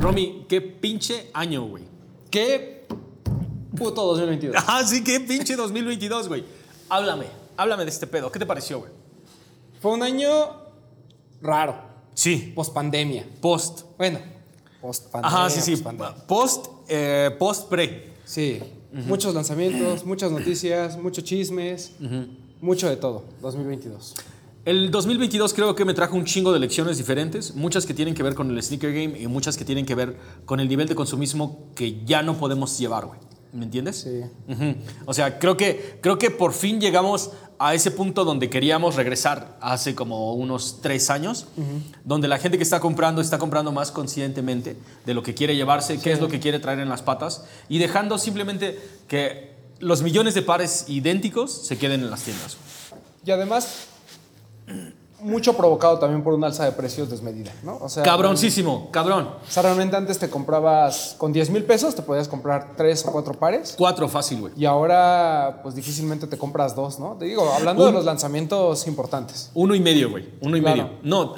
Romy, qué pinche año, güey. ¿Qué puto 2022? Ah, sí, qué pinche 2022, güey. Háblame, háblame de este pedo. ¿Qué te pareció, güey? Fue un año raro, Sí. post pandemia. Post. Bueno, post pandemia. Ajá, sí, sí. Post, eh, post, pre. Sí, muchos lanzamientos, muchas noticias, muchos chismes, mucho de todo. 2022. El 2022 creo que me trajo un chingo de lecciones diferentes, muchas que tienen que ver con el sneaker game y muchas que tienen que ver con el nivel de consumismo que ya no podemos llevar, güey. ¿Me entiendes? Sí. Ujú. O sea, creo que, creo que por fin llegamos a ese punto donde queríamos regresar hace como unos tres años, donde la gente que está comprando está comprando más conscientemente de lo que quiere llevarse, qué es lo que quiere traer en las patas y dejando simplemente que los millones de pares idénticos se queden en las tiendas. Y además, mucho provocado también por un alza de precios desmedida, ¿no? O sea, Cabroncísimo, cabrón. O sea, realmente antes te comprabas con 10 mil pesos, te podías comprar tres o cuatro pares. Cuatro fácil, güey. Y ahora, pues difícilmente te compras dos, ¿no? Te digo, hablando de los lanzamientos importantes. Uno y medio, güey. Uno y Claro. medio. No,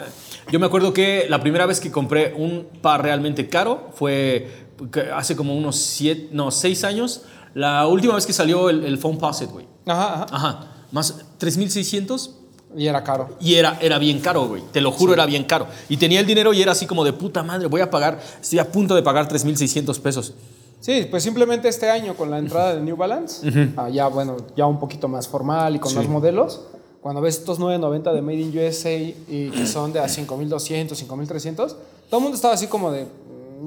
yo me acuerdo que la primera vez que compré un par realmente caro fue hace como unos siete, no, seis años. La última vez que salió el, el Phone Posit, güey. Ajá, ajá. Ajá. Más 3,600 Y era caro. y era, era bien caro, güey. Te lo juro, era bien caro. Y tenía el dinero y era así como de puta madre, voy a pagar, estoy a punto de pagar 3,600 pesos. Sí, pues simplemente este año con la entrada de New Balance, ah, ya bueno, ya un poquito más formal y con Sí. más modelos, cuando ves estos 990 de Made in USA y que son de a 5200, 5300, todo el mundo estaba así como de,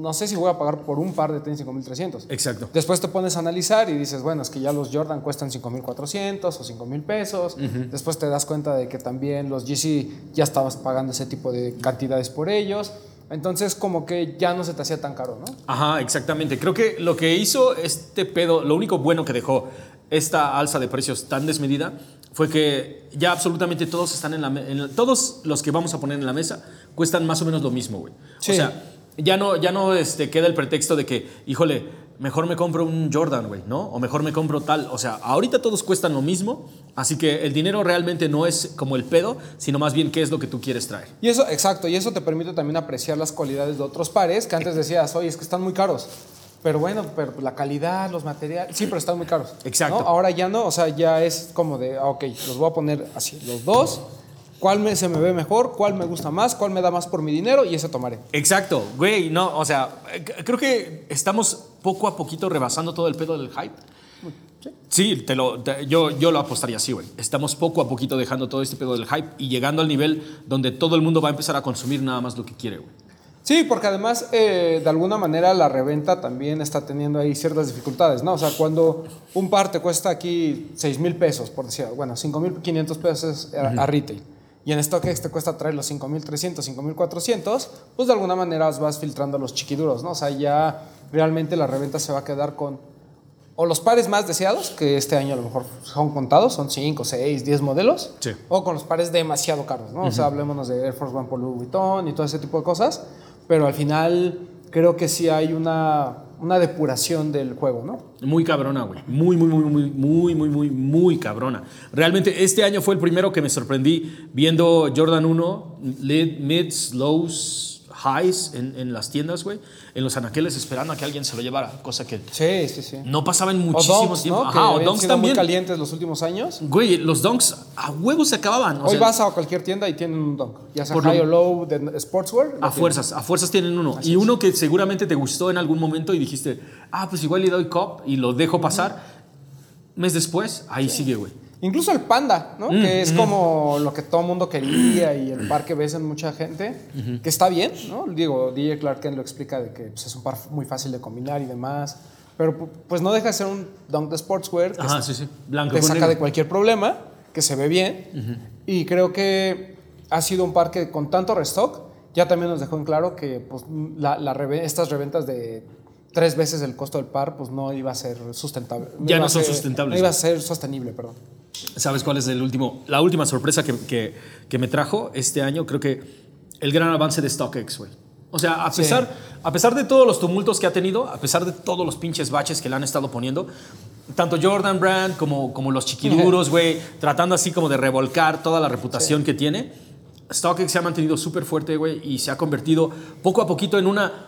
no sé si voy a pagar por un par de tenis 5300. Exacto. Después te pones a analizar y dices, bueno, es que ya los Jordan cuestan 5400 o 5000 pesos. Después te das cuenta de que también los GC ya estabas pagando ese tipo de cantidades por ellos. Entonces, como que ya no se te hacía tan caro, ¿no? Ajá, exactamente. Creo que lo que hizo este pedo, lo único bueno que dejó esta alza de precios tan desmedida fue que ya absolutamente todos están en la, me- en la- todos los que vamos a poner en la mesa cuestan más o menos lo mismo, güey. Sí. O sea, ya no ya no este queda el pretexto de que, híjole, mejor me compro un Jordan, güey, ¿no? O mejor me compro tal, o sea, ahorita todos cuestan lo mismo, así que el dinero realmente no es como el pedo, sino más bien qué es lo que tú quieres traer. Y eso, exacto, y eso te permite también apreciar las cualidades de otros pares que antes decías, oye, es que están muy caros. Pero bueno, pero la calidad, los materiales, sí, pero están muy caros. Exacto. ¿no? Ahora ya no, o sea, ya es como de, ah, ok, los voy a poner así, los dos, cuál me, se me ve mejor, cuál me gusta más, cuál me da más por mi dinero y ese tomaré. Exacto, güey, no, o sea, creo que estamos poco a poquito rebasando todo el pedo del hype. Sí, te lo, te- yo, yo lo apostaría así, güey. Estamos poco a poquito dejando todo este pedo del hype y llegando al nivel donde todo el mundo va a empezar a consumir nada más lo que quiere, güey. Sí, porque además, eh, de alguna manera, la reventa también está teniendo ahí ciertas dificultades, ¿no? O sea, cuando un par te cuesta aquí 6 mil pesos, por decir, bueno, 5 mil 500 pesos a, a retail, y en StockX te cuesta traer los 5 mil 300, 5 mil 400, pues de alguna manera vas filtrando los chiquiduros, ¿no? O sea, ya realmente la reventa se va a quedar con o los pares más deseados, que este año a lo mejor son contados, son 5, 6, 10 modelos, Sí. o con los pares demasiado caros, ¿no? O sea, hablémonos de Air Force One por Louis Vuitton y todo ese tipo de cosas, pero al final creo que sí hay una, una depuración del juego, ¿no? Muy cabrona, güey. Muy, muy, muy, muy, muy, muy, muy, muy cabrona. Realmente este año fue el primero que me sorprendí viendo Jordan 1, lid, mids, lows, highs en, en las tiendas, güey. En los anaqueles esperando a que alguien se lo llevara. Cosa que Sí, sí, sí. no pasaba en O muchísimo Dunks, tiempo. ¿no? Ajá, que o Dunks sido muy también. calientes los últimos años. Güey, los Dunks a huevos se acababan. o Hoy sea, vas a cualquier tienda y tienen un dunk, ya sea high o low de sportswear. A tienen. fuerzas, a fuerzas tienen uno. y uno que seguramente te gustó en algún momento y dijiste, ah, pues igual le doy cop y lo dejo pasar. Mes después, ahí sigue, güey. Incluso el panda, ¿no? Mm, que es como lo que todo el mundo quería y el par que ves en mucha gente, que está bien, ¿no? Digo, DJ Clark Kent lo explica de que pues, es un par muy fácil de combinar y demás, pero pu- pues no deja de ser un dunk de sportswear que Ajá, se- sí, sí. Blanco te saca negro. de cualquier problema, que se ve bien y creo que ha sido un par que con tanto restock ya también nos dejó en claro que pues, la, la reve- estas reventas de tres veces el costo del par pues no iba a ser sustentable. Ya no son ser- sustentables. No iba a ser sostenible, perdón. ¿Sabes cuál es el último, la última sorpresa que, que- que me trajo este año? Creo que el gran avance de StockX, güey. O sea, a pesar, a pesar de todos los tumultos que ha tenido, a pesar de todos los pinches baches que le han estado poniendo, tanto Jordan Brand como, como los chiquiduros, güey, tratando así como de revolcar toda la reputación que tiene, StockX se ha mantenido súper fuerte, güey, y se ha convertido poco a poquito en una,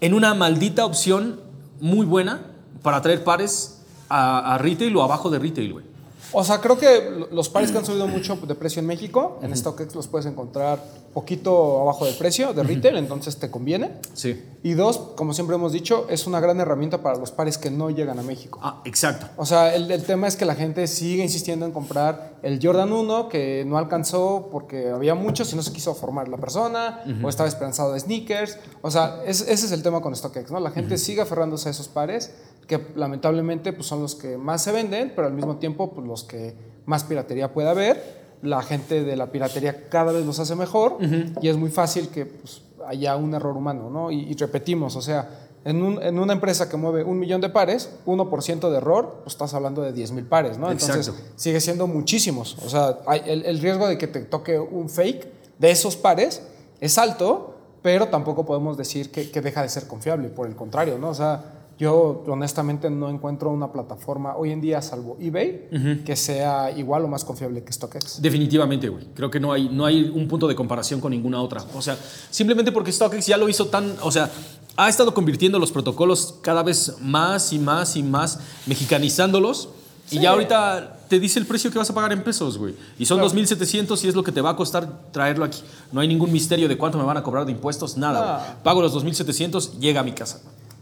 en una maldita opción muy buena para traer pares a, a retail o abajo de retail, güey. O sea, creo que los pares que han subido mucho de precio en México, en StockX los puedes encontrar poquito abajo del precio de retail, entonces te conviene. Sí. Y dos, como siempre hemos dicho, es una gran herramienta para los pares que no llegan a México. Ah, exacto. O sea, el, el tema es que la gente sigue insistiendo en comprar el Jordan 1 que no alcanzó porque había muchos y no se quiso formar la persona o estaba esperanzado de sneakers. O sea, es- ese es el tema con StockX, ¿no? La gente sigue aferrándose a esos pares que lamentablemente pues, son los que más se venden, pero al mismo tiempo pues, los que más piratería puede haber. La gente de la piratería cada vez los hace mejor y es muy fácil que pues, haya un error humano, ¿no? Y, y repetimos, o sea, en, un- en una empresa que mueve un millón de pares, 1% de error, pues estás hablando de 10 mil pares, ¿no? Entonces Exacto. sigue siendo muchísimos. O sea, hay- el, el riesgo de que te toque un fake de esos pares es alto, pero tampoco podemos decir que, que deja de ser confiable, por el contrario, ¿no? O sea, yo honestamente no encuentro una plataforma hoy en día, salvo eBay, que sea igual o más confiable que StockX. Definitivamente, güey. Creo que no hay, no hay un punto de comparación con ninguna otra. O sea, simplemente porque StockX ya lo hizo tan. O sea, ha estado convirtiendo los protocolos cada vez más y más y más, mexicanizándolos. Y ya ahorita te dice el precio que vas a pagar en pesos, güey. Y son Claro. 2.700 y es lo que te va a costar traerlo aquí. No hay ningún misterio de cuánto me van a cobrar de impuestos, nada. Güey. Pago los 2.700, llega a mi casa.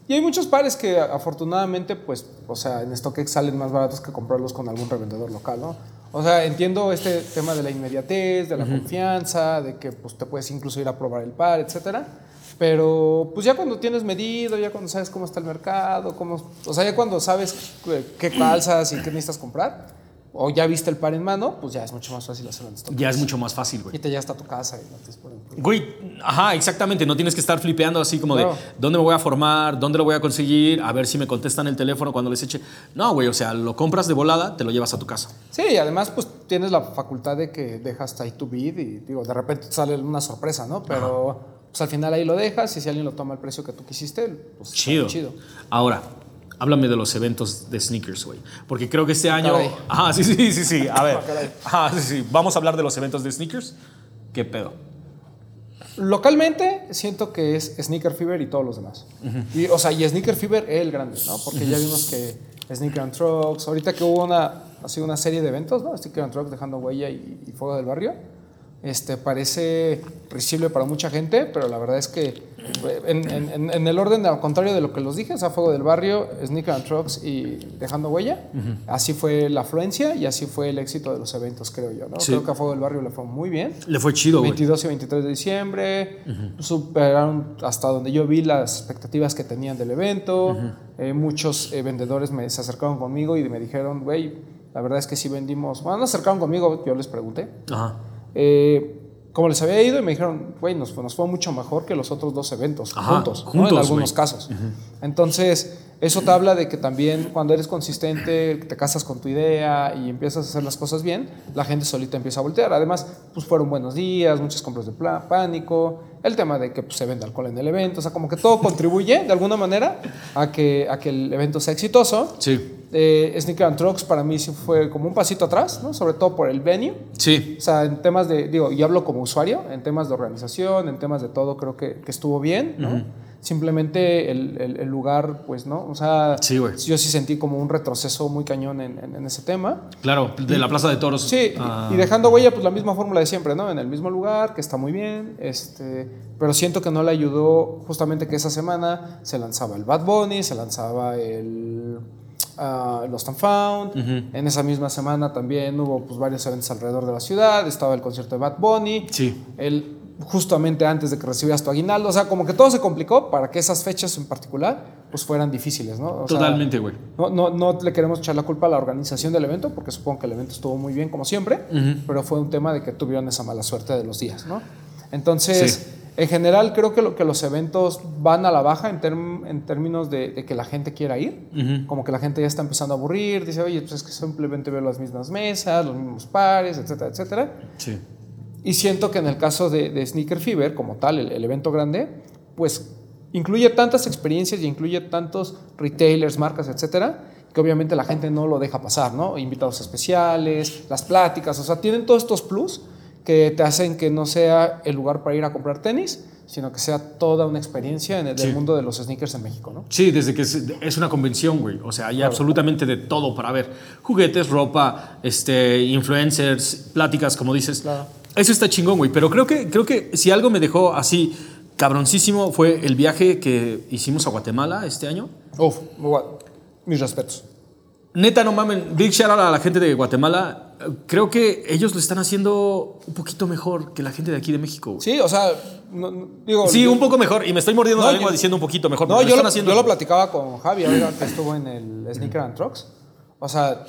Y hay muchos pares que afortunadamente, pues, o sea, en StockX salen más baratos que comprarlos con algún revendedor local, ¿no? O sea, entiendo este tema de la inmediatez, de la confianza, de que pues te puedes incluso ir a probar el par, etcétera. Pero pues ya cuando tienes medido, ya cuando sabes cómo está el mercado, cómo, o sea, ya cuando sabes qué- qué calzas y qué necesitas comprar, o ya viste el par en mano, pues ya es mucho más fácil hacerlo en StockX. Ya es mucho más fácil, güey. Y te llegas hasta tu casa y no te ponen- Güey, ajá, exactamente. No tienes que estar flipeando así como Claro. de dónde me voy a formar, dónde lo voy a conseguir, a ver si me contestan el teléfono cuando les eche. No, güey, o sea, lo compras de volada, te lo llevas a tu casa. Sí, y además pues tienes la facultad de que dejas ahí tu bid y digo, de repente te sale una sorpresa, ¿no? Pero pues al final ahí lo dejas y si alguien lo toma al precio que tú quisiste, pues Chido. chido. Ahora, háblame de los eventos de sneakers, güey. Porque creo que este año. Caray. Ajá, sí, sí, sí, sí. A ver. Ah, caray. Ajá, sí, sí. Vamos a hablar de los eventos de sneakers. ¿Qué pedo? Localmente siento que es Sneaker Fever y todos los demás. y, o sea, y Sneaker Fever el grande, ¿no? Porque ya vimos que Sneaker and Trucks, ahorita que hubo una, así una serie de eventos, ¿no? Sneaker and Trucks dejando huella y, y Fuego del Barrio. Este, parece risible para mucha gente, pero la verdad es que en, en- en- en el orden al contrario de lo que los dije, o sea, Fuego del Barrio, Sneaker and Trucks y Dejando Huella, así fue la afluencia y así fue el éxito de los eventos, creo yo, ¿no? Sí. Creo que a Fuego del Barrio le fue muy bien. Le fue chido, güey. 22 y 23 de diciembre, superaron hasta donde yo vi las expectativas que tenían del evento. Eh, muchos eh, vendedores me se acercaron conmigo y me dijeron, güey, la verdad es que sí vendimos. Bueno, no se acercaron conmigo, yo les pregunté. Ajá. Eh, cómo les había ido y me dijeron, güey, nos, fue- nos fue mucho mejor que los otros dos eventos, Ajá, juntos, ¿no? juntos, en algunos casos. Entonces, eso te habla de que también cuando eres consistente, te casas con tu idea y empiezas a hacer las cosas bien, la gente solita empieza a voltear. Además, pues fueron buenos días, muchas compras de pánico, el tema de que pues, se vende alcohol en el evento, o sea, como que todo contribuye de alguna manera a que, a que el evento sea exitoso. Sí. Eh, Sneaker and Trucks para mí sí fue como un pasito atrás, ¿no? sobre todo por el venue. Sí. O sea, en temas de, digo, y hablo como usuario, en temas de organización, en temas de todo, creo que, que estuvo bien, ¿no? Simplemente el, el- el lugar, pues, ¿no? O sea, Sí, yo sí sentí como un retroceso muy cañón en, en- en ese tema. Claro, de la Plaza de Toros. Sí, Ah, y dejando huella, pues la misma fórmula de siempre, ¿no? En el mismo lugar, que está muy bien, este, pero siento que no le ayudó justamente que esa semana se lanzaba el Bad Bunny, se lanzaba el ah, Lost and Found, en esa misma semana también hubo pues, varios eventos alrededor de la ciudad, estaba el concierto de Bad Bunny, Sí. el, justamente antes de que recibieras tu aguinaldo, o sea, como que todo se complicó para que esas fechas en particular pues fueran difíciles, ¿no? O Totalmente, güey. no, no, no le queremos echar la culpa a la organización del evento, porque supongo que el evento estuvo muy bien como siempre, pero fue un tema de que tuvieron esa mala suerte de los días, ¿no? Entonces, Sí. en general creo que, lo, que los eventos van a la baja en, term- en términos de, de que la gente quiera ir, como que la gente ya está empezando a aburrir, dice, oye, pues es que simplemente veo las mismas mesas, los mismos pares, etcétera, etcétera. Sí. Y siento que en el caso de, de Sneaker Fever, como tal, el, el evento grande, pues incluye tantas experiencias y incluye tantos retailers, marcas, etcétera, que obviamente la gente no lo deja pasar, ¿no? Invitados especiales, las pláticas, o sea, tienen todos estos plus que te hacen que no sea el lugar para ir a comprar tenis, sino que sea toda una experiencia en el del mundo de los sneakers en México, ¿no? Sí, desde que es, es una convención, güey. O sea, hay absolutamente de todo para ver. Juguetes, ropa, este, influencers, pláticas, como dices. Claro. Eso está chingón, güey. Pero creo que, creo que si algo me dejó así cabroncísimo fue el viaje que hicimos a Guatemala este año. Uf, mis respetos. Neta, no mamen. Big shout out a la gente de Guatemala. Creo que ellos lo están haciendo un poquito mejor que la gente de aquí de México. güey. Sí, o sea, no- no- digo... Sí, yo- un poco mejor. Y me estoy mordiendo No, la lengua yo- diciendo un poquito mejor. No, yo lo haciendo. yo lo platicaba con Javi, ahora que estuvo en el Sneaker and Trucks. O sea,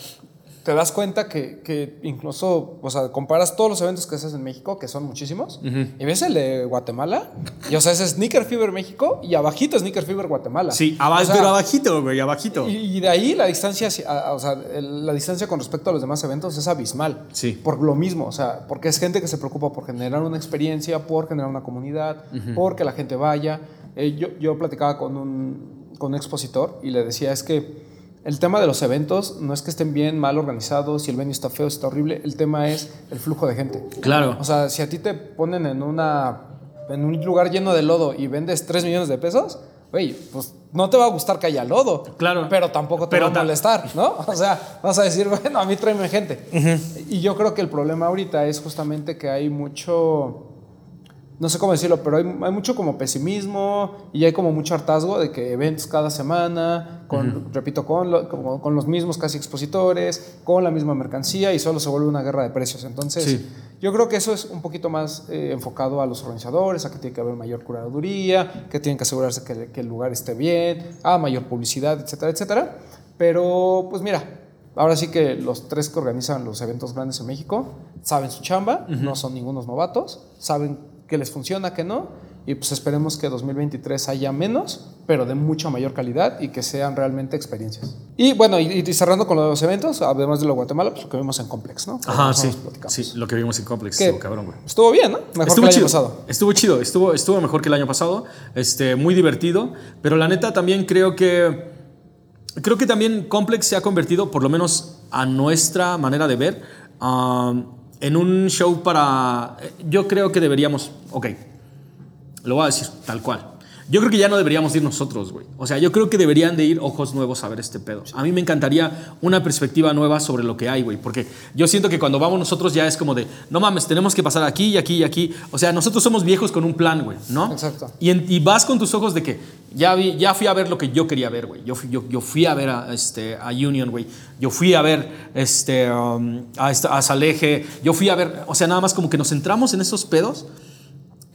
te das cuenta que, que incluso, o sea, comparas todos los eventos que haces en México, que son muchísimos, y ves el de Guatemala, y o sea, es Sneaker Fever México y abajito Sneaker Fever Guatemala. Sí, aba- O sea, pero abajito, güey, abajito. y, y de ahí la distancia, o sea, la distancia con respecto a los demás eventos es abismal. Sí. Por lo mismo, o sea, porque es gente que se preocupa por generar una experiencia, por generar una comunidad, por que la gente vaya. Eh, yo, yo platicaba con un, con un expositor y le decía, es que el tema de los eventos no es que estén bien, mal organizados, si el venue está feo, si está horrible, el tema es el flujo de gente. Claro. O sea, si a ti te ponen en una en un lugar lleno de lodo y vendes 3 millones de pesos, güey, pues no te va a gustar que haya lodo. Claro. Pero tampoco te Pero va a ta- molestar, ¿no? O sea, vas a decir, bueno, a mí tráeme gente. Y yo creo que el problema ahorita es justamente que hay mucho no sé cómo decirlo, pero hay, hay mucho como pesimismo y hay como mucho hartazgo de que eventos cada semana, con, repito, con, lo- como- con los mismos casi expositores, con la misma mercancía y solo se vuelve una guerra de precios. Entonces, Sí. yo creo que eso es un poquito más eh, enfocado a los organizadores, a que tiene que haber mayor curaduría, que tienen que asegurarse que, que el lugar esté bien, a mayor publicidad, etcétera, etcétera. Pero, pues mira, ahora sí que los tres que organizan los eventos grandes en México saben su chamba, no son ningunos novatos, saben qué les funciona, qué no. Y pues esperemos que 2023 haya menos, pero de mucha mayor calidad y que sean realmente experiencias. Y bueno, y, y cerrando con los eventos, además de lo de Guatemala, pues lo que vimos en Complex, ¿no? Ajá, sí. Sí, lo que vimos en Complex Que estuvo cabrón, güey. Estuvo bien, ¿no? Mejor estuvo que el chido. año pasado. Estuvo chido, estuvo, estuvo mejor que el año pasado. Este, muy divertido. Pero la neta también creo que. Creo que también Complex se ha convertido, por lo menos a nuestra manera de ver, um, en un show para. Yo creo que deberíamos. Ok. Lo voy a decir tal cual. Yo creo que ya no deberíamos ir nosotros, güey. O sea, yo creo que deberían de ir ojos nuevos a ver este pedo. A mí me encantaría una perspectiva nueva sobre lo que hay, güey. Porque yo siento que cuando vamos nosotros ya es como de, no mames, tenemos que pasar aquí y aquí y aquí. O sea, nosotros somos viejos con un plan, güey, ¿no? Exacto. Y, en- y vas con tus ojos de que ya, vi, ya fui a ver lo que yo quería ver, güey. Yo, fui- yo, yo fui a ver a, este, a Union, güey. Yo fui a ver este, um, a, a Saleje. Yo fui a ver, o sea, nada más como que nos centramos en esos pedos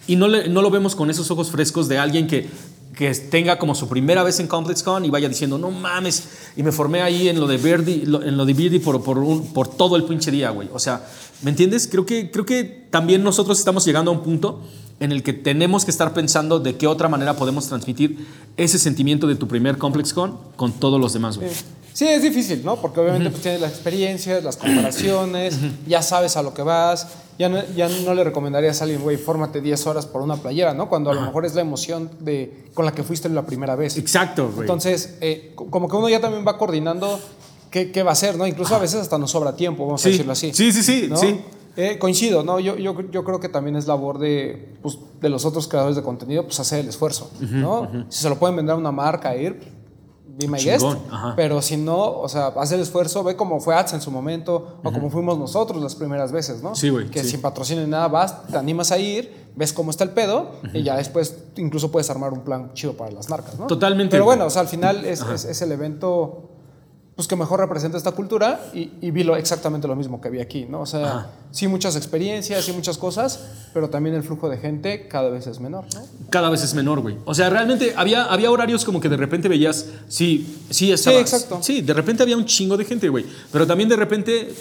y no, le- no lo vemos con esos ojos frescos de alguien que, que tenga como su primera vez en ComplexCon y vaya diciendo, no mames, y me formé ahí en lo de Verdi, en lo de Verdi por, por, un- por todo el pinche día, güey. O sea, ¿me entiendes? Creo que, creo que también nosotros estamos llegando a un punto en el que tenemos que estar pensando de qué otra manera podemos transmitir ese sentimiento de tu primer ComplexCon con todos los demás, güey. Sí, es difícil, ¿no? Porque obviamente pues, tienes las experiencias, las comparaciones, ya sabes a lo que vas, ya no, ya no le recomendarías a alguien, güey, fórmate 10 horas por una playera, ¿no? Cuando a lo mejor es la emoción de, con la que fuiste la primera vez. Exacto, güey. Entonces, eh, co- como que uno ya también va coordinando qué, qué va a hacer, ¿no? Incluso a veces hasta nos sobra tiempo, vamos a Sí. decirlo así. Sí, sí, sí, ¿no? sí. Eh, coincido, ¿no? Yo, yo, yo creo que también es labor de, pues, de los otros creadores de contenido, pues hacer el esfuerzo, ¿no? Si se lo pueden vender a una marca, ir, be my guest. Ajá. Pero si no, o sea, haz el esfuerzo, ve cómo fue Ads en su momento, o como fuimos nosotros las primeras veces, ¿no? Sí, güey, Que sí. sin patrocinio ni nada vas, te animas a ir, ves cómo está el pedo, y ya después incluso puedes armar un plan chido para las marcas, ¿no? Totalmente, Pero bueno, o sea, al final es, es- es el evento pues que mejor representa esta cultura y, y vi lo, exactamente lo mismo que vi aquí, ¿no? O sea, Ajá. sí muchas experiencias, sí muchas cosas, pero también el flujo de gente cada vez es menor, ¿no? cada vez es menor, güey. O sea, realmente había, había horarios como que de repente veías, sí, sí, estaba. exacto. Sí, de repente había un chingo de gente, güey. Pero también de repente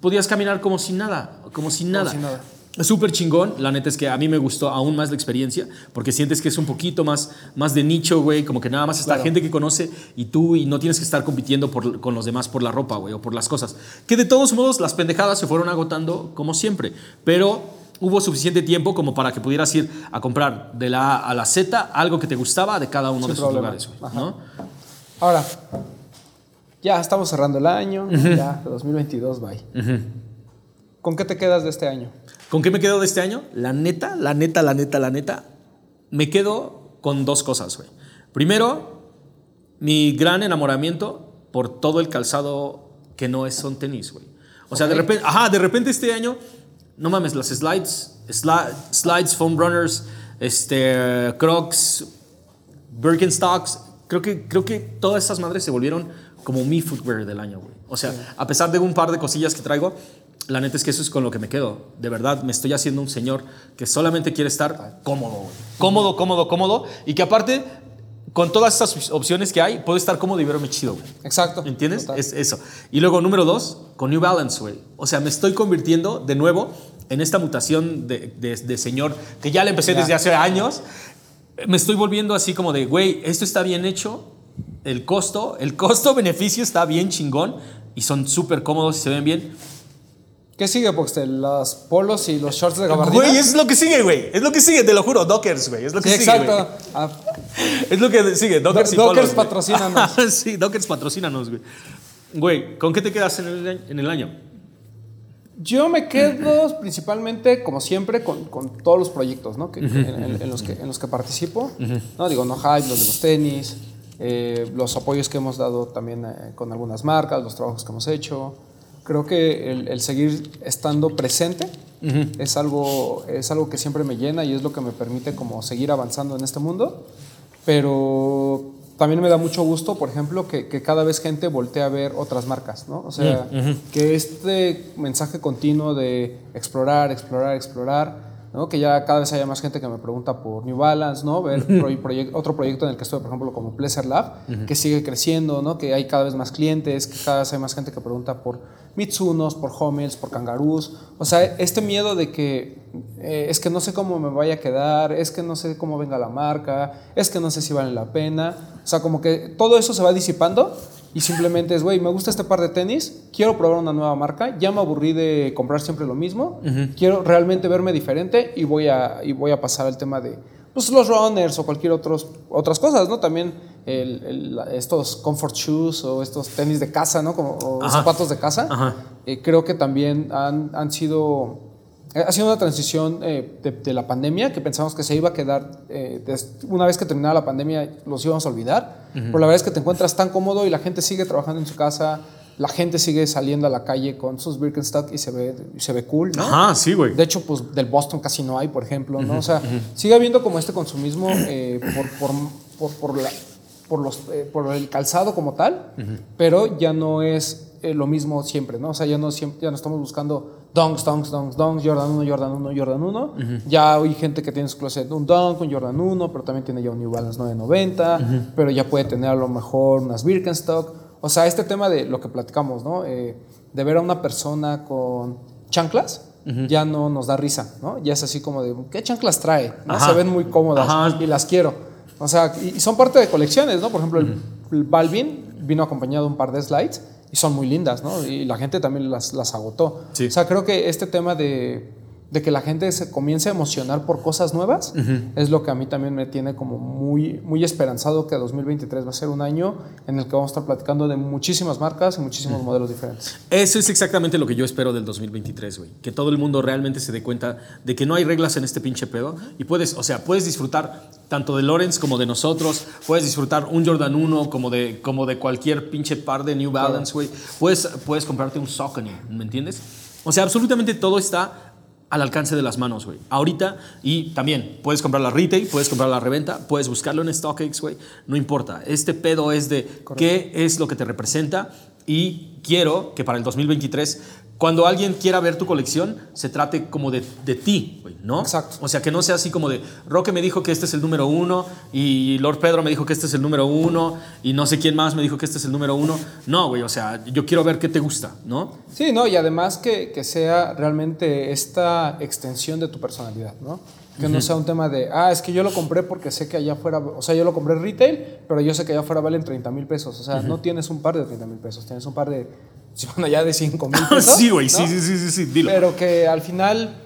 podías caminar como si nada, como si nada. si nada. Súper chingón, la neta es que a mí me gustó aún más la experiencia, porque sientes que es un poquito más, más de nicho, güey, como que nada más está Claro. gente que conoce y tú y no tienes que estar compitiendo por- con los demás por la ropa, güey, o por las cosas. Que de todos modos las pendejadas se fueron agotando como siempre, pero hubo suficiente tiempo como para que pudieras ir a comprar de la A a la Z algo que te gustaba de cada uno Sin de esos lugares, güey. ¿no? Ahora, ya estamos cerrando el año, ya 2022, bye. ¿Con qué te quedas de este año? ¿Con qué me quedo de este año? La neta, la neta, la neta, la neta. Me quedo con dos cosas, güey. Primero, mi gran enamoramiento por todo el calzado que no es son tenis, güey. O sea, de repente, ajá, de repente este año, no mames, las slides, sli- slides, foam runners, este, Crocs, Birkenstocks, creo que, creo que todas esas madres se volvieron como mi footwear del año, güey. O sea, a pesar de un par de cosillas que traigo, la neta es que eso es con lo que me quedo. De verdad, me estoy haciendo un señor que solamente quiere estar cómodo. Cómodo, cómodo, cómodo. Y que aparte, con todas estas opciones que hay, puedo estar cómodo y verme chido, güey. Exacto. ¿Entiendes? Total. Es eso. Y luego, número dos, con New Balance, güey. O sea, me estoy convirtiendo de nuevo en esta mutación de, de- de señor que ya le empecé Ya. desde hace años. Me estoy volviendo así como de, güey, esto está bien hecho. El costo, el costo-beneficio está bien chingón y son súper cómodos y se ven bien. ¿Qué sigue, Boxtel? ¿Los polos y los shorts de gabardina? Güey, es lo que sigue, güey. Es lo que sigue, te lo juro. Dockers, güey. Es lo que Sí, sigue. exacto. Ah, Es lo que sigue. Dockers y Do- Dockers polos, patrocínanos. sí, Dockers patrocínanos, güey. Güey, ¿con qué te quedas en el, en el año? Yo me quedo principalmente, como siempre, con, con todos los proyectos ¿no? que, en, en- en los que, en los que participo. ¿no? Digo, no hype, los de los tenis, eh, los apoyos que hemos dado también eh, con algunas marcas, los trabajos que hemos hecho. Creo que el, el seguir estando presente es, algo, es algo que siempre me llena y es lo que me permite como seguir avanzando en este mundo. Pero también me da mucho gusto, por ejemplo, que, que cada vez gente voltea a ver otras marcas, ¿no? O sea, que este mensaje continuo de explorar, explorar, explorar, ¿no? Que ya cada vez haya más gente que me pregunta por New Balance, ¿no? Ver proy- proyec- otro proyecto en el que estoy, por ejemplo, como Pleasure Lab, que sigue creciendo, ¿no? Que hay cada vez más clientes, que cada vez hay más gente que pregunta por Mitsunos, por Hummels, por Kangaroos. O sea, este miedo de que eh, es que no sé cómo me vaya a quedar, es que no sé cómo venga la marca, es que no sé si vale la pena. O sea, como que todo eso se va disipando y simplemente es, güey, me gusta este par de tenis, quiero probar una nueva marca, ya me aburrí de comprar siempre lo mismo, quiero realmente verme diferente y voy a, y voy a pasar al tema de pues, los runners o cualquier otros, otras cosas, ¿no? También el- el- estos comfort shoes o estos tenis de casa, ¿no? Como, o Ajá. zapatos de casa. Ajá. Eh, creo que también han, han sido... eh, Ha sido una transición eh, de, de la pandemia que pensamos que se iba a quedar, eh, des- una vez que terminara la pandemia los íbamos a olvidar, pero la verdad es que te encuentras tan cómodo y la gente sigue trabajando en su casa, la gente sigue saliendo a la calle con sus Birkenstock y se ve, se ve cool, ¿no? Ajá, sí, güey. De hecho, pues del Boston casi no hay, por ejemplo, ¿no? O sea, sigue habiendo como este consumismo eh, por, por, por, por la- por los, eh, por el calzado como tal, pero ya no es eh, lo mismo siempre, ¿no? O sea, ya no, siempre, ya no estamos buscando donks, donks, donks, donks, Jordan 1, Jordan 1, Jordan 1. Ya hay gente que tiene en su closet un dunk, un Jordan 1, pero también tiene ya un New Balance 990, pero ya puede tener a lo mejor unas Birkenstock. O sea, este tema de lo que platicamos, ¿no? Eh, de ver a una persona con chanclas, ya no nos da risa, ¿no? Ya es así como de, ¿qué chanclas trae? ¿no? Se ven muy cómodas Ajá. y las quiero. O sea, y, son parte de colecciones, ¿no? Por ejemplo, el, el Balvin vino acompañado de un par de slides y son muy lindas, ¿no? Y la gente también las, las agotó. Sí. O sea, creo que este tema de, de que la gente se comience a emocionar por cosas nuevas es lo que a mí también me tiene como muy, muy esperanzado que 2023 va a ser un año en el que vamos a estar platicando de muchísimas marcas y muchísimos modelos diferentes. Eso es exactamente lo que yo espero del 2023, güey. Que todo el mundo realmente se dé cuenta de que no hay reglas en este pinche pedo. Y puedes, o sea, puedes disfrutar tanto de Lawrence como de nosotros. Puedes disfrutar un Jordan 1 como de, como de cualquier pinche par de New Balance, güey. Puedes, puedes comprarte un Saucony, ¿me entiendes? O sea, absolutamente todo está al alcance de las manos, güey. Ahorita, y también puedes comprar la retail, puedes comprar la reventa, puedes buscarlo en StockX, güey. No importa. Este pedo es de qué es lo que te representa y quiero que para el 2023, cuando alguien quiera ver tu colección, se trate como de, de ti, ¿no? Exacto. O sea, que no sea así como de Roque me dijo que este es el número uno y Lord Pedro me dijo que este es el número uno y no sé quién más me dijo que este es el número uno. No, güey, o sea, yo quiero ver qué te gusta, ¿no? Sí, ¿no? Y además que, que sea realmente esta extensión de tu personalidad, ¿no? Que no sea un tema de, ah, es que yo lo compré porque sé que allá afuera, o sea, yo lo compré retail, pero yo sé que allá afuera valen 30 mil pesos. O sea, no tienes un par de 30 mil pesos, tienes un par de, bueno, ya de 5 mil pesos. sí, güey, ¿no? sí, sí, sí, sí, sí, dilo. Pero que al final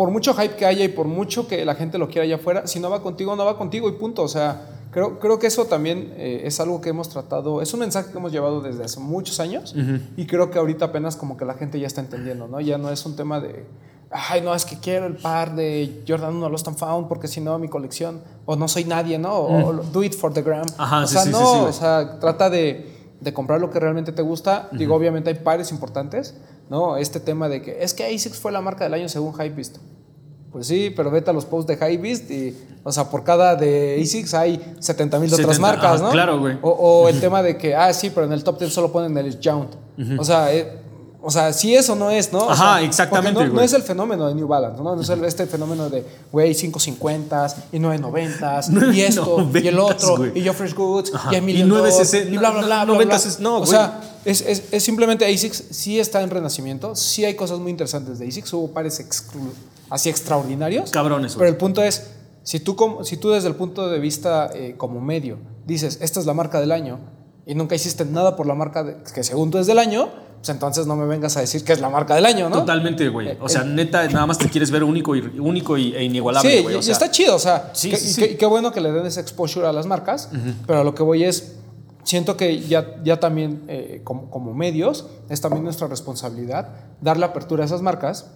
por mucho hype que haya y por mucho que la gente lo quiera allá afuera, si no va contigo, no va contigo y punto. O sea, creo, creo que eso también eh, es algo que hemos tratado, es un mensaje que hemos llevado desde hace muchos años y creo que ahorita apenas como que la gente ya está entendiendo, ¿no? Ya no es un tema de, ay, no, es que quiero el par de Jordan 1 Lost and Found porque si no mi colección, o no soy nadie, ¿no? O, o do it for the gram. Ajá, o sí, sea, sí, no, sí, o sea, trata de, de comprar lo que realmente te gusta. Digo, obviamente hay pares importantes, ¿no? Este tema de que es que ASICS fue la marca del año según Hypebeast. Pues sí, pero vete a los posts de Hypebeast y, o sea, por cada de ASICS hay 70 mil de otras 70, marcas, ajá, ¿no? claro, güey. O, o el tema de que, ah, sí, pero en el top 10 solo ponen el Jount. O sea, eh, o sea, sí eso no es, ¿no? O Ajá, sea, exactamente, No, no es el fenómeno de New Balance, ¿no? No es el- este fenómeno de, güey, 550 y 990 y esto y el 990s, otro y yo Fresh Goods Ajá, y a y Million 960, Dolls, y bla, bla, bla, bla, 90s, bla. no, o sea, es, es, es simplemente ASICS sí está en renacimiento, sí hay cosas muy interesantes de ASICS, hubo pares así extraordinarios. Cabrones, Pero el punto es, si tú, como, si tú desde el punto de vista eh, como medio dices, esta es la marca del año y nunca hiciste nada por la marca de- que según tú es del año, pues entonces no me vengas a decir que es la marca del año, ¿no? Totalmente, güey. O sea, Eh, neta, nada más te quieres ver único y, único y, e inigualable, Sí, güey. O y sea, está chido, o sea, Sí, que- sí, y qué bueno que le den ese exposure a las marcas, pero a lo que voy es, siento que ya, ya también eh, como, como medios es también nuestra responsabilidad darle apertura a esas marcas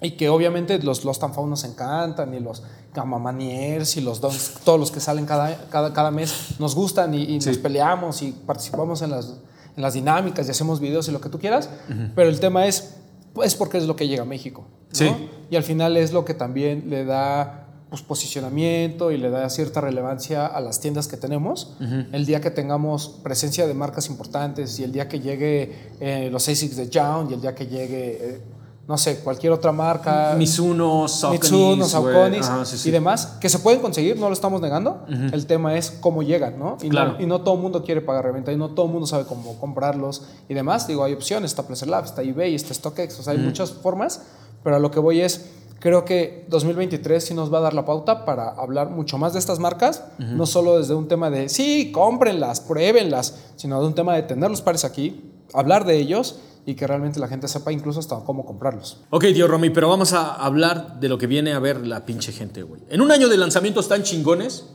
y que obviamente los, los Tanfao nos encantan y los Gamamaniers y los Dons, todos los que salen cada, cada, cada mes nos gustan y, y nos peleamos y participamos en las, en las dinámicas y hacemos videos y lo que tú quieras, pero el tema es, es porque es lo que llega a México. ¿no? Sí. Y al final es lo que también le da pues, posicionamiento y le da cierta relevancia a las tiendas que tenemos. El día que tengamos presencia de marcas importantes y el día que llegue eh, los ASICs de Jown y el día que llegue, eh, no sé, cualquier otra marca. Mizuno, Saucony's, Mitsuno, güey. Saucony's Ajá, sí, sí. y demás, que se pueden conseguir, no lo estamos negando. El tema es cómo llegan, ¿no? Y, Claro. no, y no todo el mundo quiere pagar reventa y no todo el mundo sabe cómo comprarlos y demás. Digo, hay opciones, está Placer Lab, está eBay, está StockX, o sea, hay muchas formas, pero a lo que voy es, creo que 2023 sí nos va a dar la pauta para hablar mucho más de estas marcas, no solo desde un tema de, sí, cómprenlas, pruébenlas, sino de un tema de tener los pares aquí, hablar de ellos y que realmente la gente sepa incluso hasta cómo comprarlos. Ok, tío Romy, pero vamos a hablar de lo que viene a ver la pinche gente, güey. En un año de lanzamientos tan chingones,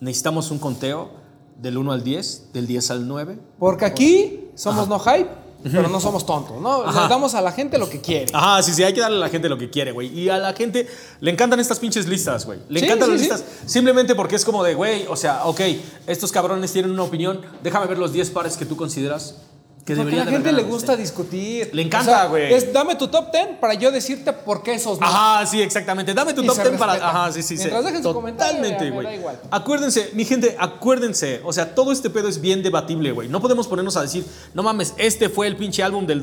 necesitamos un conteo del 1 al 10, del 10 al 9. Porque aquí somos no hype, pero no somos tontos, ¿no? Ajá. Le damos a la gente lo que quiere. Ajá, sí, sí, hay que darle a la gente lo que quiere, güey. Y a la gente le encantan estas pinches listas, güey. Le Sí, encantan sí, las sí. listas simplemente porque es como de, güey, o sea, ok, estos cabrones tienen una opinión, déjame ver los 10 pares que tú consideras que Porque a la gente le gusta discutir. Le encanta, güey. es dame tu top 10 para yo decirte por qué esos no. Ajá, sí, exactamente. Dame tu Y top se 10 para. Ajá, sí, sí, sí. Totalmente, me güey. Acuérdense, mi gente, acuérdense. O sea, todo este pedo es bien debatible, güey. No podemos ponernos a decir, no mames, este fue el pinche álbum del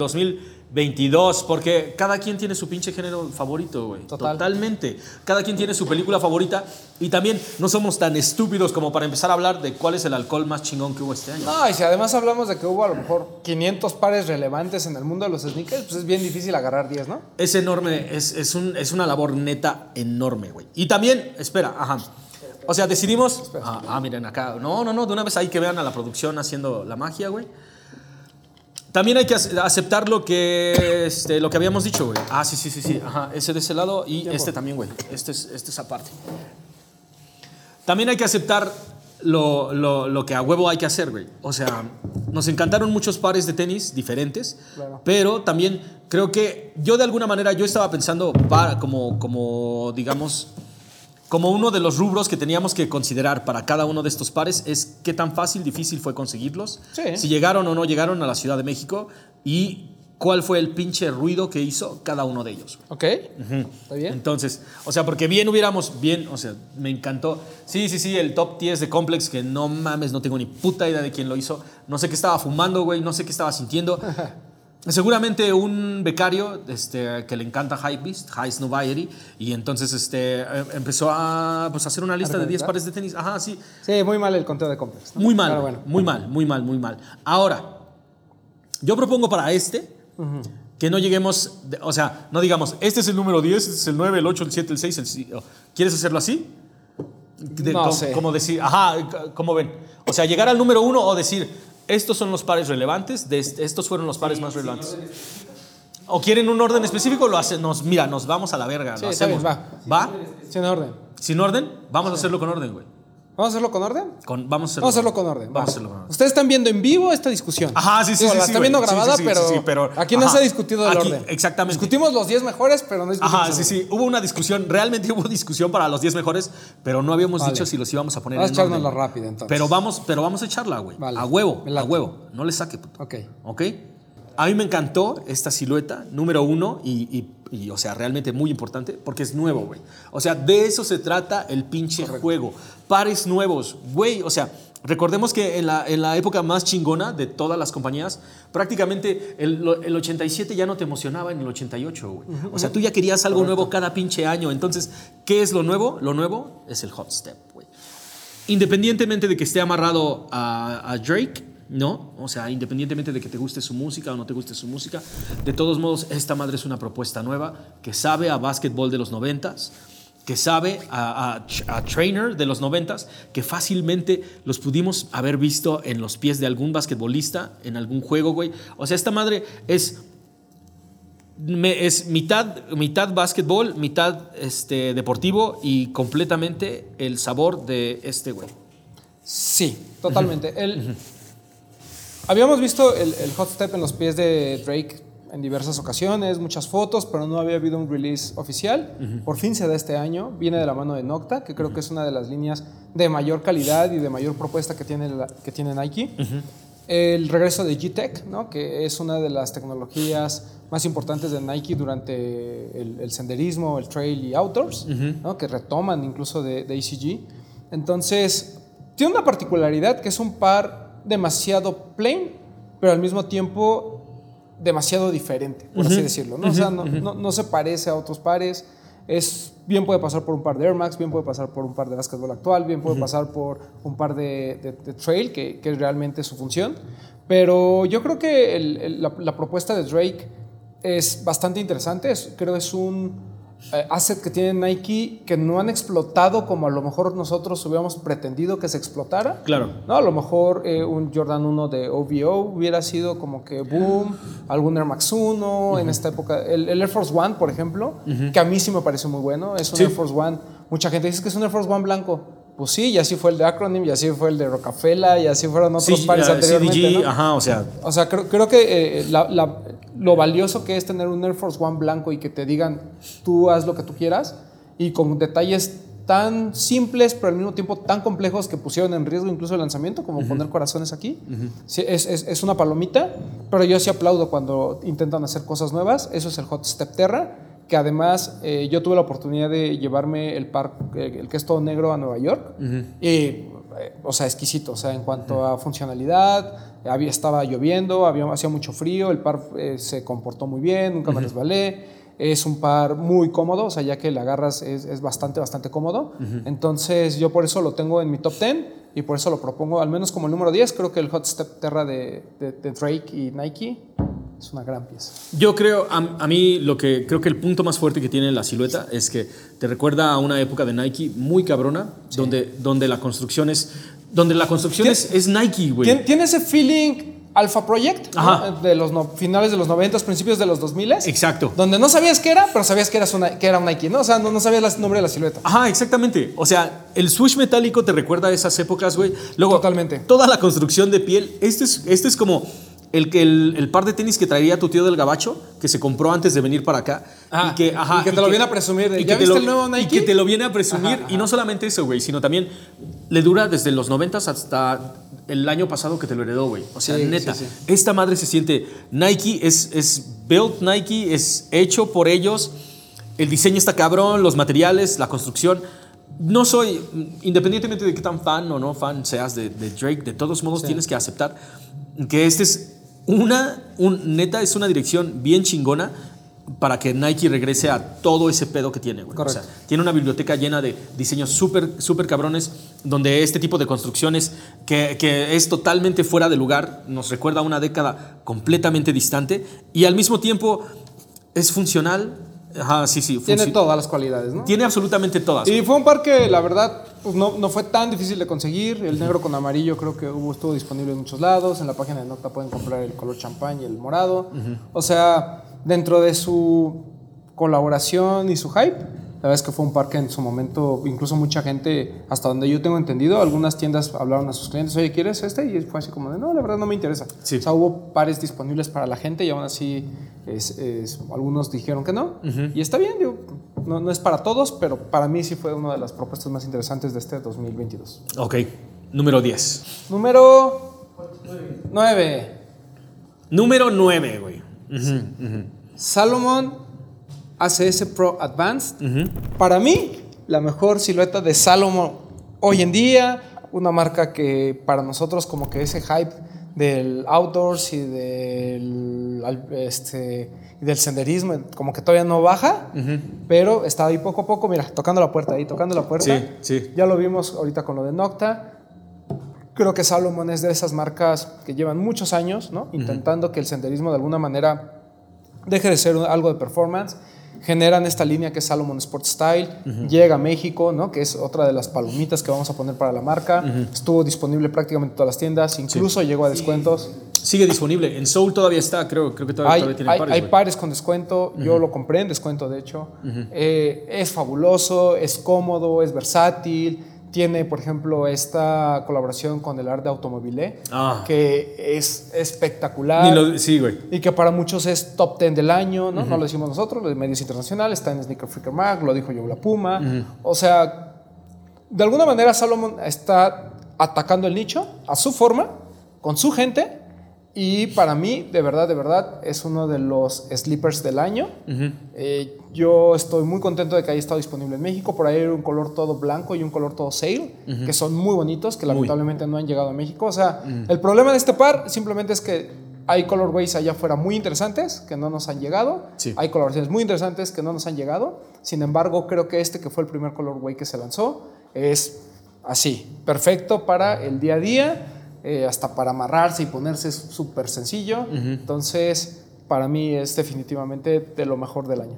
2022. Porque cada quien tiene su pinche género favorito, güey. Total. Totalmente. Cada quien tiene su película favorita. Y también no somos tan estúpidos como para empezar a hablar de cuál es el alcohol más chingón que hubo este año. No, y si además hablamos de que hubo a lo mejor 500 pares relevantes en el mundo de los sneakers, pues es bien difícil agarrar 10, ¿no? Es enorme, es, es, un, es una labor neta enorme, güey. Y también, espera, ajá. O sea, decidimos. Ah, ah, miren acá. No, no, no, de una vez ahí que vean a la producción haciendo la magia, güey. También hay que ace- aceptar lo que, este, lo que habíamos dicho, güey. Ah, sí, sí, sí, sí. Ajá, ese de ese lado y este también, güey. Este es, este es aparte. También hay que aceptar lo, lo- lo que a huevo hay que hacer, güey. O sea, nos encantaron muchos pares de tenis diferentes, Claro. pero también creo que yo de alguna manera, yo estaba pensando para, como, como, digamos, como uno de los rubros que teníamos que considerar para cada uno de estos pares es qué tan fácil, difícil fue conseguirlos, Sí. si llegaron o no llegaron a la Ciudad de México y cuál fue el pinche ruido que hizo cada uno de ellos. ¿Ok? ¿Está bien? Entonces, o sea, porque bien hubiéramos, bien, o sea, me encantó. Sí, sí, sí, el top 10 de Complex, que no mames, no tengo ni puta idea de quién lo hizo. No sé qué estaba fumando, güey, no sé qué estaba sintiendo. Seguramente un becario este, que le encanta Hypebeast, High Snobiety, y entonces este, em- empezó a pues, hacer una lista de 10 recomendar? pares de tenis. Ajá, sí. Sí, muy mal el conteo de complex. ¿no? Muy mal, Pero bueno. muy mal, muy mal, muy mal. Ahora, yo propongo para este que no lleguemos, de- o sea, no digamos, este es el número 10, este es el 9, el 8, el 7, el 6, el si- oh, ¿Quieres hacerlo así? De- No como, sé. como decir, ajá, c- ¿cómo ven? O sea, llegar al número 1 o decir, estos son los pares relevantes, de est- estos fueron los pares más relevantes. ¿O quieren un orden específico? Lo hacen, nos, mira, nos vamos a la verga. Sí, lo bien, hacemos. va. ¿Va? Sin orden. ¿Sin orden? Vamos a hacerlo con orden, güey. ¿Vamos a hacerlo con orden? Con- vamos a hacerlo, Vamos a hacerlo con orden. Vamos va. a hacerlo con orden. Ustedes están viendo en vivo esta discusión. Ajá, sí, sí, Digo, sí. La sí, están güey. viendo Sí, grabada, sí, sí, pero, sí, sí, pero- aquí no ajá. se ha discutido el Aquí, orden. exactamente. Discutimos los 10 mejores, pero no discutimos Ajá, sí, sí. Hubo una discusión, realmente hubo discusión para los 10 mejores, pero no habíamos Vale. dicho si los íbamos a poner Vamos a en orden. echárnosla rápida, entonces. Pero vamos, pero vamos a echarla, güey. Vale. A huevo, a huevo. No le saque, puto. Ok. ¿Ok? A mí me encantó esta silueta, número uno, y, y- y, o sea, realmente muy importante, porque es nuevo, güey. O sea, de eso se trata el pinche juego. Pares nuevos, güey. O sea, recordemos que en la, en la época más chingona de todas las compañías, prácticamente el, el 87 ya no te emocionaba en el 88, güey. O sea, tú ya querías algo nuevo cada pinche año. Entonces, ¿qué es lo nuevo? Lo nuevo es el hot step, güey independientemente de que esté amarrado a, a Drake, ¿no? O sea, independientemente de que te guste su música o no te guste su música, de todos modos, esta madre es una propuesta nueva que sabe a básquetbol de los noventas, que sabe a, a- a trainer de los noventas, que fácilmente los pudimos haber visto en los pies de algún basquetbolista, en algún juego, güey. O sea, esta madre es me- es mitad, mitad básquetbol, mitad este, deportivo y completamente el sabor de este güey. Sí, totalmente. El- habíamos visto el, el hot step en los pies de Drake en diversas ocasiones, muchas fotos, pero no había habido un release oficial. Por fin se da este año. Viene de la mano de Nocta, que creo que es una de las líneas de mayor calidad y de mayor propuesta que tiene, la- que tiene Nike. El regreso de G-Tech, ¿no? que es una de las tecnologías más importantes de Nike durante el, el senderismo, el trail y outdoors, ¿no? que retoman incluso de, de ACG. Entonces, tiene una particularidad que es un par demasiado plain, pero al mismo tiempo demasiado diferente, por así decirlo. ¿no? O sea, no, no- no se parece a otros pares. Es, bien puede pasar por un par de Air Max, bien puede pasar por un par de básquetbol actual, bien puede pasar por un par de, de- de trail, que, que es realmente su función. Pero yo creo que el- el- la, la propuesta de Drake es bastante interesante. Es- creo que es un eh, asset que tiene Nike que no han explotado como a lo mejor nosotros hubiéramos pretendido que se explotara. Claro. No, a lo mejor eh, un Jordan 1 de OVO hubiera sido como que boom, algún Air Max 1 en esta época. El, el Air Force One, por ejemplo, que a mí sí me parece muy bueno. Es un Sí. Air Force One. Mucha gente dice que es un Air Force One blanco. Pues sí, y así fue el de Acronym, y así fue el de Rockefeller, y así fueron otros Sí, pares eh, anteriormente. CDG, ¿no? ajá, o sea, O sea, creo, creo que eh, la- la- lo valioso que es tener un Air Force One blanco y que te digan, tú haz lo que tú quieras, y con detalles tan simples, pero al mismo tiempo tan complejos que pusieron en riesgo incluso el lanzamiento, como poner corazones aquí. Sí, es, es- es una palomita, pero yo sí aplaudo cuando intentan hacer cosas nuevas. Eso es el Hot Step Terra, que además eh, yo tuve la oportunidad de llevarme el par, eh, el que es todo negro a Nueva York. Y, eh, o sea, exquisito. O sea, en cuanto a funcionalidad, había, estaba lloviendo, había, hacía mucho frío, el par eh, se comportó muy bien, nunca me resbalé. Es un par muy cómodo, o sea, ya que le agarras es, es bastante, bastante cómodo. Entonces, yo por eso lo tengo en mi top 10 y por eso lo propongo, al menos como el número 10. Creo que el Hot Step Terra de, de- de Drake y Nike es una gran pieza. yo creo, a, a mí lo que creo que el punto más fuerte que tiene la silueta es que te recuerda a una época de Nike muy cabrona, donde, donde la construcción es, donde la construcción es, es Nike, güey. Tien- Tiene ese feeling Alpha Project, ¿no? Ajá. de los no- finales de los 90, principios de los 2000. Exacto. Donde no sabías qué era, pero sabías que, eras una, que era un Nike, ¿no? O sea, no, no sabías el nombre de la silueta. Ajá, exactamente. O sea, el swoosh metálico te recuerda a esas épocas, güey. Luego, Totalmente. Toda la construcción de piel. Este es, este es como el, que el, el par de tenis que traería tu tío del gabacho, que se compró antes de venir para acá. Ah, y que, ajá, y que te lo viene a presumir y ¿ya que te viste lo- el nuevo Nike? Y que te lo viene a presumir. Ajá, Y no solamente eso, güey, sino también le dura desde los 90 hasta el año pasado que te lo heredó, güey. O sea, Sí, neta, sí, sí. esta madre se siente Nike, es, es built Nike, es hecho por ellos. El diseño está cabrón, los materiales, la construcción. No soy, independientemente de qué tan fan o no fan seas de, de Drake, de todos modos tienes que aceptar que este es una, un, neta, es una dirección bien chingona para que Nike regrese a todo ese pedo que tiene, güey. O Correcto. sea, tiene una biblioteca llena de diseños súper, súper cabrones, donde este tipo de construcciones, que, que es totalmente fuera de lugar, nos recuerda a una década completamente distante, y al mismo tiempo es funcional. Ajá, sí, sí. Tiene todas las cualidades, ¿no? Tiene absolutamente todas. Y fue un par que la verdad pues, no, no fue tan difícil de conseguir. El negro con amarillo creo que hubo, estuvo disponible en muchos lados. En la página de Nocta pueden comprar el color champán y el morado. O sea, dentro de su colaboración y su hype, la verdad es que fue un par que en su momento, incluso mucha gente, hasta donde yo tengo entendido, algunas tiendas hablaron a sus clientes, oye, ¿quieres este? Y fue así como de, no, la verdad no me interesa. Sí. O sea, hubo pares disponibles para la gente y aún así es- es- algunos dijeron que no. Y está bien, digo, no, no es para todos, pero para mí sí fue una de las propuestas más interesantes de este 2022. Ok, número 10. Número 9. Número 9, güey. Salomon ACS Pro Advanced. Para mí, la mejor silueta de Salomon hoy en día. Una marca que para nosotros como que ese hype del outdoors y del, este, y del senderismo como que todavía no baja, pero está ahí poco a poco, mira, tocando la puerta ahí, tocando la puerta. Sí, sí. Ya lo vimos ahorita con lo de Nocta. Creo que Salomon es de esas marcas que llevan muchos años, ¿no? Intentando que el senderismo de alguna manera deje de ser algo de performance. Generan esta línea que es Salomon Sport Style. Llega a México, ¿no? Que es otra de las palomitas que vamos a poner para la marca. Estuvo disponible prácticamente en todas las tiendas. Incluso llegó a descuentos. Sigue disponible. En Soul todavía está, creo, creo que todavía, Hay, todavía tiene hay- pares. hay pares con descuento. Yo lo compré en descuento, de hecho. Eh, es fabuloso, es cómodo, es versátil. Tiene, por ejemplo, esta colaboración con el Art de Automobile, Ah. que es espectacular. Lo- sí, güey. Y que para muchos es top 10 del año, ¿no? No lo decimos nosotros, los medios internacionales, está en Sneaker Freaker Mag, lo dijo yo la Puma. O sea, de alguna manera Salomon está atacando el nicho a su forma, con su gente. Y para mí, de verdad, de verdad, es uno de los sleepers del año. Eh, yo estoy muy contento de que haya estado disponible en México. Por ahí hay un color todo blanco y un color todo sail, que son muy bonitos, que lamentablemente no han llegado a México. O sea, el problema de este par simplemente es que hay colorways allá afuera muy interesantes que no nos han llegado. Sí. Hay coloraciones muy interesantes que no nos han llegado. Sin embargo, creo que este que fue el primer colorway que se lanzó es así, perfecto para el día a día, eh, hasta para amarrarse y ponerse es súper sencillo. Entonces, para mí es definitivamente de lo mejor del año.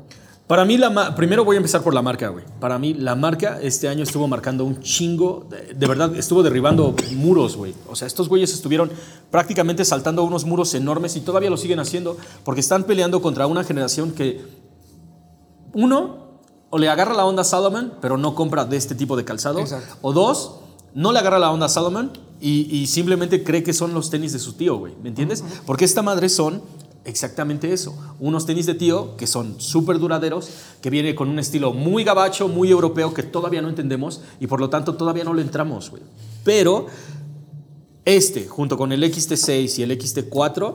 Para mí, la primero voy a empezar por la marca, güey. Para mí, la marca este año estuvo marcando un chingo. De, de verdad, estuvo derribando muros, güey. O sea, estos güeyes estuvieron prácticamente saltando unos muros enormes y todavía lo siguen haciendo porque están peleando contra una generación que, uno, o le agarra la onda a Salomon, pero no compra de este tipo de calzado. Exacto. O dos, no le agarra la onda a Salomon y, y simplemente cree que son los tenis de su tío, güey. ¿Me entiendes? Porque esta madre son exactamente eso. Unos tenis de tío que son súper duraderos, que viene con un estilo muy gabacho, muy europeo, que todavía no entendemos y por lo tanto todavía no le entramos, güey. Pero este, junto con el XT6 y el XT4,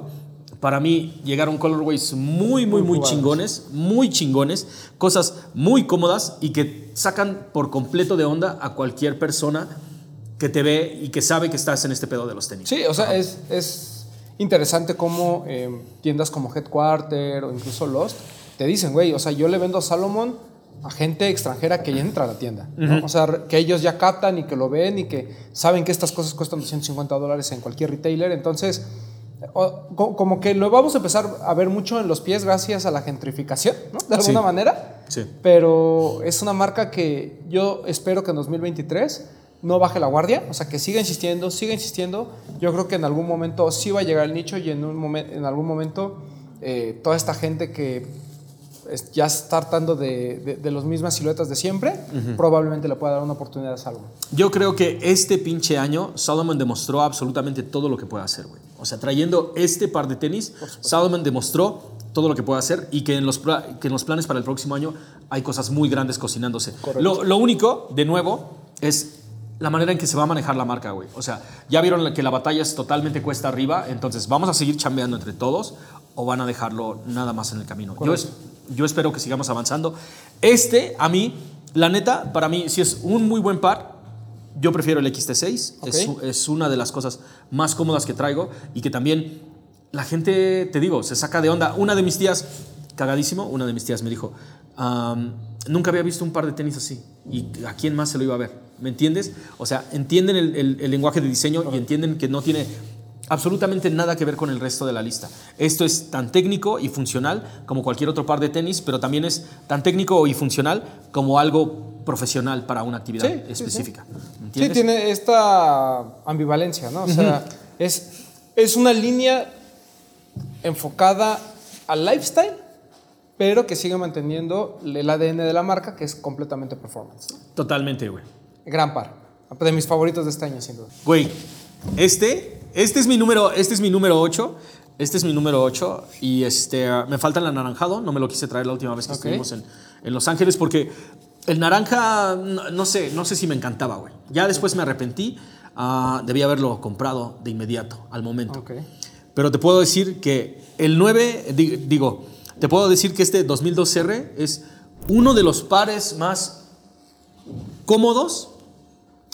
para mí llegaron colorways muy, muy, muy jugados. chingones, muy chingones, cosas muy cómodas y que sacan por completo de onda a cualquier persona que te ve y que sabe que estás en este pedo de los tenis. Sí, o sea, es, es interesante cómo eh, tiendas como Headquarter o incluso Lost te dicen, güey, o sea, yo le vendo Salomon a gente extranjera que ya entra a la tienda. ¿no? O sea, que ellos ya captan y que lo ven y que saben que estas cosas cuestan 250 dólares en cualquier retailer. Entonces, o- como que lo vamos a empezar a ver mucho en los pies gracias a la gentrificación, ¿no? De alguna Sí. manera. Sí. Pero es una marca que yo espero que en 2023 no baje la guardia, o sea, que siga insistiendo, siga insistiendo. Yo creo que en algún momento sí va a llegar el nicho y en, un momen- en algún momento eh, toda esta gente que es- ya está hartando de, de, de las mismas siluetas de siempre, probablemente le pueda dar una oportunidad a Salomon. Yo creo que este pinche año Salomon demostró absolutamente todo lo que puede hacer, güey. O sea, trayendo este par de tenis, Salomon demostró todo lo que puede hacer y que en los, que en los planes para el próximo año hay cosas muy grandes cocinándose. Lo único, de nuevo, es la manera en que se va a manejar la marca, güey. O sea, ya vieron que la batalla es totalmente cuesta arriba, entonces vamos a seguir chambeando entre todos o van a dejarlo nada más en el camino. Yo, es- yo espero que sigamos avanzando. Este, a mí, la neta, para mí, si es un muy buen par, yo prefiero el XT6. Ok. Es, es una de las cosas más cómodas que traigo y que también la gente, te digo, se saca de onda. Una de mis tías, cagadísimo, una de mis tías me dijo, "Am, nunca había visto un par de tenis así. ¿Y a quién más se lo iba a ver? ¿Me entiendes? O sea, entienden el, el- el lenguaje de diseño y entienden que no tiene absolutamente nada que ver con el resto de la lista. Esto es tan técnico y funcional como cualquier otro par de tenis, pero también es tan técnico y funcional como algo profesional para una actividad Sí, sí, sí. específica. ¿Me Sí, tiene esta ambivalencia, ¿no? O sea, es, es una línea enfocada al lifestyle, pero que sigue manteniendo el ADN de la marca, que es completamente performance. Totalmente, güey. Gran par. De mis favoritos de este año, sin duda. Güey, este, este es mi número, este es mi número 8. Este es mi número 8 y este, me falta el anaranjado, no me lo quise traer la última vez que estuvimos en, en Los Ángeles porque el naranja, no, no sé, no sé si me encantaba, güey. Ya después me arrepentí, ah, debía haberlo comprado de inmediato, al momento. Ok. Pero te puedo decir que el 9, di- digo, te puedo decir que este 2002R es uno de los pares más cómodos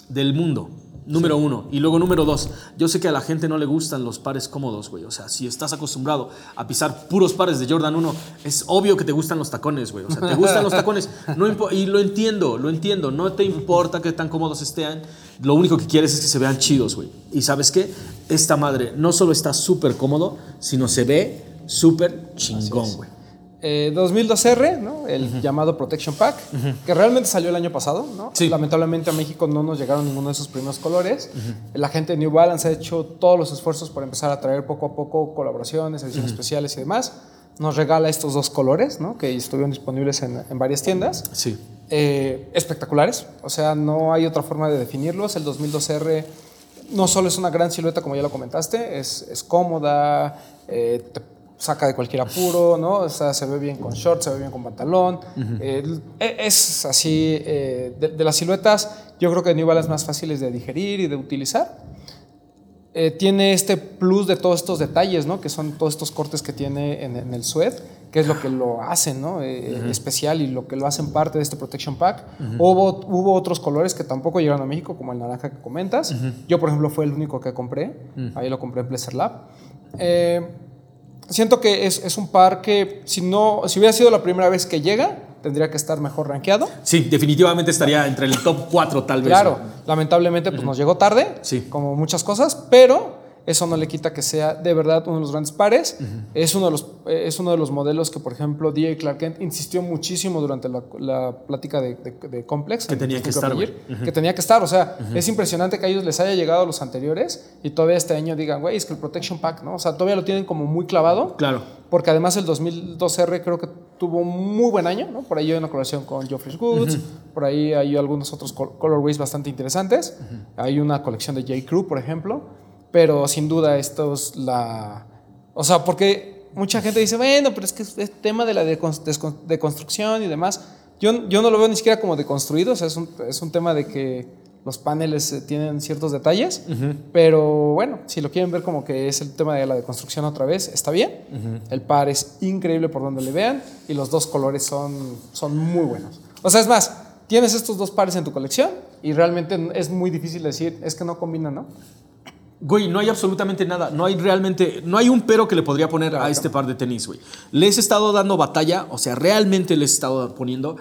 del mundo. Número uno. Y luego número dos. Yo sé que a la gente no le gustan los pares cómodos, güey. O sea, si estás acostumbrado a pisar puros pares de Jordan 1, es obvio que te gustan los tacones, güey. O sea, te gustan los tacones. No y lo entiendo, lo entiendo. No te importa que tan cómodos estén. Lo único que quieres es que se vean chidos, güey. Y sabes qué? Esta madre no solo está súper cómodo, sino se ve súper chingón, güey. Eh, 2002R, ¿no? el llamado Protection Pack, que realmente salió el año pasado. ¿no? Sí. Lamentablemente a México no nos llegaron ninguno de esos primeros colores. La gente de New Balance ha hecho todos los esfuerzos por empezar a traer poco a poco colaboraciones, ediciones especiales y demás. Nos regala estos dos colores, ¿no? que estuvieron disponibles en, en varias tiendas. Sí. Eh, espectaculares, o sea, no hay otra forma de definirlos. El 2002R no solo es una gran silueta, como ya lo comentaste, es, es cómoda, eh, te saca de cualquier apuro, ¿no? O sea, se ve bien con shorts, se ve bien con pantalón. Eh, e- es así, eh, de, de las siluetas, yo creo que New Balance más fáciles de digerir y de utilizar. Eh, tiene este plus de todos estos detalles, ¿no? Que son todos estos cortes que tiene en, en el suede, que es lo que lo hacen, ¿no? Eh, Especial y lo que lo hacen parte de este Protection Pack. hubo, hubo otros colores que tampoco llegaron a México, como el naranja que comentas. Yo, por ejemplo, fue el único que compré. Ahí lo compré en Pleasure Lab. Eh, siento que es, es un par que, si, no, si hubiera sido la primera vez que llega, tendría que estar mejor rankeado. Sí, definitivamente estaría entre el top 4 tal vez. Claro, lamentablemente pues nos llegó tarde, Sí. como muchas cosas, pero eso no le quita que sea de verdad uno de los grandes pares. es, uno de los, es uno de los modelos que, por ejemplo, DJ Clark Kent insistió muchísimo durante la, la plática de, de- de Complex. Que en tenía que estar, Que tenía que estar, o sea, es impresionante que a ellos les haya llegado a los anteriores y todavía este año digan, güey, es que el Protection Pack, ¿no? O sea, todavía lo tienen como muy clavado. Claro. Porque además el 2002R creo que tuvo un muy buen año, ¿no? Por ahí hay una colaboración con Geoffrey Woods, por ahí hay algunos otros col- colorways bastante interesantes. Hay una colección de J. Crew, por ejemplo. Pero sin duda esto es la... O sea, porque mucha gente dice, bueno, pero es que es tema de la deconstrucción y demás. Yo, yo no lo veo ni siquiera como deconstruido, o sea, es un, es un tema de que los paneles eh, tienen ciertos detalles, pero bueno, si lo quieren ver como que es el tema de la deconstrucción otra vez, está bien. El par es increíble por donde le vean y los dos colores son, son muy buenos. O sea, es más, tienes estos dos pares en tu colección y realmente es muy difícil decir, es que no combinan, ¿no? Güey, no hay absolutamente nada. No hay realmente. No hay un pero que le podría poner a este par de tenis, güey. Les he estado dando batalla, o sea, realmente les he estado poniendo.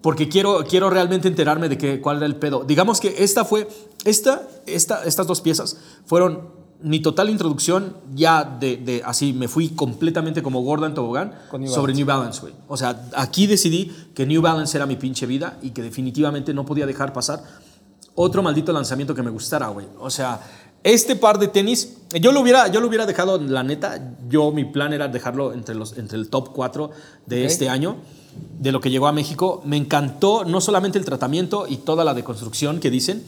Porque quiero, quiero realmente enterarme de qué, cuál era el pedo. Digamos que esta fue. Esta, esta, estas dos piezas fueron mi total introducción ya de, de- así me fui completamente como Gordon Tobogán New sobre. New Balance, güey. O sea, aquí decidí que New Balance era mi pinche vida y que definitivamente no podía dejar pasar otro maldito lanzamiento que me gustara, güey. O sea, este par de tenis, yo lo hubiera, yo lo hubiera dejado, la neta, yo mi plan era dejarlo entre, los, entre el top 4 de Ok. este año, de lo que llegó a México. Me encantó no solamente el tratamiento y toda la deconstrucción que dicen,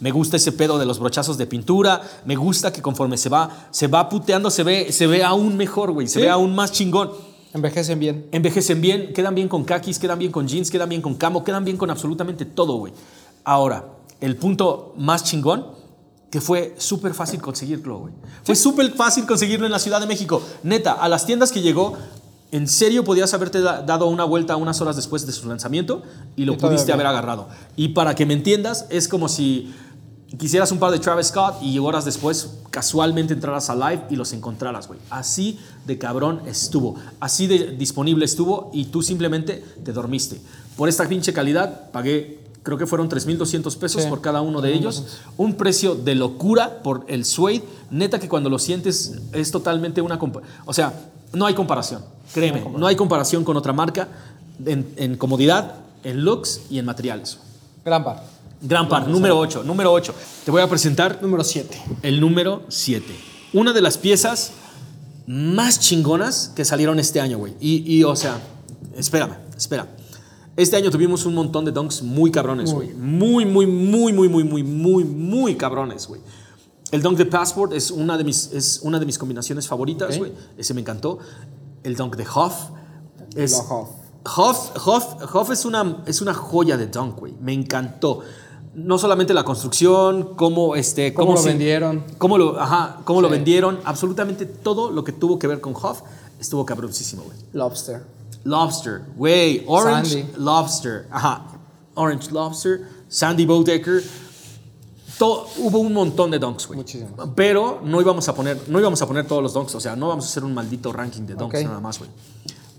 me gusta ese pedo de los brochazos de pintura, me gusta que conforme se va, se va puteando, se ve, se ve aún mejor, güey, se Sí. ve aún más chingón. Envejecen bien. Envejecen bien, quedan bien con kakis, quedan bien con jeans, quedan bien con camo, quedan bien con absolutamente todo, güey. Ahora, el punto más chingón, que fue súper fácil conseguirlo, güey. Fue súper fácil conseguirlo en la Ciudad de México. Neta, a las tiendas que llegó, en serio podías haberte da- dado una vuelta unas horas después de su lanzamiento y lo Y pudiste haber agarrado. Y para que me entiendas, es como si quisieras un par de Travis Scott y horas después casualmente entraras a live y los encontraras, güey. Así de cabrón estuvo, así de disponible estuvo y tú simplemente te dormiste. Por esta pinche calidad pagué, creo que fueron 3.200 pesos Sí. por cada uno de ellos. Un precio de locura por el suede. Neta que cuando lo sientes es totalmente una... O sea, no hay comparación, créeme, no hay comparación con otra marca en, en comodidad, en looks y en materiales. Gran par. Gran par, número 8, número 8. Te voy a presentar Número 7. el número 7. Una de las piezas más chingonas que salieron este año, güey. Y, y, o sea, espérame, espera. Este año tuvimos un montón de dunks muy cabrones, güey. Muy, muy, muy, muy, muy, muy, muy, muy cabrones, güey. El dunk de Passport es una de mis, es una de mis combinaciones favoritas, güey. Ese me encantó. El dunk de Huff. Es, Lo Huff. Huff, Huff- Huff es, una, es una joya de dunk, güey. Me encantó. No solamente la construcción, cómo, este, Cómo lo se- vendieron. Cómo lo, ajá, cómo lo vendieron. Absolutamente todo lo que tuvo que ver con Huff estuvo cabroncísimo, güey. Lobster. Lobster, güey. Orange Sandy. Lobster. Ajá. Orange Lobster. Sandy Bodecker. To- hubo un montón de dunks, güey. Muchísimos. Pero no íbamos a poner, no íbamos a poner todos los dunks. O sea, no vamos a hacer un maldito ranking de dunks Ok. nada más, güey.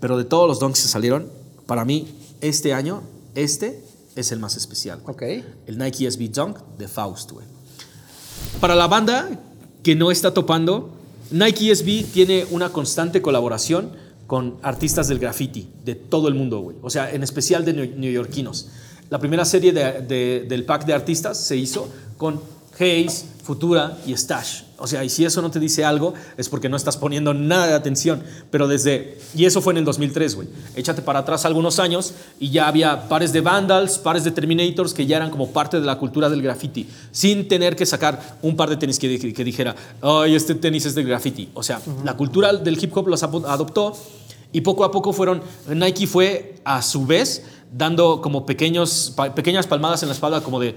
Pero de todos los dunks que salieron, para mí, este año, este es el más especial. El Nike SB Dunk de Faust, güey. Para la banda que no está topando, Nike SB tiene una constante colaboración con artistas del graffiti de todo el mundo, güey. O sea, en especial de neo- neoyorquinos. La primera serie de- del pack de artistas se hizo con Hayes, Futura y Stash. O sea, y si eso no te dice algo, es porque no estás poniendo nada de atención. Pero desde. Y eso fue en el 2003, güey. Échate para atrás algunos años y ya había pares de Vandals, pares de Terminators que ya eran como parte de la cultura del graffiti, sin tener que sacar un par de tenis que, que dijera, ay, este tenis es del graffiti. O sea, la cultura del hip hop los adoptó y poco a poco fueron. Nike fue a su vez dando como pequeños, pa- pequeñas palmadas en la espalda, como de,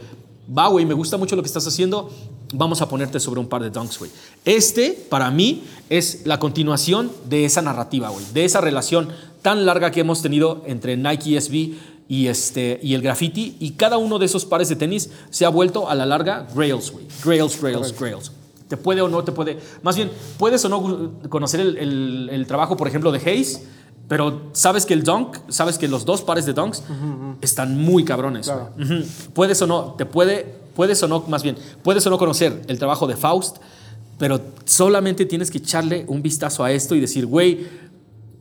va, güey, me gusta mucho lo que estás haciendo, vamos a ponerte sobre un par de dunks, güey. Este, para mí, es la continuación de esa narrativa, güey, de esa relación tan larga que hemos tenido entre Nike SB y, este, y el graffiti, y cada uno de esos pares de tenis se ha vuelto a la larga grails, güey. Grails, grails, grails. Te puede o no te puede. Más bien, puedes o no conocer el, el- el trabajo, por ejemplo, de Hayes, pero sabes que el dunk, sabes que los dos pares de dunks están muy cabrones. Claro. güey. Ujú. Puedes o no, te puede, puedes o no, más bien, puedes o no conocer el trabajo de Faust, pero solamente tienes que echarle un vistazo a esto y decir, güey,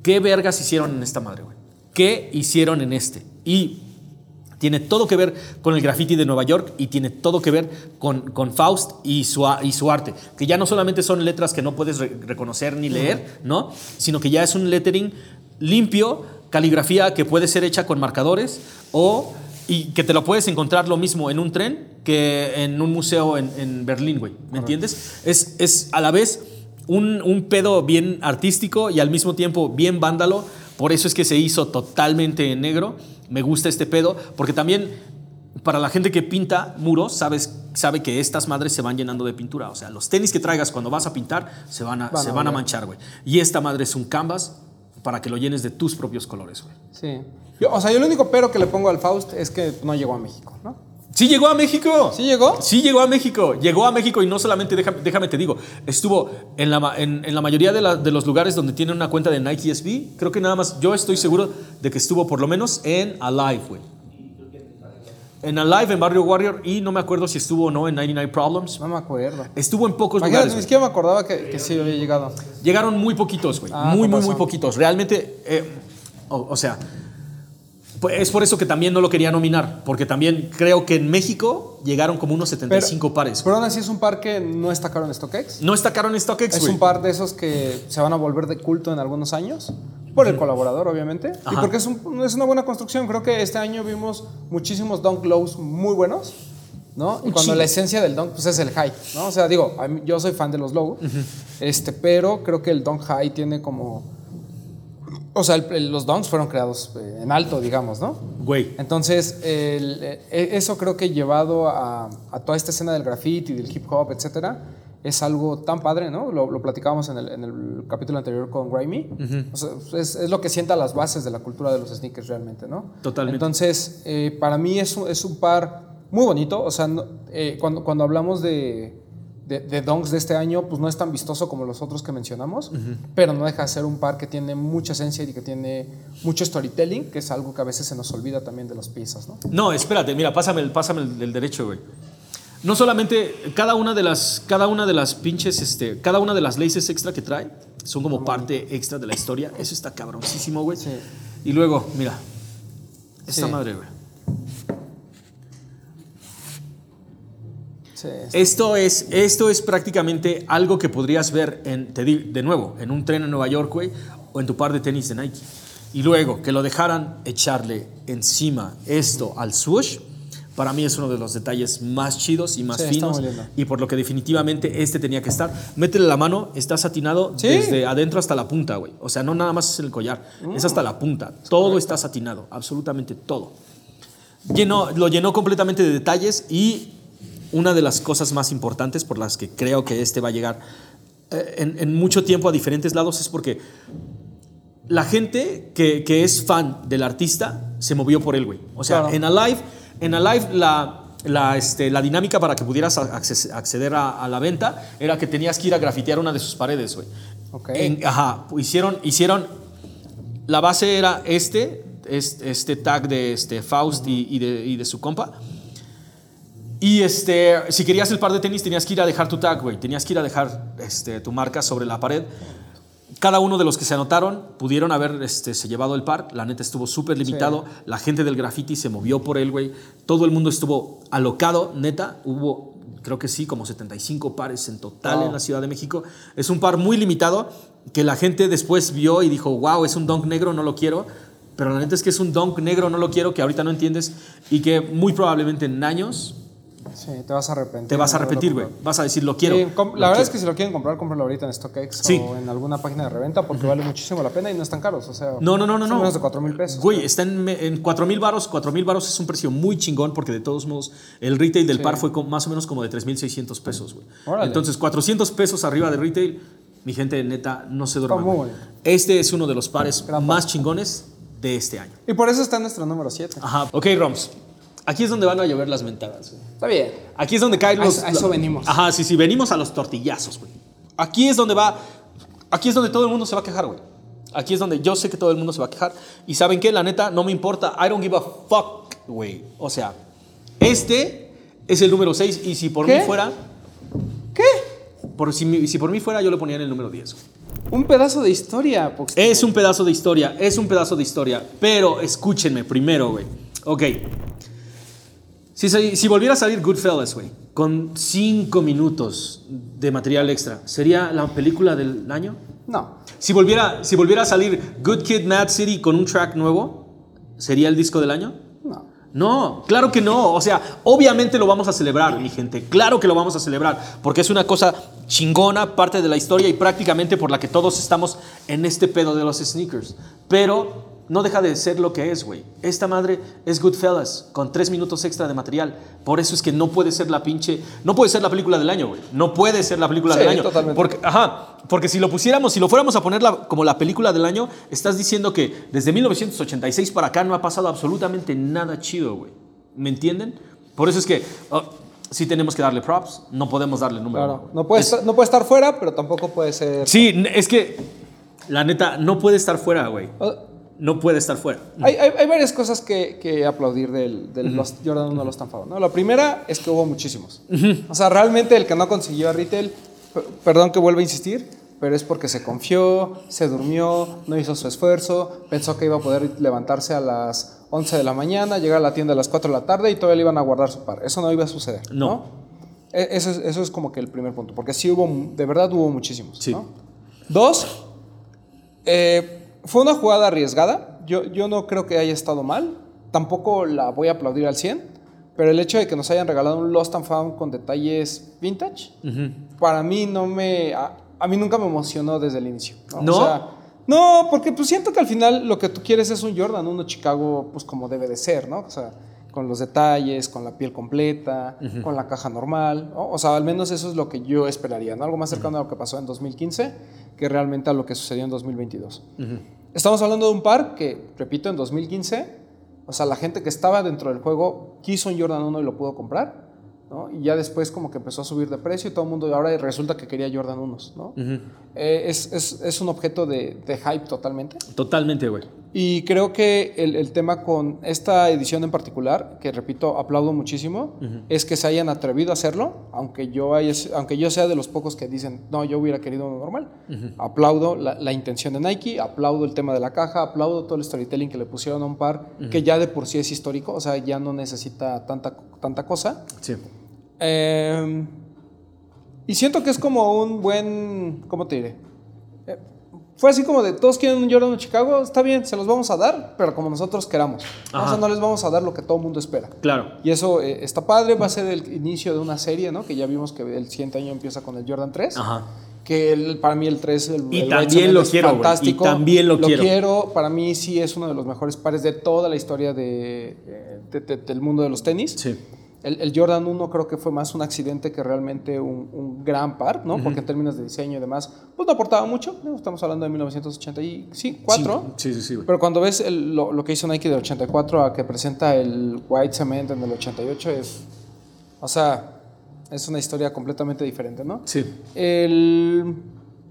¿qué vergas hicieron en esta madre, güey? ¿Qué hicieron en este? Y tiene todo que ver con el graffiti de Nueva York y tiene todo que ver con, con Faust y su, y su arte. Que ya no solamente son letras que no puedes re- reconocer ni leer, ¿no? Sino que ya es un lettering limpio, caligrafía que puede ser hecha con marcadores o y que te lo puedes encontrar lo mismo en un tren que en un museo en, en Berlín, güey. ¿Me entiendes? Es, es a la vez un, un pedo bien artístico y al mismo tiempo bien vándalo. Por eso es que se hizo totalmente en negro. Me gusta este pedo, porque también para la gente que pinta muros, sabes, sabe que estas madres se van llenando de pintura. O sea, los tenis que traigas cuando vas a pintar se van a, Van a se van a manchar, güey. Y esta madre es un canvas para que lo llenes de tus propios colores, güey. Sí. Yo- o sea, yo lo único pero que le pongo al Faust es que no llegó a México, ¿no? ¡Sí llegó a México! ¿Sí llegó? Sí llegó a México, llegó a México y no solamente, déjame, déjame te digo, estuvo en la, en, en la mayoría de, la- de los lugares donde tienen una cuenta de Nike SB, creo que nada más, yo estoy seguro de que estuvo por lo menos en Alive, güey. En Alive, en Barrio Warrior, y no me acuerdo si estuvo o no en 99 Problems. No me acuerdo. Estuvo en pocos Imagínate, lugares. ni siquiera me acordaba que, que sí había llegado. Llegaron muy poquitos, güey. Ah, muy, muy, muy poquitos. Realmente, eh, o, o sea, pues es por eso que también no lo quería nominar, porque también creo que en México llegaron como unos 75 pares. Pero aún así es un par que no está caro en StockX. No está caro en StockX, Es güey. un par de esos que se van a volver de culto en algunos años. Por el colaborador, obviamente. Y Ajá. porque es, un- es una buena construcción. Creo que este año vimos muchísimos dunk lows muy buenos. ¿no? Y cuando la esencia del dunk pues, es el high. ¿no? O sea, digo, mí- yo soy fan de los low. este, pero creo que el dunk high tiene como. O sea, el- los dunks fueron creados eh, en alto, digamos, ¿no? Güey. Entonces, el- eh, eso creo que llevado a, a toda esta escena del graffiti, del hip hop, etcétera, es algo tan padre, ¿no? Lo, lo platicábamos en el, en el capítulo anterior con Grimy. O sea, es, es lo que sienta las bases de la cultura de los sneakers realmente, ¿no? Totalmente. Entonces, eh, para mí es un, es un par muy bonito. O sea, no- eh, cuando, cuando hablamos de, de, de donks de este año, pues no es tan vistoso como los otros que mencionamos, pero no deja de ser un par que tiene mucha esencia y que tiene mucho storytelling, que es algo que a veces se nos olvida también de las piezas, ¿no? No, espérate, mira, pásame el, pásame el, el derecho, güey. No solamente cada una de las, cada una de las pinches, este, cada una de las laces extra que trae son como parte extra de la historia. Eso está cabroncísimo, güey. Sí. Y luego, mira, esta Sí. madre, güey. Sí, Esto es, esto es prácticamente algo que podrías ver, en, te di- de nuevo, en un tren en Nueva York, güey, o en tu par de tenis de Nike. Y luego que lo dejaran echarle encima esto al swoosh, para mí es uno de los detalles más chidos y más Sí, finos. Y por lo que definitivamente este tenía que estar. Métele la mano, está satinado Sí. desde adentro hasta la punta, güey. O sea, no nada más es el collar, es hasta la punta. Todo está satinado, absolutamente todo. Llenó, lo llenó completamente de detalles y una de las cosas más importantes por las que creo que este va a llegar eh, en, en mucho tiempo a diferentes lados es porque la gente que, que es fan del artista se movió por él, güey. O sea, Claro. en Alive, en Alive la, la, este, la dinámica para que pudieras acceder a, a la venta era que tenías que ir a grafitear una de sus paredes, güey. Ok. En- ajá, hicieron, hicieron, la base era este, este, este tag de este Faust y, y de, y de su compa. Y este, si querías el par de tenis, tenías que ir a dejar tu tag, güey. Tenías que ir a dejar este, tu marca sobre la pared. Cada uno de los que se anotaron pudieron haber este, se llevado el par. La neta estuvo súper limitado. La gente del graffiti se movió por él, güey. Todo el mundo estuvo alocado, neta. Hubo, creo que sí, como 75 pares en total Wow. en la Ciudad de México. Es un par muy limitado que la gente después vio y dijo, wow, es un donk negro, no lo quiero. Pero la neta es que es un donk negro, no lo quiero, que ahorita no entiendes y que muy probablemente en años Sí, te vas a arrepentir. te vas a arrepentir, güey. Vas a decir, lo quiero. Sí, lo la verdad quiero. es que si lo quieren comprar, cómprenlo ahorita en StockX Sí. o en alguna página de reventa porque vale muchísimo la pena y no están caros. O sea, No, no, no, no. son no. menos de 4 mil pesos. Güey, está en, en 4 mil baros. 4 mil baros es un precio muy chingón porque de todos modos el retail del Sí. par fue con- más o menos como de 3,600 pesos, güey. Entonces, 400 pesos arriba de retail, mi gente, neta, no se duerma. Este es uno de los pares Gran más chingones de este año. Y por eso está en nuestro número 7. Ajá. Ok, Roms. Aquí es donde van a llover las mentadas, güey. Está bien. Aquí es donde caen A los. eso- a eso venimos. Ajá, sí, sí, venimos a los tortillazos, güey. Aquí es donde va. Aquí es donde todo el mundo se va a quejar, güey. Aquí es donde yo sé que todo el mundo se va a quejar. Y ¿saben qué? La neta, no me importa. I don't give a fuck, güey. O sea, este es el número 6 y si por ¿Qué? mí fuera. ¿Qué? Por, si, si por mí fuera, yo lo ponía en el número 10. güey. Un pedazo de historia. Pox. Es un pedazo de historia, es un pedazo de historia. Pero escúchenme primero, güey. Ok. Si, volviera a salir Goodfellas, güey, con cinco minutos de material extra, ¿sería la película del año? No. Si volviera, si volviera a salir Good Kid, Mad City con un track nuevo, ¿sería el disco del año? No. No, claro que no. O sea, obviamente lo vamos a celebrar, mi gente. Claro que lo vamos a celebrar, porque es una cosa chingona, parte de la historia y prácticamente por la que todos estamos en este pedo de los sneakers. Pero no deja de ser lo que es, güey. Esta madre es Goodfellas, con tres minutos extra de material. Por eso es que no puede ser la pinche. No puede ser la película del año, güey. No puede ser la película Sí, del año. totalmente. Porque, ajá, porque si lo pusiéramos, si lo fuéramos a poner la- como la película del año, estás diciendo que desde 1986 para acá no ha pasado absolutamente nada chido, güey. ¿Me entienden? Por eso es que oh, sí tenemos que darle props, no podemos darle número. Claro. No puede, Es- estar, no puede estar fuera, pero tampoco puede ser. Sí, es que la neta no puede estar fuera, güey. No puede estar fuera. Hay, hay- hay varias cosas que, que aplaudir del, del Lost Jordan 1 Lost and Found, ¿no? La primera es que hubo muchísimos. O sea, realmente el que no consiguió a retail, per- perdón que vuelva a insistir, pero es porque se confió, se durmió, no hizo su esfuerzo, pensó que iba a poder levantarse a las 11 de la mañana, llegar a la tienda a las 4 de la tarde y todavía le iban a guardar su par. Eso no iba a suceder. No. No. E- Eso es, eso es como que el primer punto, porque sí hubo, de verdad hubo muchísimos. Sí. ¿no? Dos, eh, fue una jugada arriesgada. Yo, yo no creo que haya estado mal. Tampoco la voy a aplaudir al 100. Pero el hecho de que nos hayan regalado un Lost and Found con detalles vintage, para mí no me. A, a mí nunca me emocionó desde el inicio. ¿no? ¿No? O sea, no, porque pues siento que al final lo que tú quieres es un Jordan, uno Chicago, pues como debe de ser, ¿no? O sea, con los detalles, con la piel completa, con la caja normal, ¿no? O sea, al menos eso es lo que yo esperaría, ¿no? Algo más cercano a lo que pasó en 2015 que realmente a lo que sucedió en 2022. Estamos hablando de un par que, repito, en 2015, o sea, la gente que estaba dentro del juego quiso un Jordan 1 y lo pudo comprar, ¿no? Y ya después como que empezó a subir de precio y todo el mundo ahora resulta que quería Jordan 1, ¿no? Eh, es, es- es un objeto de, de hype totalmente. Totalmente, güey. Y creo que el, el tema con esta edición en particular, que repito, aplaudo muchísimo, es que se hayan atrevido a hacerlo, aunque yo, haya- aunque yo sea de los pocos que dicen, no, yo hubiera querido uno normal. Aplaudo la, la intención de Nike, aplaudo el tema de la caja, aplaudo todo el storytelling que le pusieron a un par, que ya de por sí es histórico, o sea, ya no necesita tanta, tanta cosa. Sí. Eh, y siento que es como un buen, ¿cómo te diré? Fue así como de todos quieren un Jordan de Chicago, está bien, se los vamos a dar, pero como nosotros queramos. O sea, no les vamos a dar lo que todo el mundo espera. Claro. Y eso eh, está padre, va a ser el inicio de una serie, ¿no? Que ya vimos que el siguiente año empieza con el Jordan 3. Ajá. Que el- para mí el 3, el, Y el también lo es quiero, güey, y fantástico. también lo quiero. Para mí sí es uno de los mejores pares de toda la historia de, eh, de- de- del mundo de los tenis. Sí. El, el Jordan 1 creo que fue más un accidente que realmente un, un gran par, ¿no? Porque en términos de diseño y demás, pues no aportaba mucho. ¿no? Estamos hablando de 1984. Sí, sí, sí, güey. Pero cuando ves el- lo, lo que hizo Nike del 84 a que presenta el White Cement en el 88 es... O sea, es una historia completamente diferente, ¿no? Sí. El,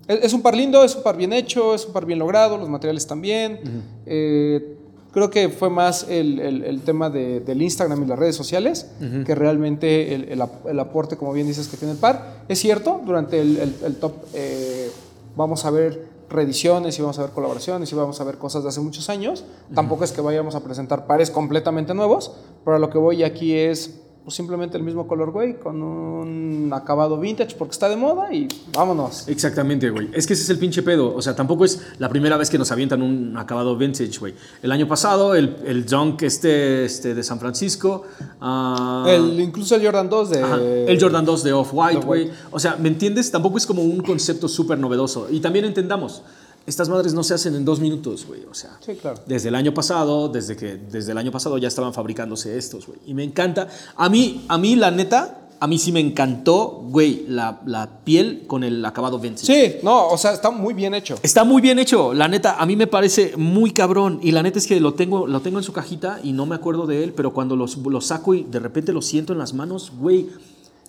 es un par lindo, es un par bien hecho, es un par bien logrado, los materiales también. Eh, creo que fue más el, el- el tema de- del Instagram y las redes sociales que realmente el, el ap- el aporte, como bien dices, que tiene el par. Es cierto, durante el, el- el top eh, vamos a ver reediciones y vamos a ver colaboraciones y vamos a ver cosas de hace muchos años. Tampoco es que vayamos a presentar pares completamente nuevos, pero a lo que voy aquí es pues, simplemente el mismo colorway con un acabado vintage porque está de moda y vámonos. Exactamente, güey. Es que ese es el pinche pedo. O sea, tampoco es la primera vez que nos avientan un acabado vintage, güey. El año pasado, el, el Dunk este, este de San Francisco. ah, El, incluso el Jordan 2 de... Ajá, el Jordan 2 de Off-White. güey. O sea, ¿me entiendes? Tampoco es como un concepto súper novedoso. Y también entendamos, estas madres no se hacen en dos minutos, güey. O sea, Sí, claro. desde el año pasado, desde que desde el año pasado ya estaban fabricándose estos, güey. Y me encanta. A mí, a mí la neta, a mí sí me encantó, güey, la, la piel con el acabado vintage. Sí, no, o sea, está muy bien hecho. Está muy bien hecho, la neta, a mí me parece muy cabrón y la neta es que lo tengo, lo tengo en su cajita y no me acuerdo de él, pero cuando los- lo saco y de repente lo siento en las manos, güey,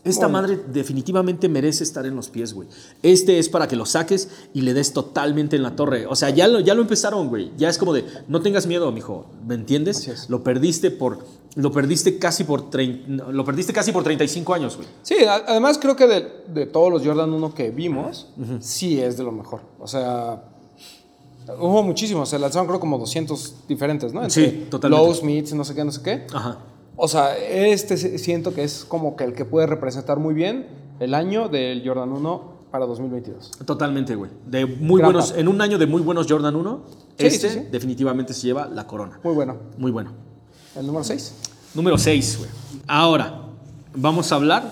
esta Bueno. madre definitivamente merece estar en los pies, güey. Este es para que lo saques y le des totalmente en la torre. O sea, ya lo, ya lo empezaron, güey. Ya es como de, no tengas miedo, mijo, ¿me entiendes? Lo perdiste por, lo perdiste casi por, lo perdiste casi por 35 años, güey. Sí, además creo que de, de todos los Jordan 1 que vimos, sí es de lo mejor. O sea, hubo muchísimos, se lanzaron creo como 200 diferentes, ¿no? Sí, totalmente. Lows, mids, no sé qué, no sé qué. Ajá. O sea, este siento que es como que el que puede representar muy bien el año del Jordan 1 para 2022. Totalmente, güey. De muy Gran buenos, par. en un año de muy buenos Jordan 1, Sí, este sí, sí. definitivamente se lleva la corona. Muy bueno. Muy bueno. El número 6. Número 6, güey. Ahora, vamos a hablar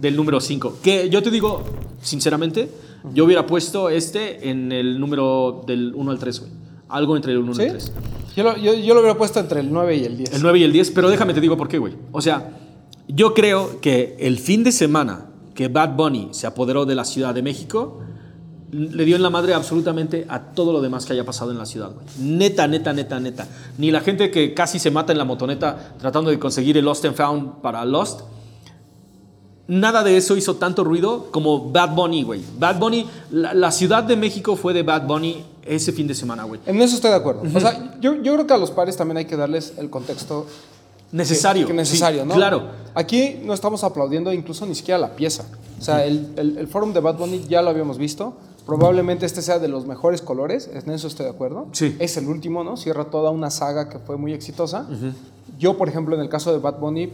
del número 5. Que yo te digo, sinceramente, yo hubiera puesto este en el número del 1 al 3, güey. Algo entre el 1 y el 3. Yo lo, yo, lo hubiera puesto entre el 9 y el 10. El 9 y el 10, pero déjame te digo por qué, güey. O sea, yo creo que el fin de semana que Bad Bunny se apoderó de la Ciudad de México, le dio en la madre absolutamente a todo lo demás que haya pasado en la ciudad, güey. Neta, neta, neta, neta. Ni la gente que casi se mata en la motoneta tratando de conseguir el Lost and Found para Lost. Nada de eso hizo tanto ruido como Bad Bunny, güey. Bad Bunny, la, la Ciudad de México fue de Bad Bunny ese fin de semana, güey. En eso estoy de acuerdo. O sea, yo, yo creo que a los pares también hay que darles el contexto Necesario. que necesario, sí, ¿no? Claro. Aquí no estamos aplaudiendo incluso ni siquiera la pieza. O sea, el, el, el forum de Bad Bunny ya lo habíamos visto. Probablemente este sea de los mejores colores, en eso estoy de acuerdo. Sí. Es el último, ¿no? Cierra toda una saga que fue muy exitosa. Yo, por ejemplo, en el caso de Bad Bunny,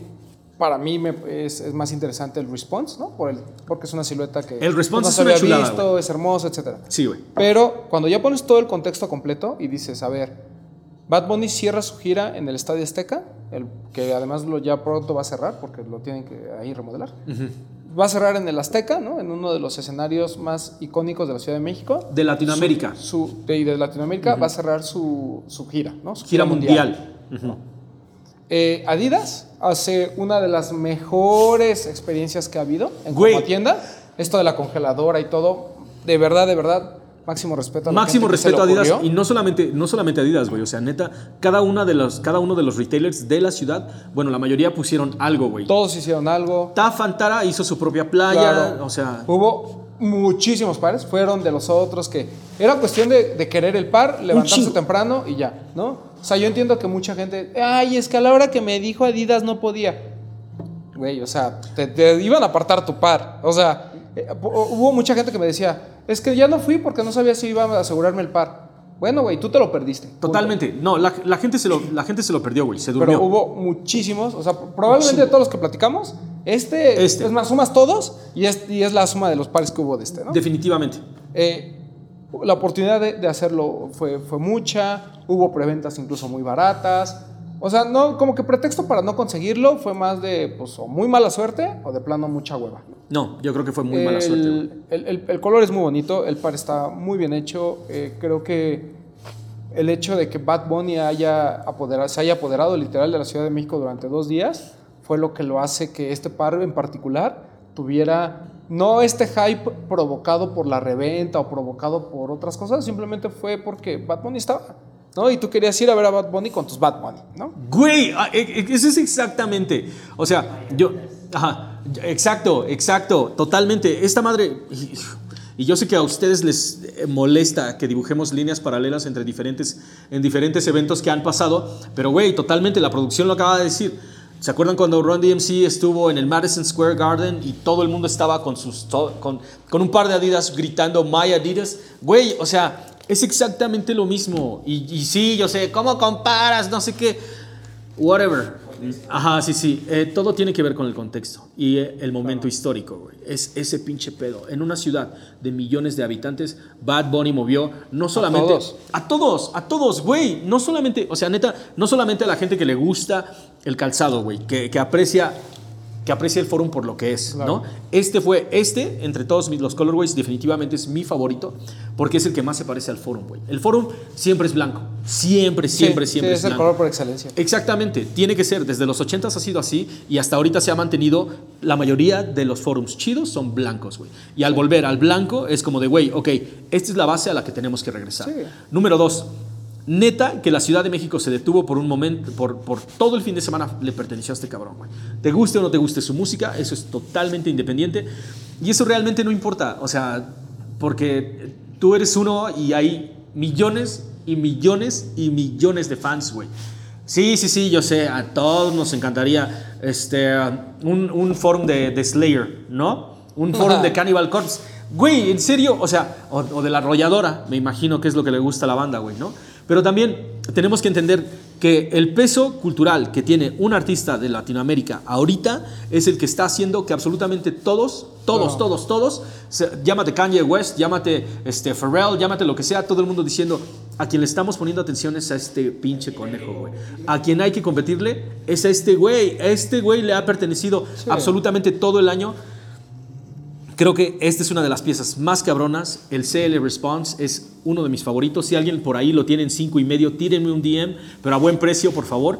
para mí me- es, es más interesante el Response, ¿no? Por el, porque es una silueta que El Response no es había visto, es hermoso, etcétera. Sí, güey. Pero cuando ya pones todo el contexto completo y dices, a ver, Bad Bunny cierra su gira en el Estadio Azteca, el, que además lo, ya pronto va a cerrar porque lo tienen que ahí remodelar. Va a cerrar en el Azteca, ¿no? En uno de los escenarios más icónicos de la Ciudad de México. De Latinoamérica. Su, su- de, de Latinoamérica va a cerrar su, su gira, ¿no? Su Gira mundial. Eh, Adidas hace una de las mejores experiencias que ha habido en Güey. como tienda. Esto de la congeladora y todo, de verdad, de verdad, máximo respeto a la Máximo gente que se respeto a le Adidas ocurrió. y no solamente, no solamente Adidas, güey. O sea, neta, cada, una de los, cada uno de los retailers de la ciudad, bueno, la mayoría pusieron algo, güey. Todos hicieron algo. Tafantara hizo su propia playa, Claro. o sea, Hubo muchísimos pares, fueron de los otros que era cuestión de, de querer el par, levantarse temprano y ya, ¿no? O sea, yo entiendo que mucha gente, ay, es que a la hora que me dijo Adidas no podía. Güey, o sea, te, te iban a apartar tu par. O sea, eh, hu- hubo mucha gente que me decía, es que ya no fui porque no sabía si iba a asegurarme el par. Bueno, güey, tú te lo perdiste. punto. totalmente. No, la, la gente se lo, la gente se lo perdió, güey. Se durmió. Pero hubo muchísimos, o sea, probablemente de todos los que platicamos, este, Este. es más, sumas todos y es, y es la suma de los pares que hubo de este, ¿no? Definitivamente. Eh, la oportunidad de, de hacerlo fue, fue mucha, hubo preventas incluso muy baratas. O sea, no, como que pretexto para no conseguirlo fue más de, pues, o muy mala suerte o de plano mucha hueva. No, yo creo que fue muy mala suerte. El, el- el- el color es muy bonito, el par está muy bien hecho. eh, creo que el hecho de que Bad Bunny haya apoderado, se haya apoderado literal de la Ciudad de México durante dos días fue lo que lo hace que este par en particular tuviera no este hype provocado por la reventa o provocado por otras cosas, simplemente fue porque Bad Bunny estaba. ¿no? Y tú querías ir a ver a Bad Bunny con tus Bad Bunny, ¿no? Güey, ah, e- e- eso es exactamente. O sea, yo. Ajá, exacto, exacto, totalmente. Esta madre. Y, yo sé que a ustedes les eh, molesta que dibujemos líneas paralelas entre diferentes, en diferentes eventos que han pasado, pero güey, totalmente, la producción lo acaba de decir. ¿Se acuerdan cuando Ron DMC estuvo en el Madison Square Garden y todo el mundo estaba con, sus, con, con un par de Adidas gritando My Adidas? Güey, o sea, es exactamente lo mismo. Y, y sí, yo sé, ¿cómo comparas? No sé qué. Whatever. Ajá, sí, sí. Eh, todo tiene que ver con el contexto y eh, el momento histórico, güey. Es ese pinche pedo. En una ciudad de millones de habitantes, Bad Bunny movió no solamente. todos. A todos, a todos, güey. No solamente, o sea, neta, no solamente a la gente que le gusta el calzado, güey, que, que aprecia. Que aprecia el forum por lo que es, Claro. ¿no? Este fue, este, entre todos los colorways, definitivamente es mi favorito, porque es el que más se parece al forum, güey. El forum siempre es blanco. Siempre, siempre, Sí, siempre sí, es es el color por excelencia. Exactamente, tiene que ser. Desde los 80 ha sido así y hasta ahorita se ha mantenido. La mayoría de los forums chidos son blancos, güey. Y al volver al blanco es como de, güey, ok, esta es la base a la que tenemos que regresar. Sí. Número dos, neta que la Ciudad de México se detuvo por un momento, por, por todo el fin de semana le perteneció a este cabrón, güey. Te guste o no te guste su música, eso es totalmente independiente y eso realmente no importa, o sea, porque tú eres uno y hay millones y millones y millones de fans, güey. Sí, sí, sí, yo sé, a todos nos encantaría este, un, un forum de, de Slayer, ¿no? Un forum de Cannibal Corpse. Güey, en serio, o sea, o, o de la arrolladora, me imagino que es lo que le gusta a la banda, güey, ¿no? Pero también tenemos que entender que el peso cultural que tiene un artista de Latinoamérica ahorita es el que está haciendo que absolutamente todos, todos, todos, todos, se- llámate Kanye West, llámate este, Pharrell, llámate lo que sea, todo el mundo diciendo, a quien le estamos poniendo atención es a este pinche conejo, güey. A quien hay que competirle es a este güey. A este güey le ha pertenecido Sí. absolutamente todo el año. Creo que esta es una de las piezas más cabronas. El CL Response es uno de mis favoritos. Si alguien por ahí lo tiene en 5 y medio, tírenme un DM, pero a buen precio, por favor,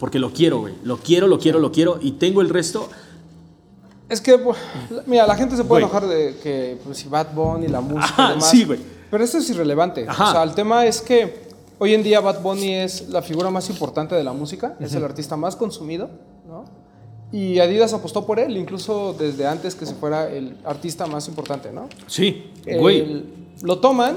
porque lo quiero, güey. Lo quiero, lo quiero, lo quiero. Y tengo el resto. Es que, pues, mira, la gente se puede Güey. enojar de que pues, si Bad Bunny, la música Ajá, y demás. sí, güey. Pero esto es irrelevante. Ajá. O sea, el tema es que hoy en día Bad Bunny es la figura más importante de la música, es el artista más consumido, ¿no? Y Adidas apostó por él, incluso desde antes que se fuera el artista más importante, ¿no? Sí, güey. El- lo toman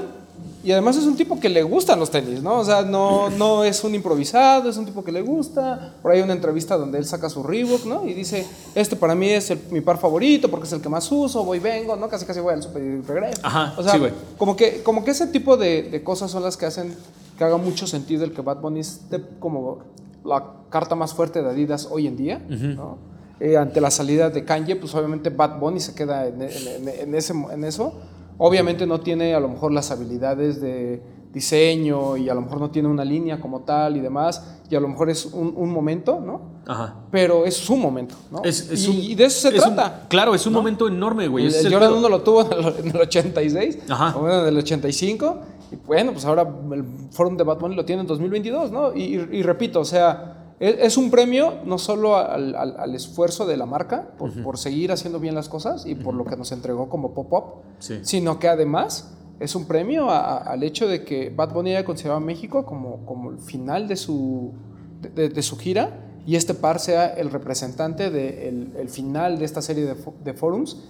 y además es un tipo que le gustan los tenis, ¿no? O sea, no, no es un improvisado, es un tipo que le gusta. Por ahí hay una entrevista donde él saca su Reebok, ¿no? Y dice, este para mí es el- mi par favorito porque es el que más uso, voy, vengo, ¿no? Casi casi voy al super y regreso. Ajá, o sea, sí, güey. como, que, como que ese tipo de, de cosas son las que hacen que haga mucho sentido el que Bad Bunny esté como la carta más fuerte de Adidas hoy en día, ¿no? Eh, ante la salida de Kanye, pues obviamente Bad Bunny se queda en, en- en- ese, en eso. Obviamente no tiene a lo mejor las habilidades de diseño y a lo mejor no tiene una línea como tal y demás, y a lo mejor es un, un momento, ¿no? Ajá. Pero es su momento, ¿no? Es, es y, un- y de eso se es un- trata. claro, es un momento enorme, güey. El, el Jordan pedo. 1 lo tuvo en el, en el 86, Ajá. o en el 85, y bueno, pues ahora el Forum de Bunny lo tiene en 2022, ¿no? Y, y- y repito, o sea, es, es un premio no solo al, al- al esfuerzo de la marca por, por seguir haciendo bien las cosas y por lo que nos entregó como pop-up, Sí. sino que además es un premio a- a- al hecho de que Bad Bunny haya considerado a México como, como el final de su, de, de- de su gira y este par sea el representante del el final de esta serie de, de forums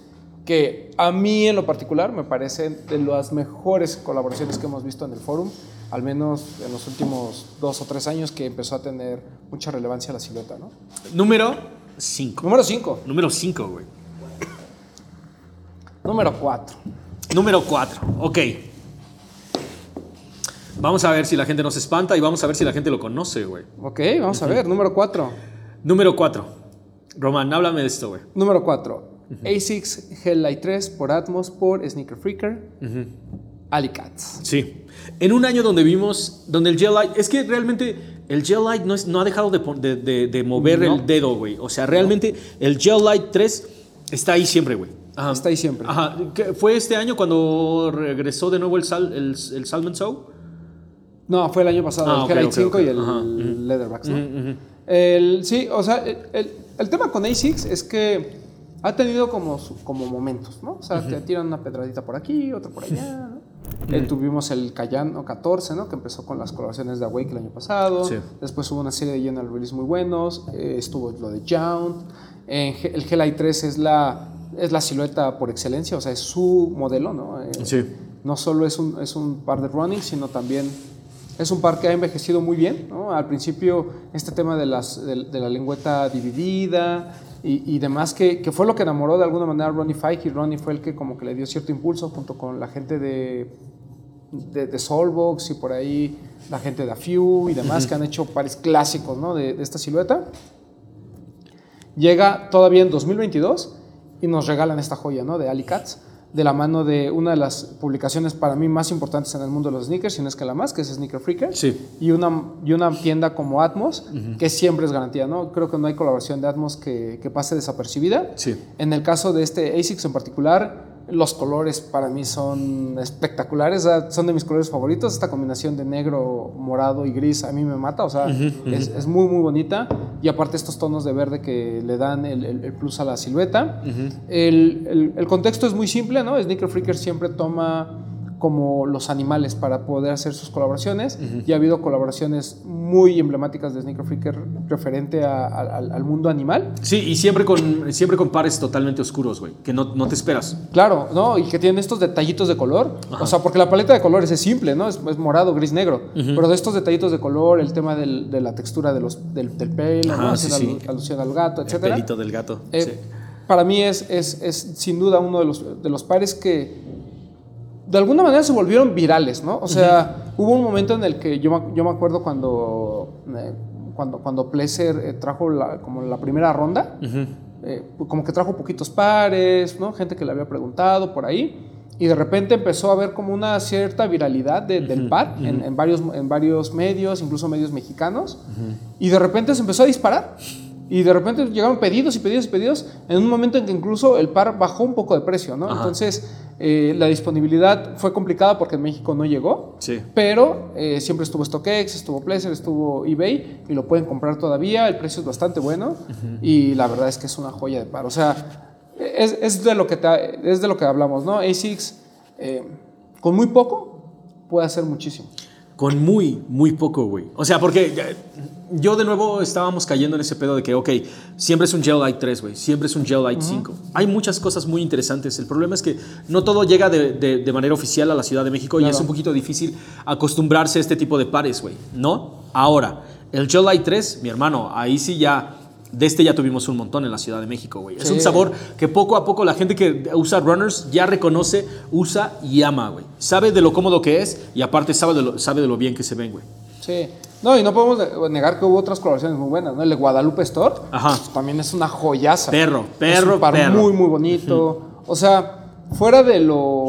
que a mí en lo particular me parecen de las mejores colaboraciones que hemos visto en el forum, al menos en los últimos dos o tres años que empezó a tener mucha relevancia la silueta. ¿no? Número 5. Número 5. Número 5, güey. Número 4. Número 4. Ok. Vamos a ver si la gente nos espanta y vamos a ver si la gente lo conoce, güey. Ok, vamos a ver. Número 4. Número 4. Román, háblame de esto, güey. Número 4. ASICS Hell Light 3 por Atmos por Sneaker Freaker. Alicats. Sí. En un año donde vimos, donde el Gel Light, es que realmente el Gel Light no, es- no ha dejado de, de- de- de mover No. el dedo, güey. O sea, realmente el Gel Light 3 está ahí siempre, güey. Ajá. Está ahí siempre. Ajá. ¿Qué- ¿Fue este año cuando regresó de nuevo el, sal, el, el Salmon Soul? No, fue el año pasado, Ah, el ok, Hellite ok, 5 y el Ajá, Leatherbacks, ¿no? El- sí, o sea, el, el- el tema con ASICS es que ha tenido como, como momentos, ¿no? O sea, te tiran una pedradita por aquí, otra por allá, ¿no? Eh, tuvimos el Cayano 14, ¿no? Que empezó con las colaboraciones de Awake el año pasado. Sí. Después hubo una serie de general release muy buenos. eh, estuvo lo de Jound. Ge- el Hellite 3 es la, es la silueta por excelencia, o sea, es su modelo, ¿no? Eh, Sí. no solo es un, es un par de running, sino también es un par que ha envejecido muy bien. ¿no? Al principio, este tema de, las, de, de la lengüeta dividida y, y demás, que, que fue lo que enamoró de alguna manera a Ronnie Fike, y Ronnie fue el que como que le dio cierto impulso junto con la gente de, de, de Soulbox y por ahí la gente de A Few y demás, que han hecho pares clásicos ¿no? de, de esta silueta. Llega todavía en 2022 y nos regalan esta joya, ¿no? De Alicats, de la mano de una de las publicaciones para mí más importantes en el mundo de los sneakers, si no es que la más, que es Sneaker Freaker. Sí. Y una, y una tienda como Atmos, que siempre es garantía, ¿no? Creo que no hay colaboración de Atmos que, que pase desapercibida. Sí. En el caso de este ASICS en particular, los colores para mí son espectaculares, o sea, son de mis colores favoritos. Esta combinación de negro, morado y gris a mí me mata, o sea, es, es muy, muy bonita. Y aparte estos tonos de verde que le dan el, el- el plus a la silueta. el, el- el contexto es muy simple, ¿no? Sneaker Freaker siempre toma como los animales para poder hacer sus colaboraciones. Y ha habido colaboraciones muy emblemáticas de Sneaker Freaker referente a- a- al, al mundo animal. Sí, y siempre con, siempre con pares totalmente oscuros, güey. Que no, no te esperas. Claro, ¿no? Y que tienen estos detallitos de color. O sea, porque la paleta de colores es simple, ¿no? Es, es morado, gris, negro. Pero de estos detallitos de color, el tema del- de la textura de los, del, del pelo, ¿no? Ajá, sí, Haciendo sí. alu- alusión al gato, El etcétera. pelito del gato. Eh, sí. Para mí es, es, es sin duda uno de los, de los pares que de alguna manera se volvieron virales, ¿no? O sea, hubo un momento en el que yo, me- yo me acuerdo cuando, eh, cuando, cuando Pleasure eh, trajo la, como la primera ronda, eh, como que trajo poquitos pares, ¿no? Gente que le había preguntado por ahí. Y de repente empezó a haber como una cierta viralidad de- del par en, en varios, en varios medios, incluso medios mexicanos. Y de repente se empezó a disparar. Y de repente llegaron pedidos y pedidos y pedidos en un momento en que incluso el par bajó un poco de precio, ¿no? Ajá. Entonces, eh, la disponibilidad fue complicada porque en México no llegó. Sí. Pero eh, siempre estuvo StockX, estuvo Pleasure, estuvo eBay y lo pueden comprar todavía. El precio es bastante bueno y la verdad es que es una joya de par. O sea, es, es de, lo que te- es de lo que hablamos, ¿no? ASICS, eh, con muy poco, puede hacer muchísimo. Con muy, muy poco, güey. O sea, porque ya- yo de nuevo estábamos cayendo en ese pedo de que, ok, siempre es un Gel Light 3, güey. Siempre es un Gel Light 5. Hay muchas cosas muy interesantes. El problema es que no todo llega de, de- de manera oficial a la Ciudad de México y es un poquito difícil acostumbrarse a este tipo de pares, güey. ¿No? Ahora, el Gel Light 3, mi hermano, ahí sí ya... De este ya tuvimos un montón en la Ciudad de México, güey. Es un sabor que poco a poco la gente que usa runners ya reconoce, usa y ama, güey. Sabe de lo cómodo que es y aparte sabe de lo, sabe de lo bien que se ven, güey. Sí. No, y no podemos ne- negar que hubo otras colaboraciones muy buenas, ¿no? El de Guadalupe Store Ajá. pues, también es una joyaza. Perro, Es perro, un par perro. muy, muy bonito. O sea, fuera de lo,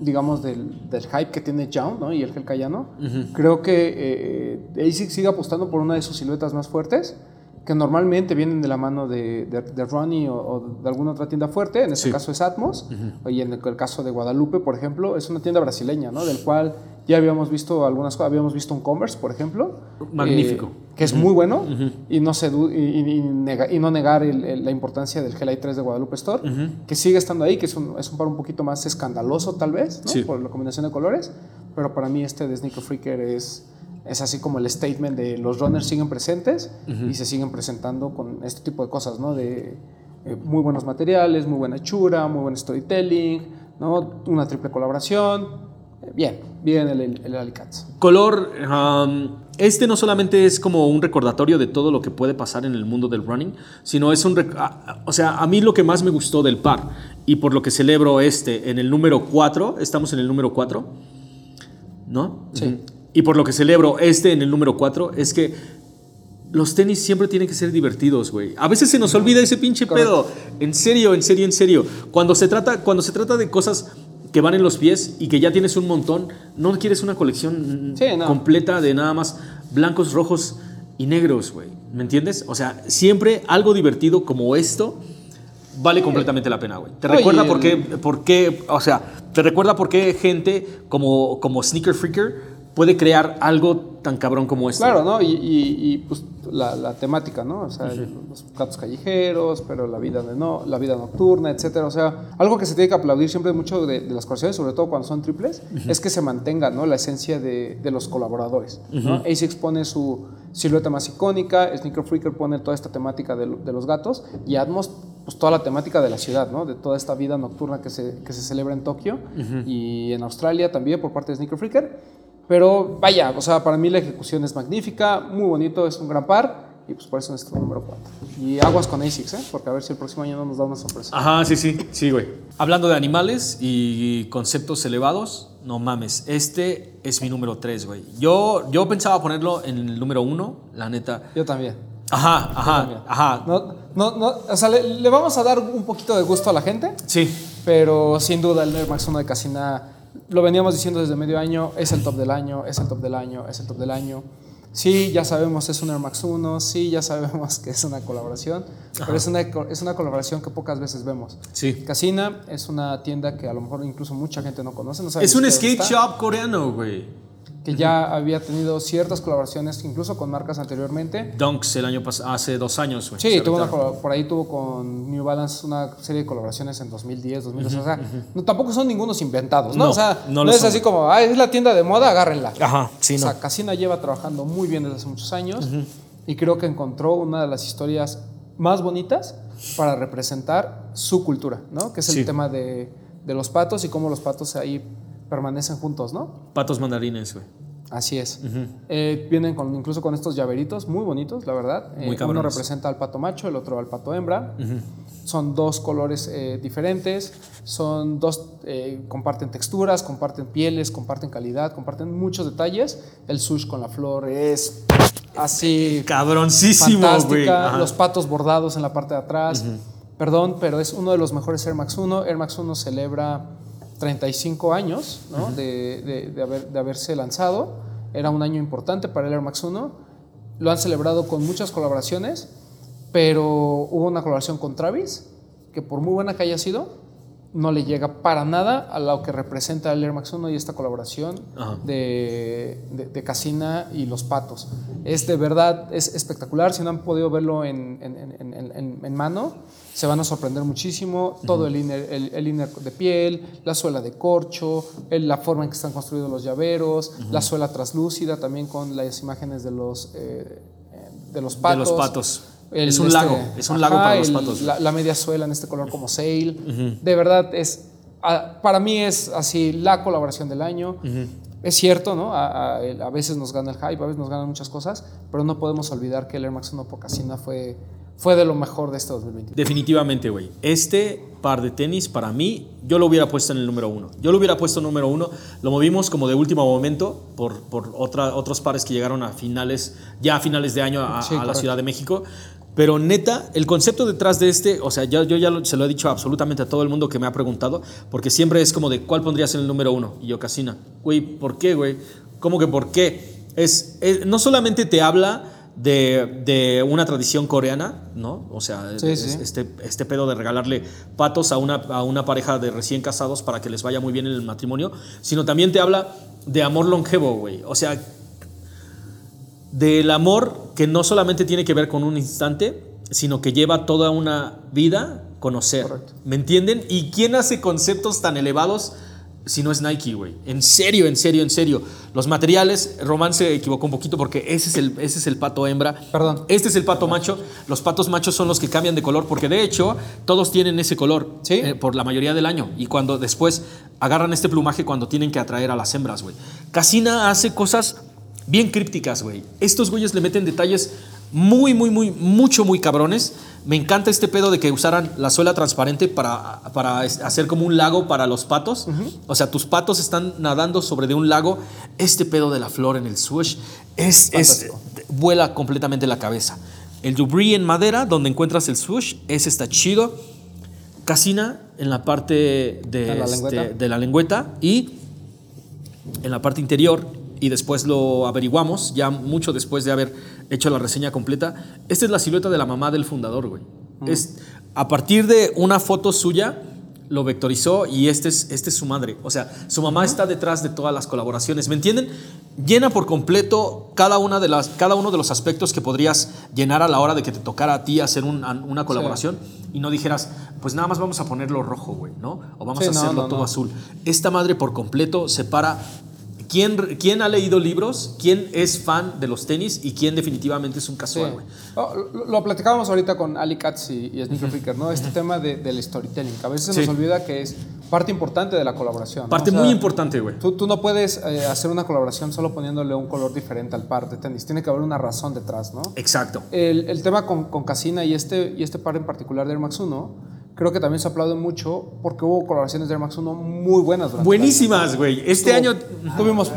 digamos, del, del hype que tiene Young, ¿no? Y el Gel Cayano, creo que eh, ASIC sigue apostando por una de sus siluetas más fuertes, que normalmente vienen de la mano de, de, de Ronnie o, o de alguna otra tienda fuerte, en este Sí. caso es Atmos, y en el, el caso de Guadalupe, por ejemplo, es una tienda brasileña, ¿no? Del cual ya habíamos visto algunas cosas, habíamos visto un Converse, por ejemplo. Magnífico. eh, que es muy bueno, y, no se y, y- nega- y no negar el- el- la importancia del Gel 3 de Guadalupe Store, que sigue estando ahí, que es un, es un par un poquito más escandaloso tal vez, ¿no? Sí. por la combinación de colores, pero para mí este de Sneaker Freaker es, es así como el statement de los runners siguen presentes y se siguen presentando con este tipo de cosas, ¿no? De eh, muy buenos materiales, muy buena hechura, muy buen storytelling, ¿no? Una triple colaboración. Eh, Bien, bien el, el. Color, um, este no solamente es como un recordatorio de todo lo que puede pasar en el mundo del running, sino es un... O sea, a mí lo que más me gustó del par y por lo que celebro este en el número 4, estamos en el número 4, ¿no? Sí. Y por lo que celebro este en el número 4 es que los tenis siempre tienen que ser divertidos, güey. A veces se nos olvida ese pinche pedo. En serio, en serio, en serio. Cuando se trata, cuando se trata de cosas que van en los pies y que ya tienes un montón, no quieres una colección Sí, no. completa de nada más blancos, rojos y negros, güey. ¿Me entiendes? O sea, siempre algo divertido como esto vale completamente la pena, güey. Te Oye, recuerda por qué, por qué, o sea, te recuerda por qué gente como, como Sneaker Freaker puede crear algo tan cabrón como esto. Claro, ¿no? Y, y- y, pues la, la temática, ¿no? O sea, los gatos callejeros, pero la vida, de no, la vida nocturna, etcétera. O sea, algo que se tiene que aplaudir siempre mucho de, de las colecciones, sobre todo cuando son triples, es que se mantenga, ¿no? La esencia de, de los colaboradores, ¿no? ASICS pone su silueta más icónica, Sneaker Freaker pone toda esta temática de, de los gatos y Atmos, pues toda la temática de la ciudad, ¿no? De toda esta vida nocturna que se, que se celebra en Tokio y en Australia también por parte de Sneaker Freaker. Pero vaya, o sea, para mí la ejecución es magnífica, muy bonito, es un gran par y pues por eso es nuestro número 4. Y aguas con ASICS, ¿eh? Porque a ver si el próximo año no nos da una sorpresa. Ajá, sí, sí, sí, güey. Hablando de animales y conceptos elevados, no mames, este es mi número 3, güey. Yo, yo pensaba ponerlo en el número 1, la neta. Yo también. Ajá, también. ajá, ajá. No, no, no, o sea, le, le vamos a dar un poquito de gusto a la gente, Sí, pero sin duda el Air Max 1 de Casina, lo veníamos diciendo desde medio año, es el top del año, es el top del año, es el top del año. Sí, ya sabemos es un Air Max 1, sí, ya sabemos que es una colaboración, pero es una, es una colaboración que pocas veces vemos. sí. Casina es una tienda que a lo mejor incluso mucha gente no conoce. No sabe Es un skate shop coreano, güey. Que ya había tenido ciertas colaboraciones, incluso con marcas anteriormente. Dunks el año pasado, hace dos años. Sí, tuvo una, por ahí tuvo con New Balance una serie de colaboraciones en 2010, 2012. O sea, no, tampoco son ningunos inventados, ¿no? No, o sea, no es son. así como, ah, es la tienda de moda, agárrenla. Ajá, sí, o no. sea, Casina lleva trabajando muy bien desde hace muchos años y creo que encontró una de las historias más bonitas para representar su cultura, ¿no? Que es el Sí. tema de, de los patos y cómo los patos ahí permanecen juntos, ¿no? Patos mandarines, güey. Así es. Eh, vienen con, incluso con estos llaveritos muy bonitos, la verdad. Eh, Muy uno representa al pato macho, el otro al pato hembra. Son dos colores eh, diferentes. Son dos, comparten texturas, comparten pieles, comparten calidad, comparten muchos detalles. El sush con la flor es así Cabroncísimo, güey. Los patos bordados en la parte de atrás. Perdón, pero es uno de los mejores Air Max 1. Air Max 1 celebra 35 años ¿no? de, de- de haber- de haberse lanzado. Era un año importante para el Air Max 1. Lo han celebrado con muchas colaboraciones, pero hubo una colaboración con Travis, que por muy buena que haya sido, no le llega para nada a lo que representa el Air Max 1 y esta colaboración de, Casina y Los Patos. Es de verdad, es espectacular. Si no han podido verlo en- en- en- en mano, se van a sorprender muchísimo. Todo el, inner, el, el inner de piel, la suela de corcho, el- la forma en que están construidos los llaveros, la suela translúcida también con las imágenes de los, eh, de los De patos. los patos. El, es un este, lago, es un lago para los patos. La, la media suela en este color como sail. De verdad, es para mí es así la colaboración del año. Es cierto, ¿no? A, a- el- a veces nos gana el hype, a veces nos ganan muchas cosas, pero no podemos olvidar que el Air Max 1 por Casina fue, fue de lo mejor de este 2021. Definitivamente, güey. Este par de tenis, para mí, yo lo hubiera puesto en el número uno. Yo lo hubiera puesto en número uno. Lo movimos como de último momento por, por otra, otros pares que llegaron a finales, ya a finales de año a, Sí, a la. Ciudad de México. Pero neta, el concepto detrás de este, o sea, ya, yo ya lo- se lo he dicho absolutamente a todo el mundo que me ha preguntado, porque siempre es como de cuál pondrías en el número uno. Y yo, Casina. Güey, ¿por qué, güey? ¿Cómo que por qué? Es, es- no solamente te habla de, de una tradición coreana, ¿no? O sea, Sí, es- sí. este, este pedo de regalarle patos a una, a una pareja de recién casados para que les vaya muy bien en el matrimonio, sino también te habla de amor longevo, güey. O sea, del amor que no solamente tiene que ver con un instante, sino que lleva toda una vida conocer. Correcto. ¿Me entienden? ¿Y quién hace conceptos tan elevados si no es Nike, güey? En serio, en serio, en serio. Los materiales, Román se equivocó un poquito porque ese es el, ese es el pato hembra. Perdón. Este es el pato macho. Los patos machos son los que cambian de color porque de hecho todos tienen ese color Sí. eh, por la mayoría del año. Y cuando después agarran este plumaje cuando tienen que atraer a las hembras, güey. Casina hace cosas bien crípticas, güey. Estos güeyes le meten detalles muy, muy, muy, mucho, muy cabrones. Me encanta este pedo de que usaran la suela transparente para, para hacer como un lago para los patos. O sea, tus patos están nadando sobre de un lago. Este pedo de la flor en el swoosh es, vuela completamente la cabeza. El debris en madera, donde encuentras el swoosh, ese está chido. Casina en la parte de, ¿En la este, de la lengüeta y en la parte interior y después lo averiguamos, ya mucho después de haber hecho la reseña completa. Esta es la silueta de la mamá del fundador, güey. Es, a partir de una foto suya, lo vectorizó y este es, este es su madre. O sea, su mamá está detrás de todas las colaboraciones. ¿Me entienden? Llena por completo cada, una de las, cada uno de los aspectos que podrías llenar a la hora de que te tocara a ti hacer un- una colaboración y no dijeras, pues nada más vamos a ponerlo rojo, güey, ¿no? O vamos Sí, a no, hacerlo no, todo no. azul. Esta madre por completo separa quién, quién ha leído libros, quién es fan de los tenis y quién definitivamente es un casual, güey. Oh, lo, lo platicábamos ahorita con Ali Katz y, y Sneaker Freaker, ¿no? Este tema de, del storytelling, que a veces se Sí. nos olvida que es parte importante de la colaboración. ¿no? Parte O sea, muy importante, güey. Tú, tú no puedes eh, hacer una colaboración solo poniéndole un color diferente al par de tenis. Tiene que haber una razón detrás, ¿no? Exacto. El, el tema con, con Casina y este, y este par en particular de Air Max 1, creo que también se aplaude mucho porque hubo colaboraciones de Air Max 1 muy buenas Buenísimas, güey. Este año. año... Tuvo- Tuvimos,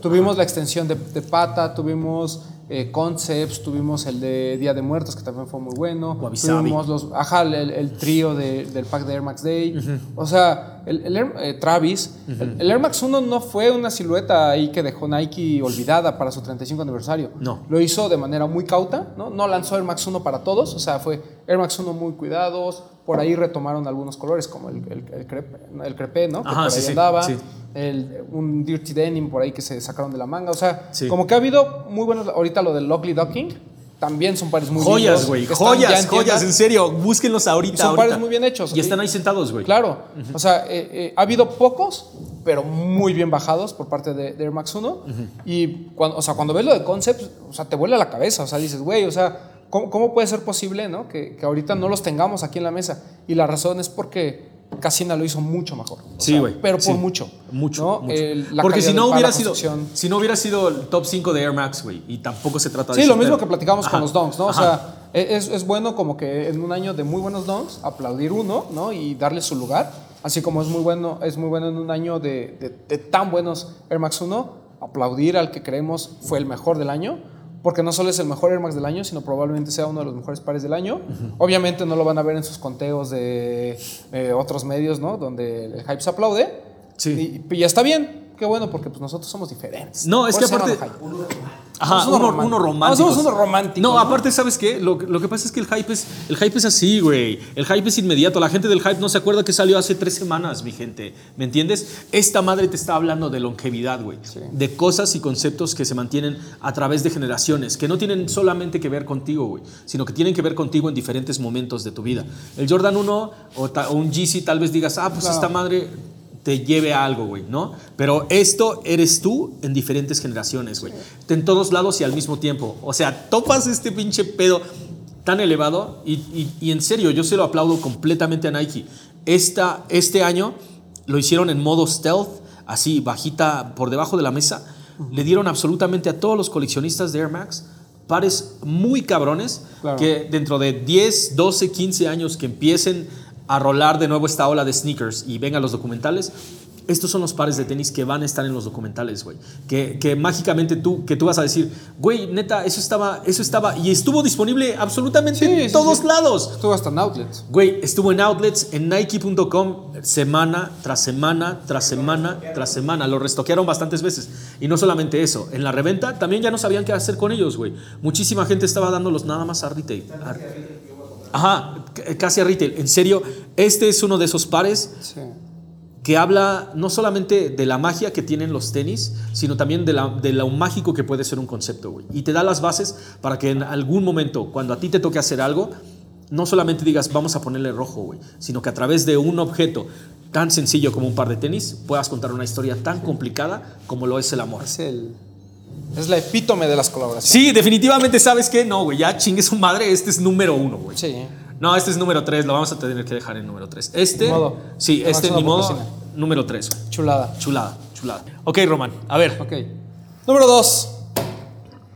tuvimos la extensión de, de pata, tuvimos eh, concepts, tuvimos el de Día de Muertos, que también fue muy bueno. Tuvimos los, ajá, el, el trío de- del pack de Air Max Day. O sea, el, el Air- eh, Travis, el, el Air Max 1 no fue una silueta ahí que dejó Nike olvidada para su 35 aniversario. No. Lo hizo de manera muy cauta, ¿no? No lanzó Air Max 1 para todos, o sea, fue Air Max 1 muy cuidados. Por ahí retomaron algunos colores, como el, el, el crepe, el crepé, ¿no? Que Ajá, por ahí sí, andaba. sí. El, un Dirty Denim por ahí que se sacaron de la manga. O sea, Sí. como que ha habido muy buenos. Ahorita lo del Ugly Ducking también son pares muy Joyas, güey. Joyas, en joyas, tiendas. en serio. Búsquenlos ahorita. Son ahorita. pares muy bien hechos. Y están ahí sentados, güey. Claro. O sea, eh, eh, ha habido pocos, pero muy bien bajados por parte de, de Air Max 1. Y cuando, o sea, cuando ves lo de Concepts, o sea, te vuela la cabeza. O sea, dices, güey, o sea, ¿cómo, cómo puede ser posible, no? Que, que ahorita no los tengamos aquí en la mesa. Y la razón es porque Casina lo hizo mucho mejor. O Sí, güey. Pero por Sí. mucho. Mucho. ¿no? mucho. La Porque si no hubiera sido, si no hubiera sido el top 5 de Air Max, güey, y tampoco se trata de Sí, lo mismo que platicamos Ajá. con los donks, ¿no? O Ajá. sea, e, es, es bueno como que en un año de muy buenos donks aplaudir uno, ¿no? Y darle su lugar. Así como es muy bueno, es muy bueno en un año de, de- de tan buenos Air Max 1, aplaudir al que creemos fue el mejor del año. Porque no solo es el mejor Air Max del año, sino probablemente sea uno de los mejores pares del año. Obviamente no lo van a ver en sus conteos de eh, otros medios, ¿no? Donde el hype se aplaude. Sí. Y, y ya está bien. Qué bueno, porque pues nosotros somos diferentes. No, es que aparte- Ajá, Somos uno, unos uno románticos. romántico. No, somos unos románticos, No, ¿no? aparte, ¿sabes qué? Lo, lo que pasa es que el hype es, el hype es así, güey. El hype es inmediato. La gente del hype no se acuerda que salió hace tres semanas, mi gente. ¿Me entiendes? Esta madre te está hablando de longevidad, güey. De cosas y conceptos que se mantienen a través de generaciones, que no tienen solamente que ver contigo, güey, sino que tienen que ver contigo en diferentes momentos de tu vida. El Jordan 1 o, ta- o un Yeezy tal vez digas, ah, pues Claro. esta madre te lleve a algo, güey, ¿no? Pero esto eres tú en diferentes generaciones, güey. En todos lados y al mismo tiempo. O sea, topas este pinche pedo tan elevado y, y- y en serio, yo se lo aplaudo completamente a Nike. Esta, este año lo hicieron en modo stealth, así, bajita, por debajo de la mesa. Le dieron absolutamente a todos los coleccionistas de Air Max pares muy cabrones Claro. que dentro de 10, 12, 15 años que empiecen a rolar de nuevo esta ola de sneakers y vengan los documentales, estos son los pares de tenis que van a estar en los documentales, güey. Que, que mágicamente tú, que tú vas a decir, güey, neta, eso estaba, eso estaba, y estuvo disponible absolutamente Sí, en sí, todos sí. lados. Estuvo hasta en outlets. Güey, estuvo en outlets, en Nike.com, semana tras semana, tras semana, tras semana. Lo restoquearon bastantes veces. Y no solamente eso, en la reventa también ya no sabían qué hacer con ellos, güey. Muchísima gente estaba dándolos nada más a retail. A- Ajá, casi a retail. En serio, este es uno de esos pares Sí. que habla no solamente de la magia que tienen los tenis, sino también de, la, de lo mágico que puede ser un concepto, güey. Y te da las bases para que en algún momento, cuando a ti te toque hacer algo, no solamente digas, vamos a ponerle rojo, güey, sino que a través de un objeto tan sencillo como un par de tenis, puedas contar una historia tan complicada como lo es el amor. Es el. Es la epítome de las colaboraciones. Sí, definitivamente sabes que no, güey, ya chingue su madre, este es número uno, güey. Sí. No, este es número 3, lo vamos a tener que dejar en número 3. Este, Ni modo. sí, este ni modo, número 3. Chulada. Chulada, chulada. Ok, Román, a ver. Ok. Número dos.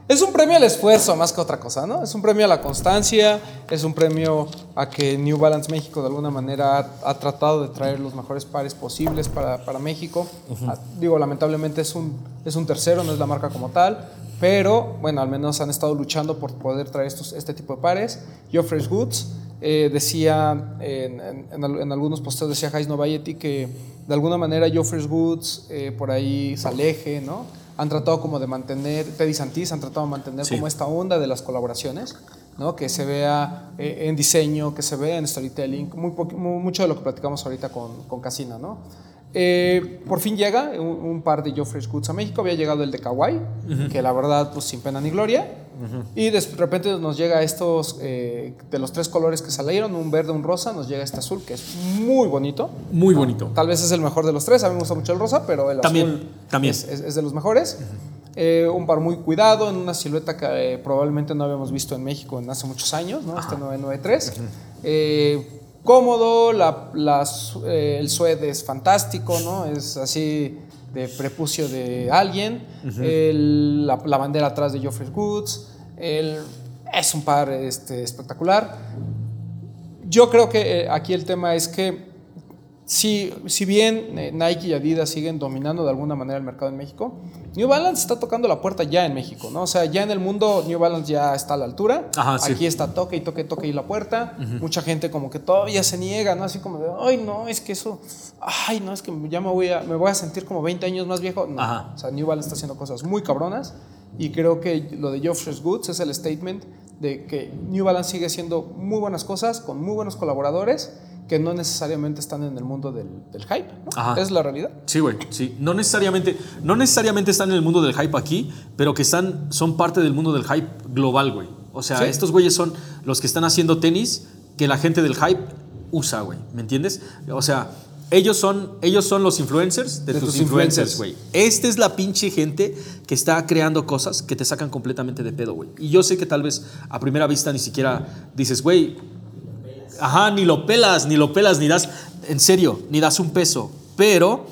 Es un premio al esfuerzo más que otra cosa, ¿no? Es un premio a la constancia, es un premio a que New Balance México de alguna manera ha, ha tratado de traer los mejores pares posibles para, para México. Ah, digo, lamentablemente es un, es un tercero, no es la marca como tal, pero bueno, al menos han estado luchando por poder traer estos, este tipo de pares. Joffrey's Goods eh, decía, en, en, en, algunos posteos decía Jais Novayeti que de alguna manera Joffrey Woods, eh, por ahí Saleje, ¿no? Han tratado como de mantener, Teddy Santis han tratado de mantener como esta onda de las colaboraciones, ¿no? Que se vea eh, en diseño, que se vea en storytelling, muy, mucho de lo que platicamos ahorita con, con Casina, ¿no? Eh, por fin llega un, par de Joffrey Goods a México. Había llegado el de Kawaii, que la verdad, pues sin pena ni gloria. Y de repente nos llega estos, eh, de los tres colores que salieron, un verde, un rosa, nos llega este azul, que es muy bonito. Muy bonito. Tal vez es el mejor de los tres. A mí me gusta mucho el rosa, pero el también, azul también. Es, de los mejores. Eh, un par muy cuidado, en una silueta que probablemente no habíamos visto en México en hace muchos años, ¿no? Este 993 cómodo, la, eh, el suede es fantástico, ¿no? Es así de prepucio de alguien, la, bandera atrás de Geoffrey Woods, es un par este, espectacular. Yo creo que eh, aquí el tema es que si, si bien eh, Nike y Adidas siguen dominando de alguna manera el mercado en México, New Balance está tocando la puerta ya en México, ¿no? O sea, ya en el mundo New Balance ya está a la altura. Aquí está toque y toque, toque y la puerta. Mucha gente como que todavía se niega, ¿no? Así como de, ay, no, es que eso, ay, no, es que ya me voy a, me voy a sentir como 20 años más viejo. No, o sea, New Balance está haciendo cosas muy cabronas y creo que lo de Geoffrey's Goods es el statement de que New Balance sigue haciendo muy buenas cosas con muy buenos colaboradores que no necesariamente están en el mundo del, hype. Es la realidad. Sí, güey, sí. No necesariamente, no necesariamente están en el mundo del hype aquí, pero que están, son parte del mundo del hype global, güey. O sea, estos güeyes son los que están haciendo tenis que la gente del hype usa, güey. ¿Me entiendes? O sea, ellos son, ellos son los influencers de, tus, influencers, güey. Esta es la pinche gente que está creando cosas que te sacan completamente de pedo, güey. Y yo sé que tal vez a primera vista ni siquiera dices, güey, Ajá, ni lo pelas, ni lo pelas, ni das, en serio, ni das un peso. Pero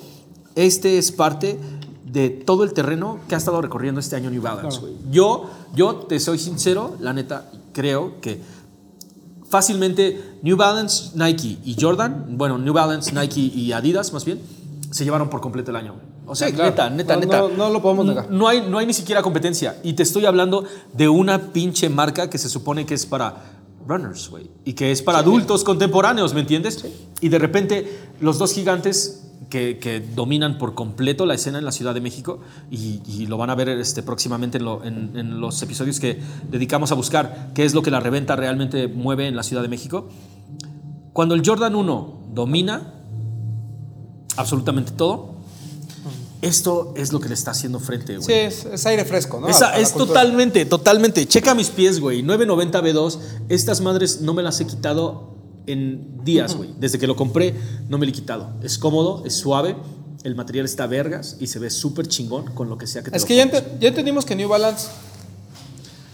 este es parte de todo el terreno que ha estado recorriendo este año New Balance. Yo, yo te soy sincero, la neta, creo que fácilmente New Balance, Nike y Jordan, bueno, New Balance, Nike y Adidas más bien, se llevaron por completo el año. O sea, neta, neta, neta. No, lo podemos negar. No hay, no hay ni siquiera competencia. Y te estoy hablando de una pinche marca que se supone que es para runners, güey. Y que es para adultos contemporáneos, ¿me entiendes? Y de repente los dos gigantes que, dominan por completo la escena en la Ciudad de México y, lo van a ver este, próximamente en, en, los episodios que dedicamos a buscar qué es lo que la reventa realmente mueve en la Ciudad de México. Cuando el Jordan 1 domina absolutamente todo, esto es lo que le está haciendo frente, güey. Sí, es, aire fresco, ¿no? es totalmente, totalmente. Checa mis pies, güey. 990 B2. Estas madres no me las he quitado en días, güey. Desde que lo compré, no me lo he quitado. Es cómodo, es suave. El material está vergas y se ve súper chingón con lo que sea que te Es que ya, ya entendimos que New Balance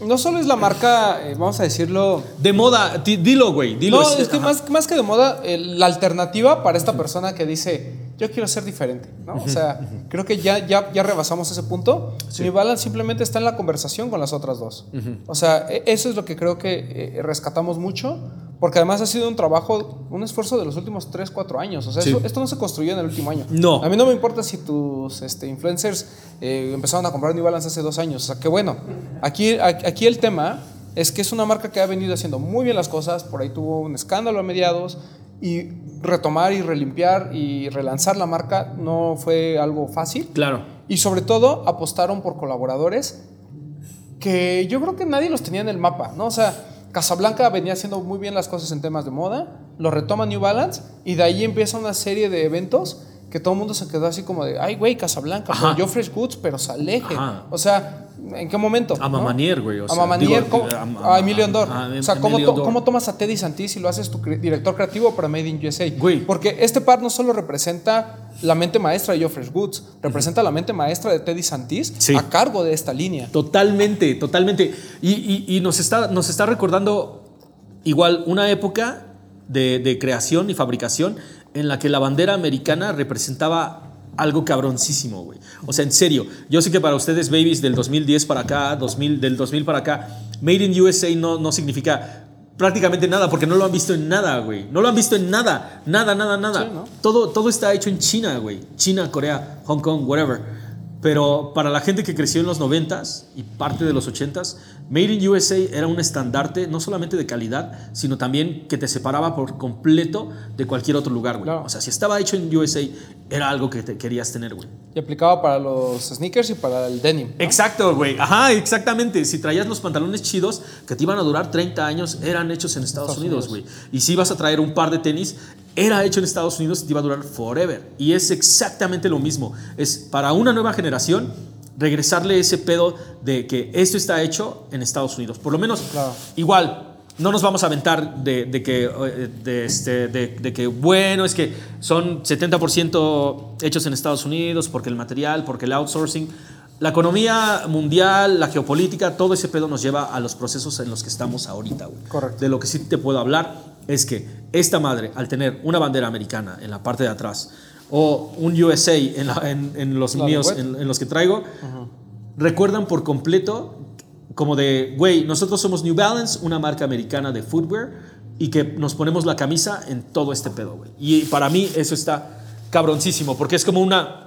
no solo es la marca, eh, vamos a decirlo. De moda, dilo, güey. Dilo. No, es, que más, más, que de moda, la alternativa para esta persona que dice, yo quiero ser diferente, ¿no? O sea, creo que ya, ya, ya rebasamos ese punto. Mi balance simplemente está en la conversación con las otras dos. O sea, e, eso es lo que creo que eh, rescatamos mucho porque además ha sido un trabajo, un esfuerzo de los últimos 3, 4 años. O sea, esto no se construyó en el último año. No. A mí no me importa si tus este, influencers eh, empezaron a comprar New Balance hace dos años. O sea, que bueno, aquí, aquí el tema es que es una marca que ha venido haciendo muy bien las cosas. Por ahí tuvo un escándalo a mediados. Y retomar y relimpiar y relanzar la marca no fue algo fácil. Claro. Y sobre todo apostaron por colaboradores que yo creo que nadie los tenía en el mapa, ¿no? O sea, Casablanca venía haciendo muy bien las cosas en temas de moda, lo retoma New Balance y de ahí empieza una serie de eventos que todo el mundo se quedó así como de, ay, güey, Casablanca, yo Fresh Goods, pero Saleje. O sea, ¿en qué momento? A Mamanier, güey. a Mamanier, a, Emilio Andor. o sea, ¿cómo, ¿cómo, tomas a Teddy Santis y lo haces tu director creativo para Made in USA? Güey. Porque este par no solo representa la mente maestra de Joe Fresh Goods, representa la mente maestra de Teddy Santis a cargo de esta línea. Totalmente, totalmente. Y, nos, está, nos está recordando igual una época de, de creación y fabricación en la que la bandera americana representaba algo cabroncísimo, güey. O sea, en serio, yo sé que para ustedes, babies, del 2010 para acá, 2000, del 2000 para acá, Made in USA no, no significa prácticamente nada, porque no lo han visto en nada, güey. No lo han visto en nada, nada, nada, nada. todo, todo está hecho en China, güey. China, Corea, Hong Kong, whatever. Pero para la gente que creció en los 90s y parte de los 80s, Made in USA era un estandarte no solamente de calidad, sino también que te separaba por completo de cualquier otro lugar, güey. Claro. O sea, si estaba hecho en USA, era algo que te querías tener, güey. Y aplicaba para los sneakers y para el denim. ¿no? Exacto, güey. Ajá, exactamente. Si traías los pantalones chidos que te iban a durar 30 años, eran hechos en Estados, Estados Unidos, güey. Y si ibas a traer un par de tenis, era hecho en Estados Unidos y iba a durar forever. Y es exactamente lo mismo. Es para una nueva generación regresarle ese pedo de que esto está hecho en Estados Unidos. Por lo menos, Claro. igual. No nos vamos a aventar de, de que, eh, de, este, de que, bueno, es que son 70% hechos en Estados Unidos porque el material, porque el outsourcing. La economía mundial, la geopolítica, todo ese pedo nos lleva a los procesos en los que estamos ahorita, güey. Correcto. De lo que sí te puedo hablar es que esta madre, al tener una bandera americana en la parte de atrás o un USA en, la- en- en los La míos, en los que traigo, recuerdan por completo como de, güey, nosotros somos New Balance, una marca americana de footwear y que nos ponemos la camisa en todo este pedo, güey. Y para mí eso está cabroncísimo porque es como una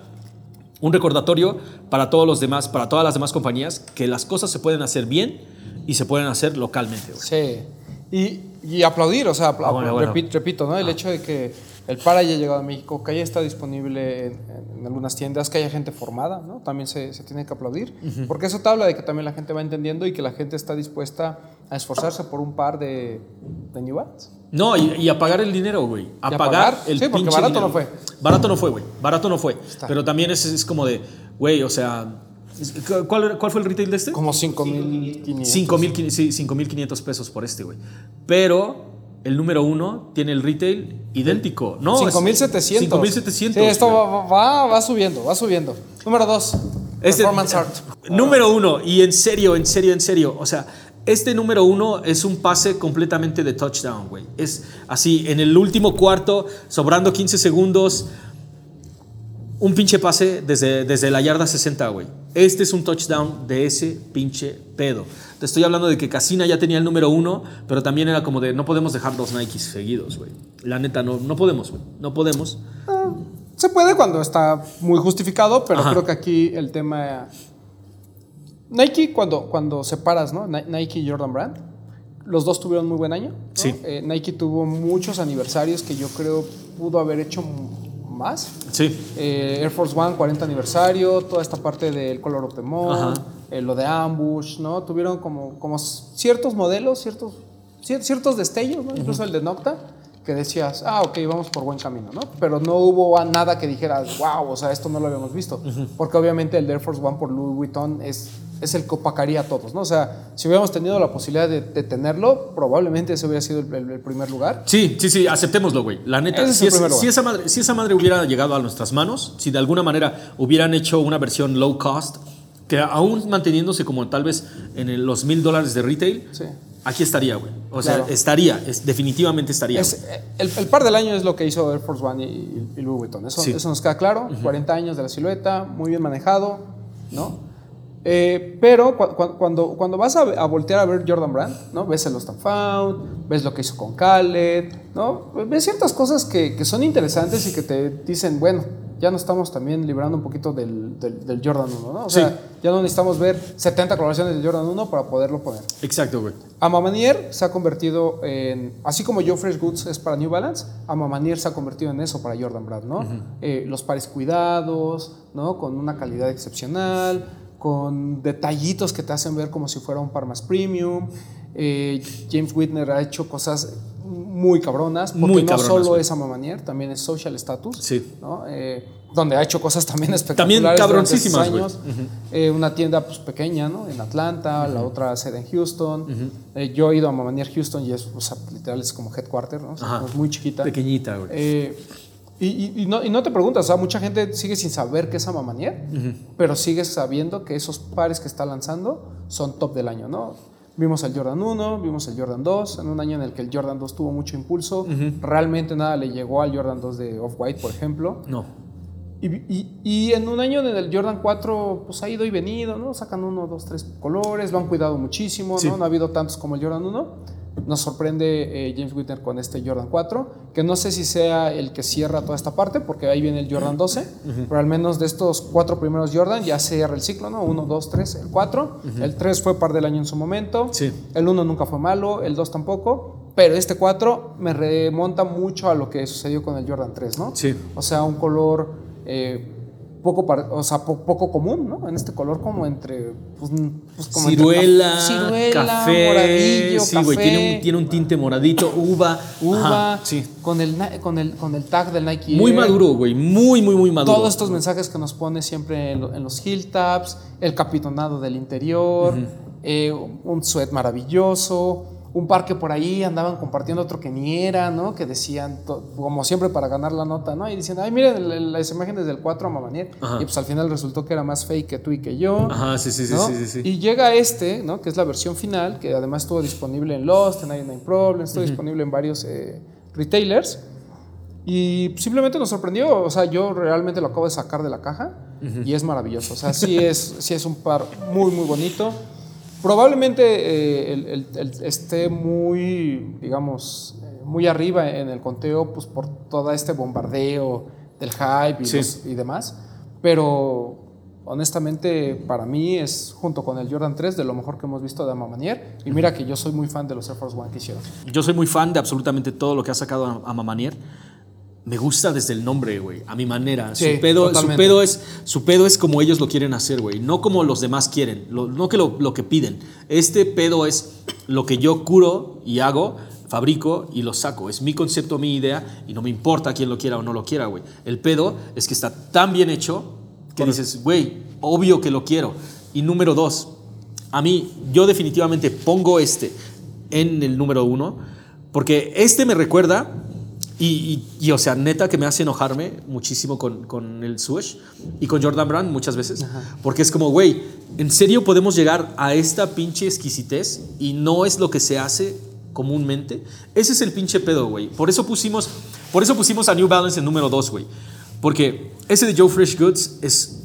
un recordatorio para todos los demás, para todas las demás compañías que las cosas se pueden hacer bien y se pueden hacer localmente, güey. Sí. Y, y aplaudir, o sea, apla- Ah, bueno, bueno. repi- repito, ¿no? El hecho de que el par haya llegado a México, que haya estado disponible en, en algunas tiendas, que haya gente formada, ¿no? También se, se tiene que aplaudir. Porque eso te habla de que también la gente va entendiendo y que la gente está dispuesta a esforzarse por un par de, de New Balance. No, y, y a pagar el dinero, güey. A, pagar, pagar, el sí, porque pinche barato dinero. no fue. Barato no fue, güey. Barato no fue. Está. Pero también es, es como de, güey, o sea, ¿cuál, ¿cuál fue el retail de este? Como 5.500. 5.500 sí, 5.500 pesos por este, güey. Pero el número uno tiene el retail idéntico. No, es 5.700. 5.700. Sí, esto va, va, va subiendo, va subiendo. Número dos, Este- Performance Art. Número uno, y en serio, en serio, en serio. O sea, este número uno es un pase completamente de touchdown, güey. Es así, en el último cuarto, sobrando 15 segundos, un pinche pase desde, desde la yarda 60, güey. Este es un touchdown de ese pinche pedo. Te estoy hablando de que Casina ya tenía el número uno, pero también era como de no podemos dejar dos Nikes seguidos, güey. La neta, no, no podemos, güey. No podemos. Ah, Se puede cuando está muy justificado, pero Ajá. creo que aquí el tema. Nike, cuando, cuando separas, ¿no? Ni- Nike y Jordan Brand, los dos tuvieron muy buen año. ¿no? Sí. Eh, Nike tuvo muchos aniversarios que yo creo pudo haber hecho más. Sí. Eh, Air Force One, 40 aniversario, toda esta parte del Color of the Moon, eh, lo de Ambush, ¿no? Tuvieron como, como ciertos modelos, ciertos, cier- ciertos destellos, ¿no? Incluso el de Nocta, que decías, ah, ok, vamos por buen camino, ¿no? Pero no hubo nada que dijeras, wow, o sea, esto no lo habíamos visto. Porque obviamente el de Air Force One por Louis Vuitton es, es el que opacaría a todos, ¿no? O sea, si hubiéramos tenido la posibilidad de, de tenerlo, probablemente ese hubiera sido el- el- el primer lugar. Sí, sí, sí, aceptémoslo, güey. La neta, es si, el es- si esa madre, si esa madre hubiera llegado a nuestras manos, si de alguna manera hubieran hecho una versión low cost, que aún manteniéndose como tal vez en los mil dólares de retail, Sí. aquí estaría, güey. O sea, Claro. estaría, es, definitivamente estaría. Es, eh, el, el par del año es lo que hizo Air Force One y, y Louis Vuitton. Eso, Sí. eso nos queda claro. 40 años de la silueta, muy bien manejado, ¿no? Eh, pero cu- cu- cuando, cuando vas a, a voltear a ver Jordan Brand, ¿no? Ves el Lost and Found, ves lo que hizo con Khaled, ¿no? Ves ciertas cosas que, que son interesantes y que te dicen, bueno, ya nos estamos también librando un poquito del, del- del Jordan 1, ¿no? O Sí. sea, ya no necesitamos ver 70 coloraciones del Jordan 1 para poderlo poner. Exacto, güey. Amamanier se ha convertido en, así como Joe Fresh Goods es para New Balance, Amamanier se ha convertido en eso para Jordan Brand, ¿no? Eh, los pares cuidados, ¿no? Con una calidad excepcional, con detallitos que te hacen ver como si fuera un par más premium. Eh, James Whitner ha hecho cosas muy cabronas, porque Muy no cabronas, solo güey. es Amamanier, también es Social Status. Sí. ¿no? Eh, donde ha hecho cosas también espectaculares. También cabroncísimas, años. Eh, una tienda pues, pequeña, ¿no? En Atlanta, la otra sede en Houston. Yo he ido a Mamanier Houston y es, o sea, literal es como headquarter, ¿no? O sea, Ajá. es muy chiquita. Pequeñita, güey. Y, y- y no, y no te preguntas, o sea, mucha gente sigue sin saber qué es Amamanier, pero sigue sabiendo que esos pares que está lanzando son top del año, ¿no? Vimos el Jordan 1, vimos el Jordan 2, en un año en el que el Jordan 2 tuvo mucho impulso, realmente nada le llegó al Jordan 2 de Off-White, por ejemplo. No. Y en un año en el Jordan 4 pues ha ido y venido, ¿no? Sacan uno, dos, tres colores, lo han cuidado muchísimo, Sí. ¿no? No ha habido tantos como el Jordan 1. Nos sorprende eh, James Whitner con este Jordan 4, que no sé si sea el que cierra toda esta parte, porque ahí viene el Jordan 12, pero al menos de estos cuatro primeros Jordan ya cierra el ciclo, ¿no? 1, 2, 3, el 4. El 3 fue par del año en su momento. Sí. El 1 nunca fue malo, el 2 tampoco. Pero este 4 me remonta mucho a lo que sucedió con el Jordan 3, ¿no? Sí. O sea, un color eh, poco, o sea, po- poco común, ¿no? En este color como entre... Pues, pues como entre Ciruela, caf- ciruela, café, moradillo, sí, güey, tiene un, tiene un tinte moradito, uva, uva, Ajá, sí. con, el, con, el, con el tag del Nike Muy Air. maduro, güey, muy, muy, muy maduro. Todos estos mensajes que nos pone siempre en, lo- en los heel taps, el capitonado del interior, eh, un sweat maravilloso, un par que por ahí andaban compartiendo otro que ni era, ¿no? Que decían, como siempre para ganar la nota, ¿no? Y diciendo, ay, miren las imágenes del 4 a Mamanier. Y pues al final resultó que era más fake que tú y que yo. Ajá, sí, sí, ¿no? sí, sí, sí. Y llega este, ¿no? Que es la versión final, que además estuvo disponible en Lost, en 99 Problems, estuvo disponible en varios eh, retailers. Y simplemente nos sorprendió. O sea, yo realmente lo acabo de sacar de la caja y es maravilloso. O sea, sí es, sí es un par muy, muy bonito. Probablemente eh, el- el- el- esté muy, digamos, eh, muy arriba en el conteo, pues por todo este bombardeo del hype y, Sí. los- y demás. Pero honestamente, para mí es junto con el Jordan 3 de lo mejor que hemos visto de Amamanier. Y mira que yo soy muy fan de los Air Force One que hicieron. Yo soy muy fan de absolutamente todo lo que ha sacado a, a Mamanier. Me gusta desde el nombre, güey, a mi manera. Sí, su, pedo, su, pedo es, su pedo es como ellos lo quieren hacer, güey. No como los demás quieren, lo- no que lo, lo que piden. Este pedo es lo que yo curo y hago, fabrico y lo saco. Es mi concepto, mi idea y no me importa quién lo quiera o no lo quiera, güey. El pedo es que está tan bien hecho que dices, güey, obvio que lo quiero. Y número dos, a mí, yo definitivamente pongo este en el número uno, porque este me recuerda, y, y- y, o sea, neta que me hace enojarme muchísimo con, con el Swoosh y con Jordan Brand muchas veces, porque es como, güey, ¿en serio podemos llegar a esta pinche exquisitez y no es lo que se hace comúnmente? Ese es el pinche pedo, güey. Por eso pusimos, por eso pusimos a New Balance en número dos, güey. Porque ese de Joe Fresh Goods es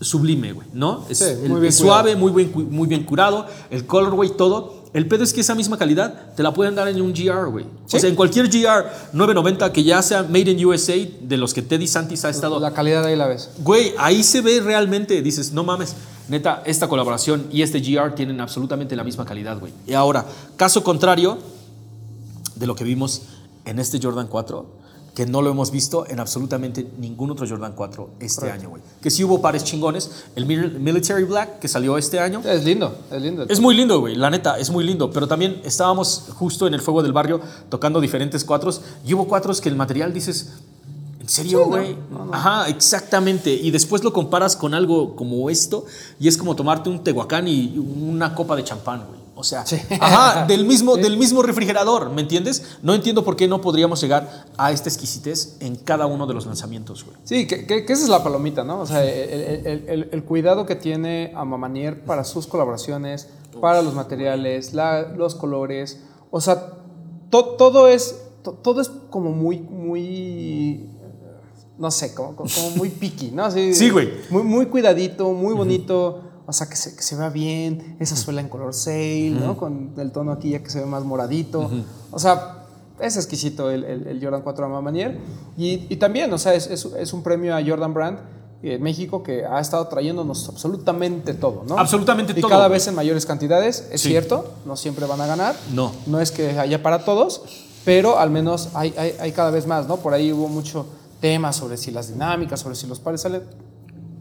sublime, güey, ¿no? Es, Sí, el- muy bien es suave, muy, buen, cu- muy bien curado, el colorway, todo. El pedo es que esa misma calidad te la pueden dar en un GR, güey. Sí. O sea, en cualquier GR 990 que ya sea made in USA, de los que Teddy Santis ha estado. La calidad ahí la ves. Güey, ahí se ve realmente, dices, no mames, neta, esta colaboración y este GR tienen absolutamente la misma calidad, güey. Y ahora, caso contrario de lo que vimos en este Jordan 4, que no lo hemos visto en absolutamente ningún otro Jordan 4 este año, güey. Que sí hubo pares chingones, el Mil- Military Black que salió este año. Es lindo, es lindo. Es muy lindo, güey, la neta, es muy lindo. Pero también estábamos justo en el fuego del barrio tocando diferentes cuatros y hubo cuatros que el material dices, ¿en serio, Sí, no, güey? no, no. Ajá, exactamente. Y después lo comparas con algo como esto y es como tomarte un tehuacán y una copa de champán, güey. O sea, ajá, del mismo, del mismo refrigerador, ¿me entiendes? No entiendo por qué no podríamos llegar a esta exquisitez en cada uno de los lanzamientos, güey. Sí, que, que- que esa es la palomita, ¿no? O sea, el, el- el- el cuidado que tiene Amamanier para sus colaboraciones, para los materiales, la- los colores. O sea, to- todo es to- todo es como muy, muy, no sé, como, como- muy picky, ¿no? Así, Sí, güey. Muy, muy cuidadito, muy bonito. O sea, que se, que se vea bien, esa suela en color sail, ¿no? Con el tono aquí ya que se ve más moradito. O sea, es exquisito el, el- el Jordan 4 Amamanier. Y, y también, o sea, es, es- es un premio a Jordan Brand en México que ha estado trayéndonos absolutamente todo, ¿no? Absolutamente y todo, cada güey. vez en mayores cantidades, es Sí. cierto, no siempre van a ganar. No. No es que haya para todos, pero al menos hay, hay, hay cada vez más, ¿no? Por ahí hubo mucho tema sobre si las dinámicas, sobre si los pares salen.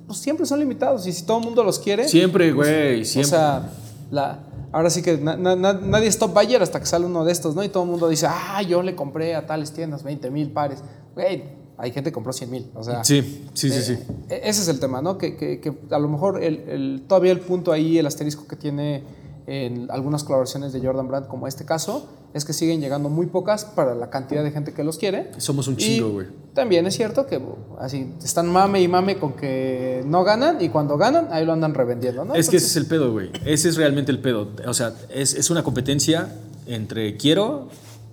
Pues siempre son limitados y si todo el mundo los quiere. Siempre, güey, O siempre. sea, la, ahora sí que na- na- na- nadie es top buyer hasta que sale uno de estos, ¿no? Y todo el mundo dice, ah, yo le compré a tales tiendas 20 mil pares. Güey, hay gente que compró 100 mil. O sea, sí, sí, sí, sí. eh, ese es el tema, ¿no? Que, que- que a lo mejor el, el- todavía el punto ahí, el asterisco que tiene en algunas colaboraciones de Jordan Brand, como este caso, es que siguen llegando muy pocas para la cantidad de gente que los quiere. Somos un chingo, güey. También es cierto que así están mame y mame con que no ganan y cuando ganan ahí lo andan revendiendo, ¿no? Es que ese es el pedo, güey. Ese es realmente el pedo. O sea, es, es una competencia entre quiero,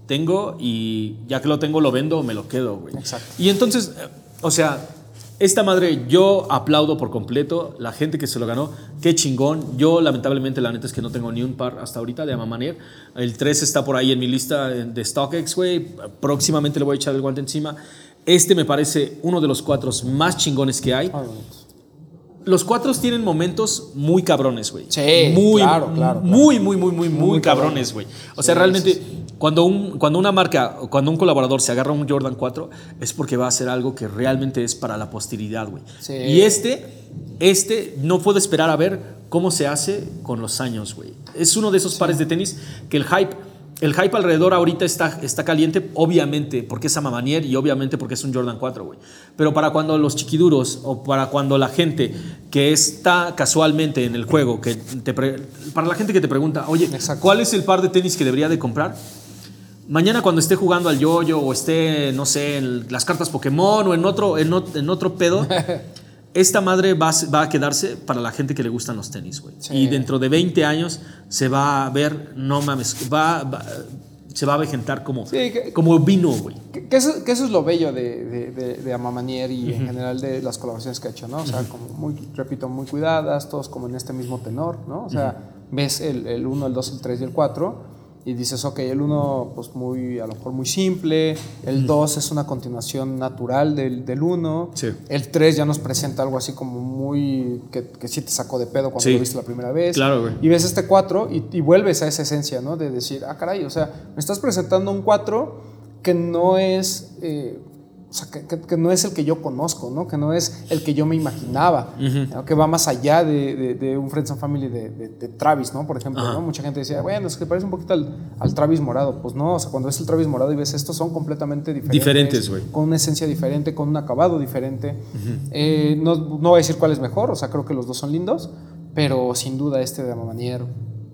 tengo y ya que lo tengo lo vendo o me lo quedo, güey. Exacto. Y entonces, eh, o sea, esta madre yo aplaudo por completo. La gente que se lo ganó, qué chingón. Yo, lamentablemente, la neta es que no tengo ni un par hasta ahorita de Amamanier. El 3 está por ahí en mi lista de StockX, güey. Próximamente le voy a echar el guante encima. Este me parece uno de los cuatro más chingones que hay. Los cuatro tienen momentos muy cabrones, güey. Sí, muy, claro, claro, claro. Muy, muy, muy, muy, muy, cabrones, güey. O sea, Sí, realmente, sí. Cuando, un, cuando una marca, cuando un colaborador se agarra un Jordan 4, es porque va a hacer algo que realmente es para la posteridad, güey. Sí. Y este, este no puedo esperar a ver cómo se hace con los años, güey. Es uno de esos pares de tenis que el hype, el hype alrededor ahorita está, está caliente, obviamente porque es Amamanier y obviamente porque es un Jordan 4, güey. Pero para cuando los chiquiduros o para cuando la gente que está casualmente en el juego, que te para la gente que te pregunta, oye, Exacto. ¿cuál es el par de tenis que debería de comprar? Mañana cuando esté jugando al yoyo o esté, no sé, en las cartas Pokémon o en otro, en ot- en otro pedo, esta madre va, va a quedarse para la gente que le gustan los tenis, güey. Sí. Y dentro de 20 años se va a ver, no mames, va, va- se va a vegetar como, Sí, que- como vino, güey. Que, que eso, que eso es lo bello de, de, de, de Amamanier y en general de las colaboraciones que ha hecho, ¿no? O sea, como muy, repito, muy cuidadas, todos como en este mismo tenor, ¿no? O sea, ves el, el 1, el 2, el 3 y el 4 y dices, ok, el 1 pues muy, a lo mejor muy simple, el 2 es una continuación natural del, del 1, Sí. el 3 ya nos presenta algo así como muy, que, que sí te sacó de pedo cuando Sí. lo viste la primera vez. Claro, güey. Y ves este 4 y, y vuelves a esa esencia, ¿no? De decir, ah, caray, o sea, me estás presentando un 4 que no es. eh, o sea, que, no es el que yo conozco, ¿no? Que no es el que yo me imaginaba, ¿no? que va más allá de, de- de un Friends and Family de, Travis, ¿no? Por ejemplo. ¿no? Mucha gente decía, bueno, es que parece un poquito al, al Travis morado. Pues no, o sea, cuando ves el Travis morado y ves esto, son completamente diferentes. Diferentes, güey. Con una esencia diferente, con un acabado diferente. Eh, no, no voy a decir cuál es mejor, o sea, creo que los dos son lindos, pero sin duda este de Amamanier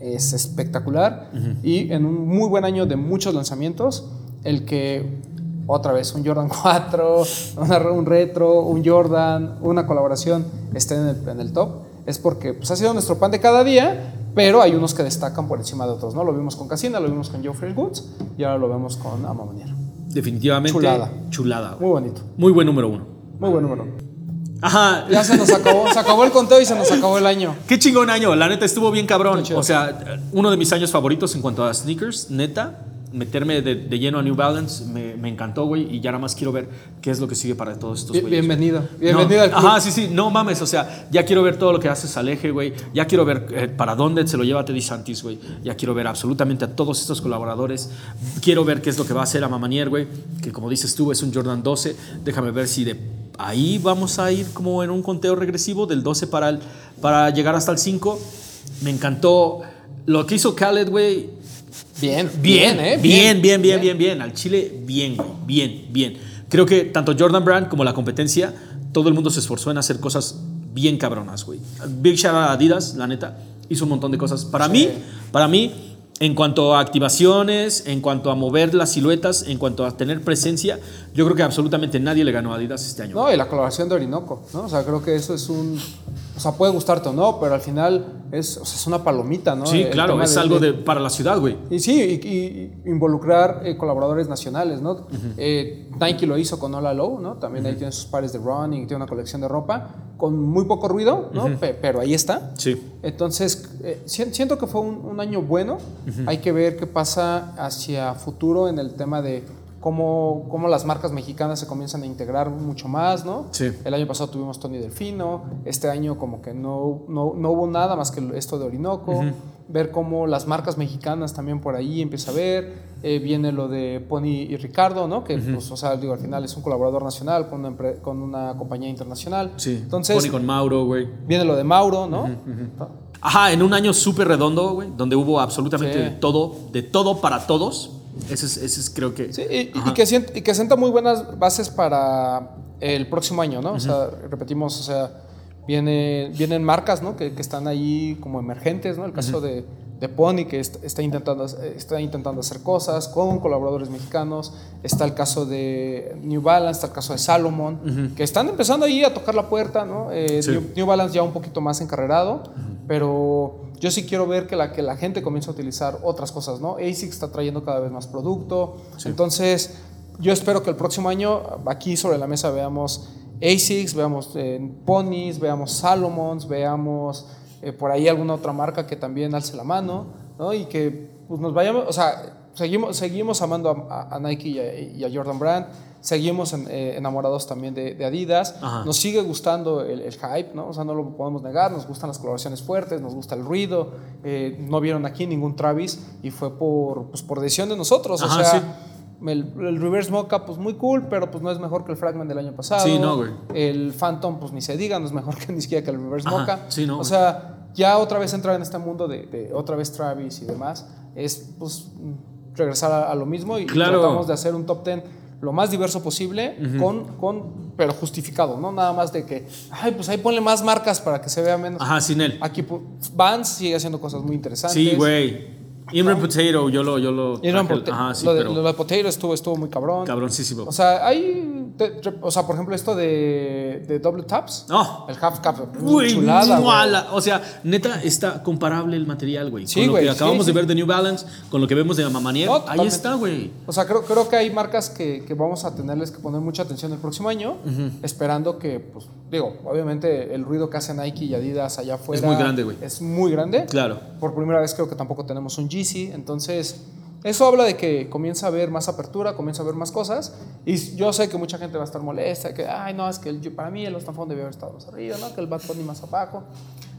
es espectacular y en un muy buen año de muchos lanzamientos, el que otra vez un Jordan 4, una- un retro, un Jordan, una colaboración esté en el, en el top, es porque pues, ha sido nuestro pan de cada día, pero hay unos que destacan por encima de otros, ¿no? Lo vimos con Casina, lo vimos con Geoffrey Woods y ahora lo vemos con Amamanier. Definitivamente. Chulada. Chulada. Muy bonito, Muy buen número uno. muy buen número. Ajá. Ya se nos acabó, se acabó el conteo y se nos acabó el año. Qué chingón año, la neta estuvo bien cabrón. O sea, uno de mis años favoritos en cuanto a sneakers, neta, meterme de, de lleno a New Balance me, me encantó, güey, y ya nada más quiero ver qué es lo que sigue para todos estos güeyes. bienvenido, bienvenido No, al club. Ajá, sí, sí, no mames, o sea, ya quiero ver todo lo que haces al eje, güey. Ya quiero ver eh, para dónde se lo lleva Teddy Santis, güey. Ya quiero ver absolutamente a todos estos colaboradores. Quiero ver qué es lo que va a hacer a Mamanier, güey, que como dices tú es un Jordan 12. Déjame ver si de ahí vamos a ir como en un conteo regresivo del 12 para, el- para llegar hasta el 5. Me encantó lo que hizo Khaled, güey. Bien, Bien, ¿eh? bien, bien, bien, bien, bien. Al Chile, bien, güey, bien, bien. Creo que tanto Jordan Brand como la competencia, todo el mundo se esforzó en hacer cosas bien cabronas, güey. Big shout out a Adidas, la neta, hizo un montón de cosas. Para Sí. mí, para mí, en cuanto a activaciones, en cuanto a mover las siluetas, en cuanto a tener presencia, yo creo que absolutamente nadie le ganó a Adidas este año. No, y la colaboración de Orinoco, ¿no? O sea, creo que eso es un... O sea, puede gustarte o no, pero al final es, o sea, es una palomita, ¿no? sí, El claro, es algo de, para la ciudad, güey. Y sí, y, y involucrar eh, colaboradores nacionales, ¿no? Eh, Nike lo hizo con Ola Low, ¿no? También ahí tiene sus pares de running, tiene una colección de ropa con muy poco ruido, ¿no? Pe- pero ahí está. Sí. Entonces, eh, si- siento que fue un, un año bueno. Hay que ver qué pasa hacia futuro en el tema de cómo, cómo las marcas mexicanas se comienzan a integrar mucho más, ¿no? Sí. El año pasado tuvimos Tony Delfino, este año como que no, no, no hubo nada más que esto de Orinoco. Ver cómo las marcas mexicanas también por ahí empieza a ver. Eh, viene lo de Pony y Ricardo, ¿no? Que, pues, o sea, digo, al final es un colaborador nacional con una, con una compañía internacional. Sí. Entonces, Pony con Mauro, güey. viene lo de Mauro, ¿no? Ajá, en un año súper redondo, güey, donde hubo absolutamente Sí. de todo, de todo para todos. Ese es, creo que... Sí, y, que sienta, y que sienta muy buenas bases para el próximo año, ¿no? O sea, repetimos, o sea, viene, vienen marcas, ¿no? Que, que están ahí como emergentes, ¿no? El caso de, de Pony, que est- está, intentando, está intentando hacer cosas con colaboradores mexicanos. Está el caso de New Balance, está el caso de Salomon, que están empezando ahí a tocar la puerta, ¿no? Eh, Sí. New, New Balance ya un poquito más encarrerado, pero yo sí quiero ver que la, que la gente comience a utilizar otras cosas, ¿no? ASIC está trayendo cada vez más producto, entonces yo espero que el próximo año aquí sobre la mesa veamos ASICS, veamos eh, Ponies, veamos Salomons, veamos eh, por ahí alguna otra marca que también alce la mano, ¿no? Y que pues, nos vayamos, o sea, seguimos, seguimos amando a, a Nike y a, y a Jordan Brand seguimos en, eh, enamorados también de, de Adidas. Ajá. Nos sigue gustando el, el, hype, ¿no? O sea, no lo podemos negar. Nos gustan las colaboraciones fuertes, nos gusta el ruido. Eh, no vieron aquí ningún Travis y fue por, pues, por decisión de nosotros. Ajá, o sea, sí. el, el, Reverse Mocha, pues muy cool, pero pues no es mejor que el Fragment del año pasado. Sí, no, güey. El Phantom, pues ni se diga, no es mejor que ni siquiera que el Reverse Ajá, Mocha. sí, no, o sea, ya otra vez entrar en este mundo de, de otra vez Travis y demás es pues regresar a, a lo mismo y Claro. tratamos de hacer un top 10 lo más diverso posible, con, con, pero justificado, ¿no? Nada más de que, ay, pues ahí ponle más marcas para que se vea menos. Ajá, sin él. Aquí pu- Vans sigue haciendo cosas muy interesantes. Sí, güey. Imran Potato, yo lo. Yo lo, traje- Potato- Ajá, sí, lo, de, pero. lo de Potato estuvo, estuvo muy cabrón. cabroncísimo. O sea, hay, te- o sea, por ejemplo, esto de, de Double Taps. No. El Half Cap. Güey, chulada, güey. o sea, neta está comparable el material, güey. Sí, con lo güey, que acabamos sí, de ver de New Balance, con lo que vemos de Mamanier, No, ahí totalmente. está, güey. O sea, creo, creo que hay marcas que, que vamos a tenerles que poner mucha atención el próximo año, esperando que, pues, digo, obviamente el ruido que hace Nike y Adidas allá afuera muy grande, güey. Es muy grande. Claro. Por primera vez creo que tampoco tenemos un Yeezy, entonces eso habla de que comienza a haber más apertura, comienza a haber más cosas, y yo sé que mucha gente va a estar molesta, que, ay, no, es que el- para mí el Ostafón debió haber estado más arriba, ¿no? Que el Bad Bunny más abajo.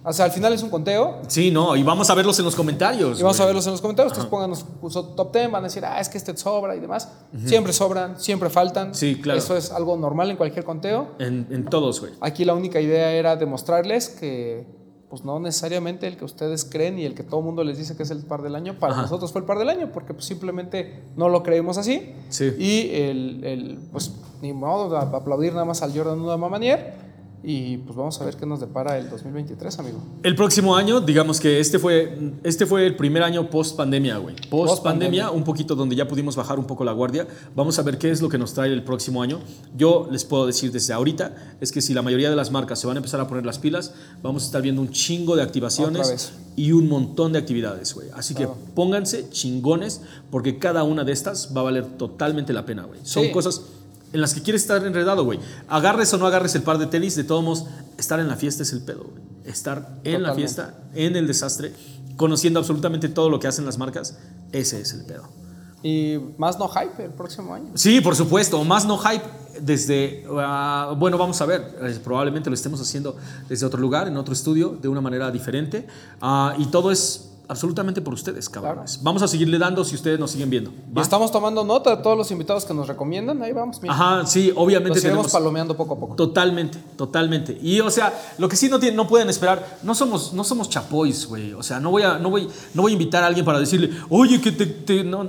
O sea, al final es un conteo, Sí, no, y vamos a verlos en los comentarios. y vamos a verlos en los comentarios. Ustedes pónganos su top 10, van a decir, ah, es que este sobra y demás. Siempre sobran, siempre faltan. Sí, claro. Eso es algo normal en cualquier conteo. En, en todos, güey. Aquí la única idea era demostrarles que, pues no necesariamente el que ustedes creen y el que todo el mundo les dice que es el par del año, para Ajá. nosotros fue el par del año, porque pues, simplemente no lo creímos así. Sí. Y el, el, pues ni modo, aplaudir nada más al Jordan Mamanier. Y pues vamos a ver qué nos depara el 2023, amigo. El próximo año, digamos que este fue, este fue el primer año post pandemia, güey. Post pandemia, Post-pandemia. un poquito donde ya pudimos bajar un poco la guardia. Vamos a ver qué es lo que nos trae el próximo año. Yo les puedo decir desde ahorita, es que si la mayoría de las marcas se van a empezar a poner las pilas, vamos a estar viendo un chingo de activaciones y un montón de actividades, güey. Así Claro. que pónganse chingones, porque cada una de estas va a valer totalmente la pena, güey. Son Sí. cosas en las que quieres estar enredado, güey. Agarres o no agarres el par de tenis, de todos modos, estar en la fiesta es el pedo, güey. Estar en la fiesta, en el desastre, conociendo absolutamente todo lo que hacen las marcas, ese es el pedo. Y más no hype el próximo año. Sí, por supuesto, más no hype desde, ah, bueno, vamos a ver, eh, probablemente lo estemos haciendo desde otro lugar, en otro estudio, de una manera diferente, Ah, y todo es absolutamente por ustedes, cabrones. Vamos a seguirle dando si ustedes nos siguen viendo. Estamos tomando nota de todos los invitados que nos recomiendan. Ahí vamos, mira. Ajá, sí, obviamente Los tenemos... palomeando poco a poco. Totalmente, totalmente. Y o sea, lo que sí no, tienen, no pueden esperar, no somos, no somos chapois, güey. O sea, no voy, a, no, voy, no voy a invitar a alguien para decirle, oye, que te... te- no.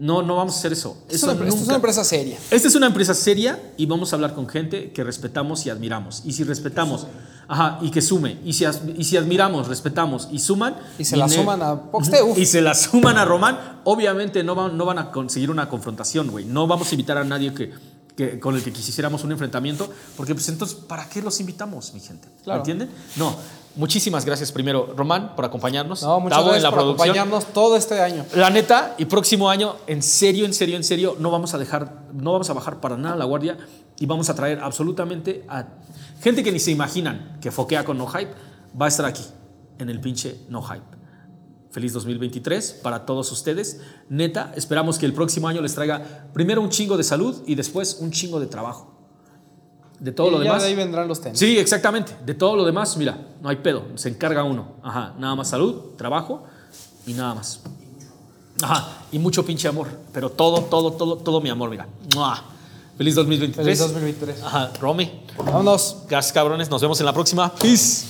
no, no vamos a hacer eso. Es Eso una, esta es una empresa seria. Esta es una empresa seria y vamos a hablar con gente que respetamos y admiramos. Y si respetamos, ajá, y que sume. Y si, as- y si admiramos, respetamos y suman. Y se la suman a Poxte, uf. Y se la suman a Román, obviamente no van, no van a conseguir una confrontación, güey. No vamos a invitar a nadie que, que- con el que quisiéramos un enfrentamiento, porque pues entonces, ¿para qué los invitamos, mi gente? Claro. ¿Entienden? No. Muchísimas gracias primero, Román, por acompañarnos. No, muchas Tavo, gracias en la por producción. acompañarnos todo este año. La neta, y próximo año, en serio, en serio, en serio, no vamos a dejar, no vamos a bajar para nada la guardia y vamos a traer absolutamente a gente que ni se imaginan que foquea con No Hype, va a estar aquí, en el pinche No Hype. Feliz 2023 para todos ustedes. Neta, esperamos que el próximo año les traiga primero un chingo de salud y después un chingo de trabajo. De todo y lo ya demás. de ahí vendrán los tenis. Sí, exactamente. De todo lo demás, mira, no hay pedo. Se encarga uno. Ajá. Nada más salud, trabajo y nada más. Ajá. Y mucho pinche amor. Pero todo, todo, todo, todo mi amor, mira. ¡Mua! Feliz 2023. Feliz 2023. Ajá, Romy. Vámonos. Gracias cabrones, nos vemos en la próxima. Peace.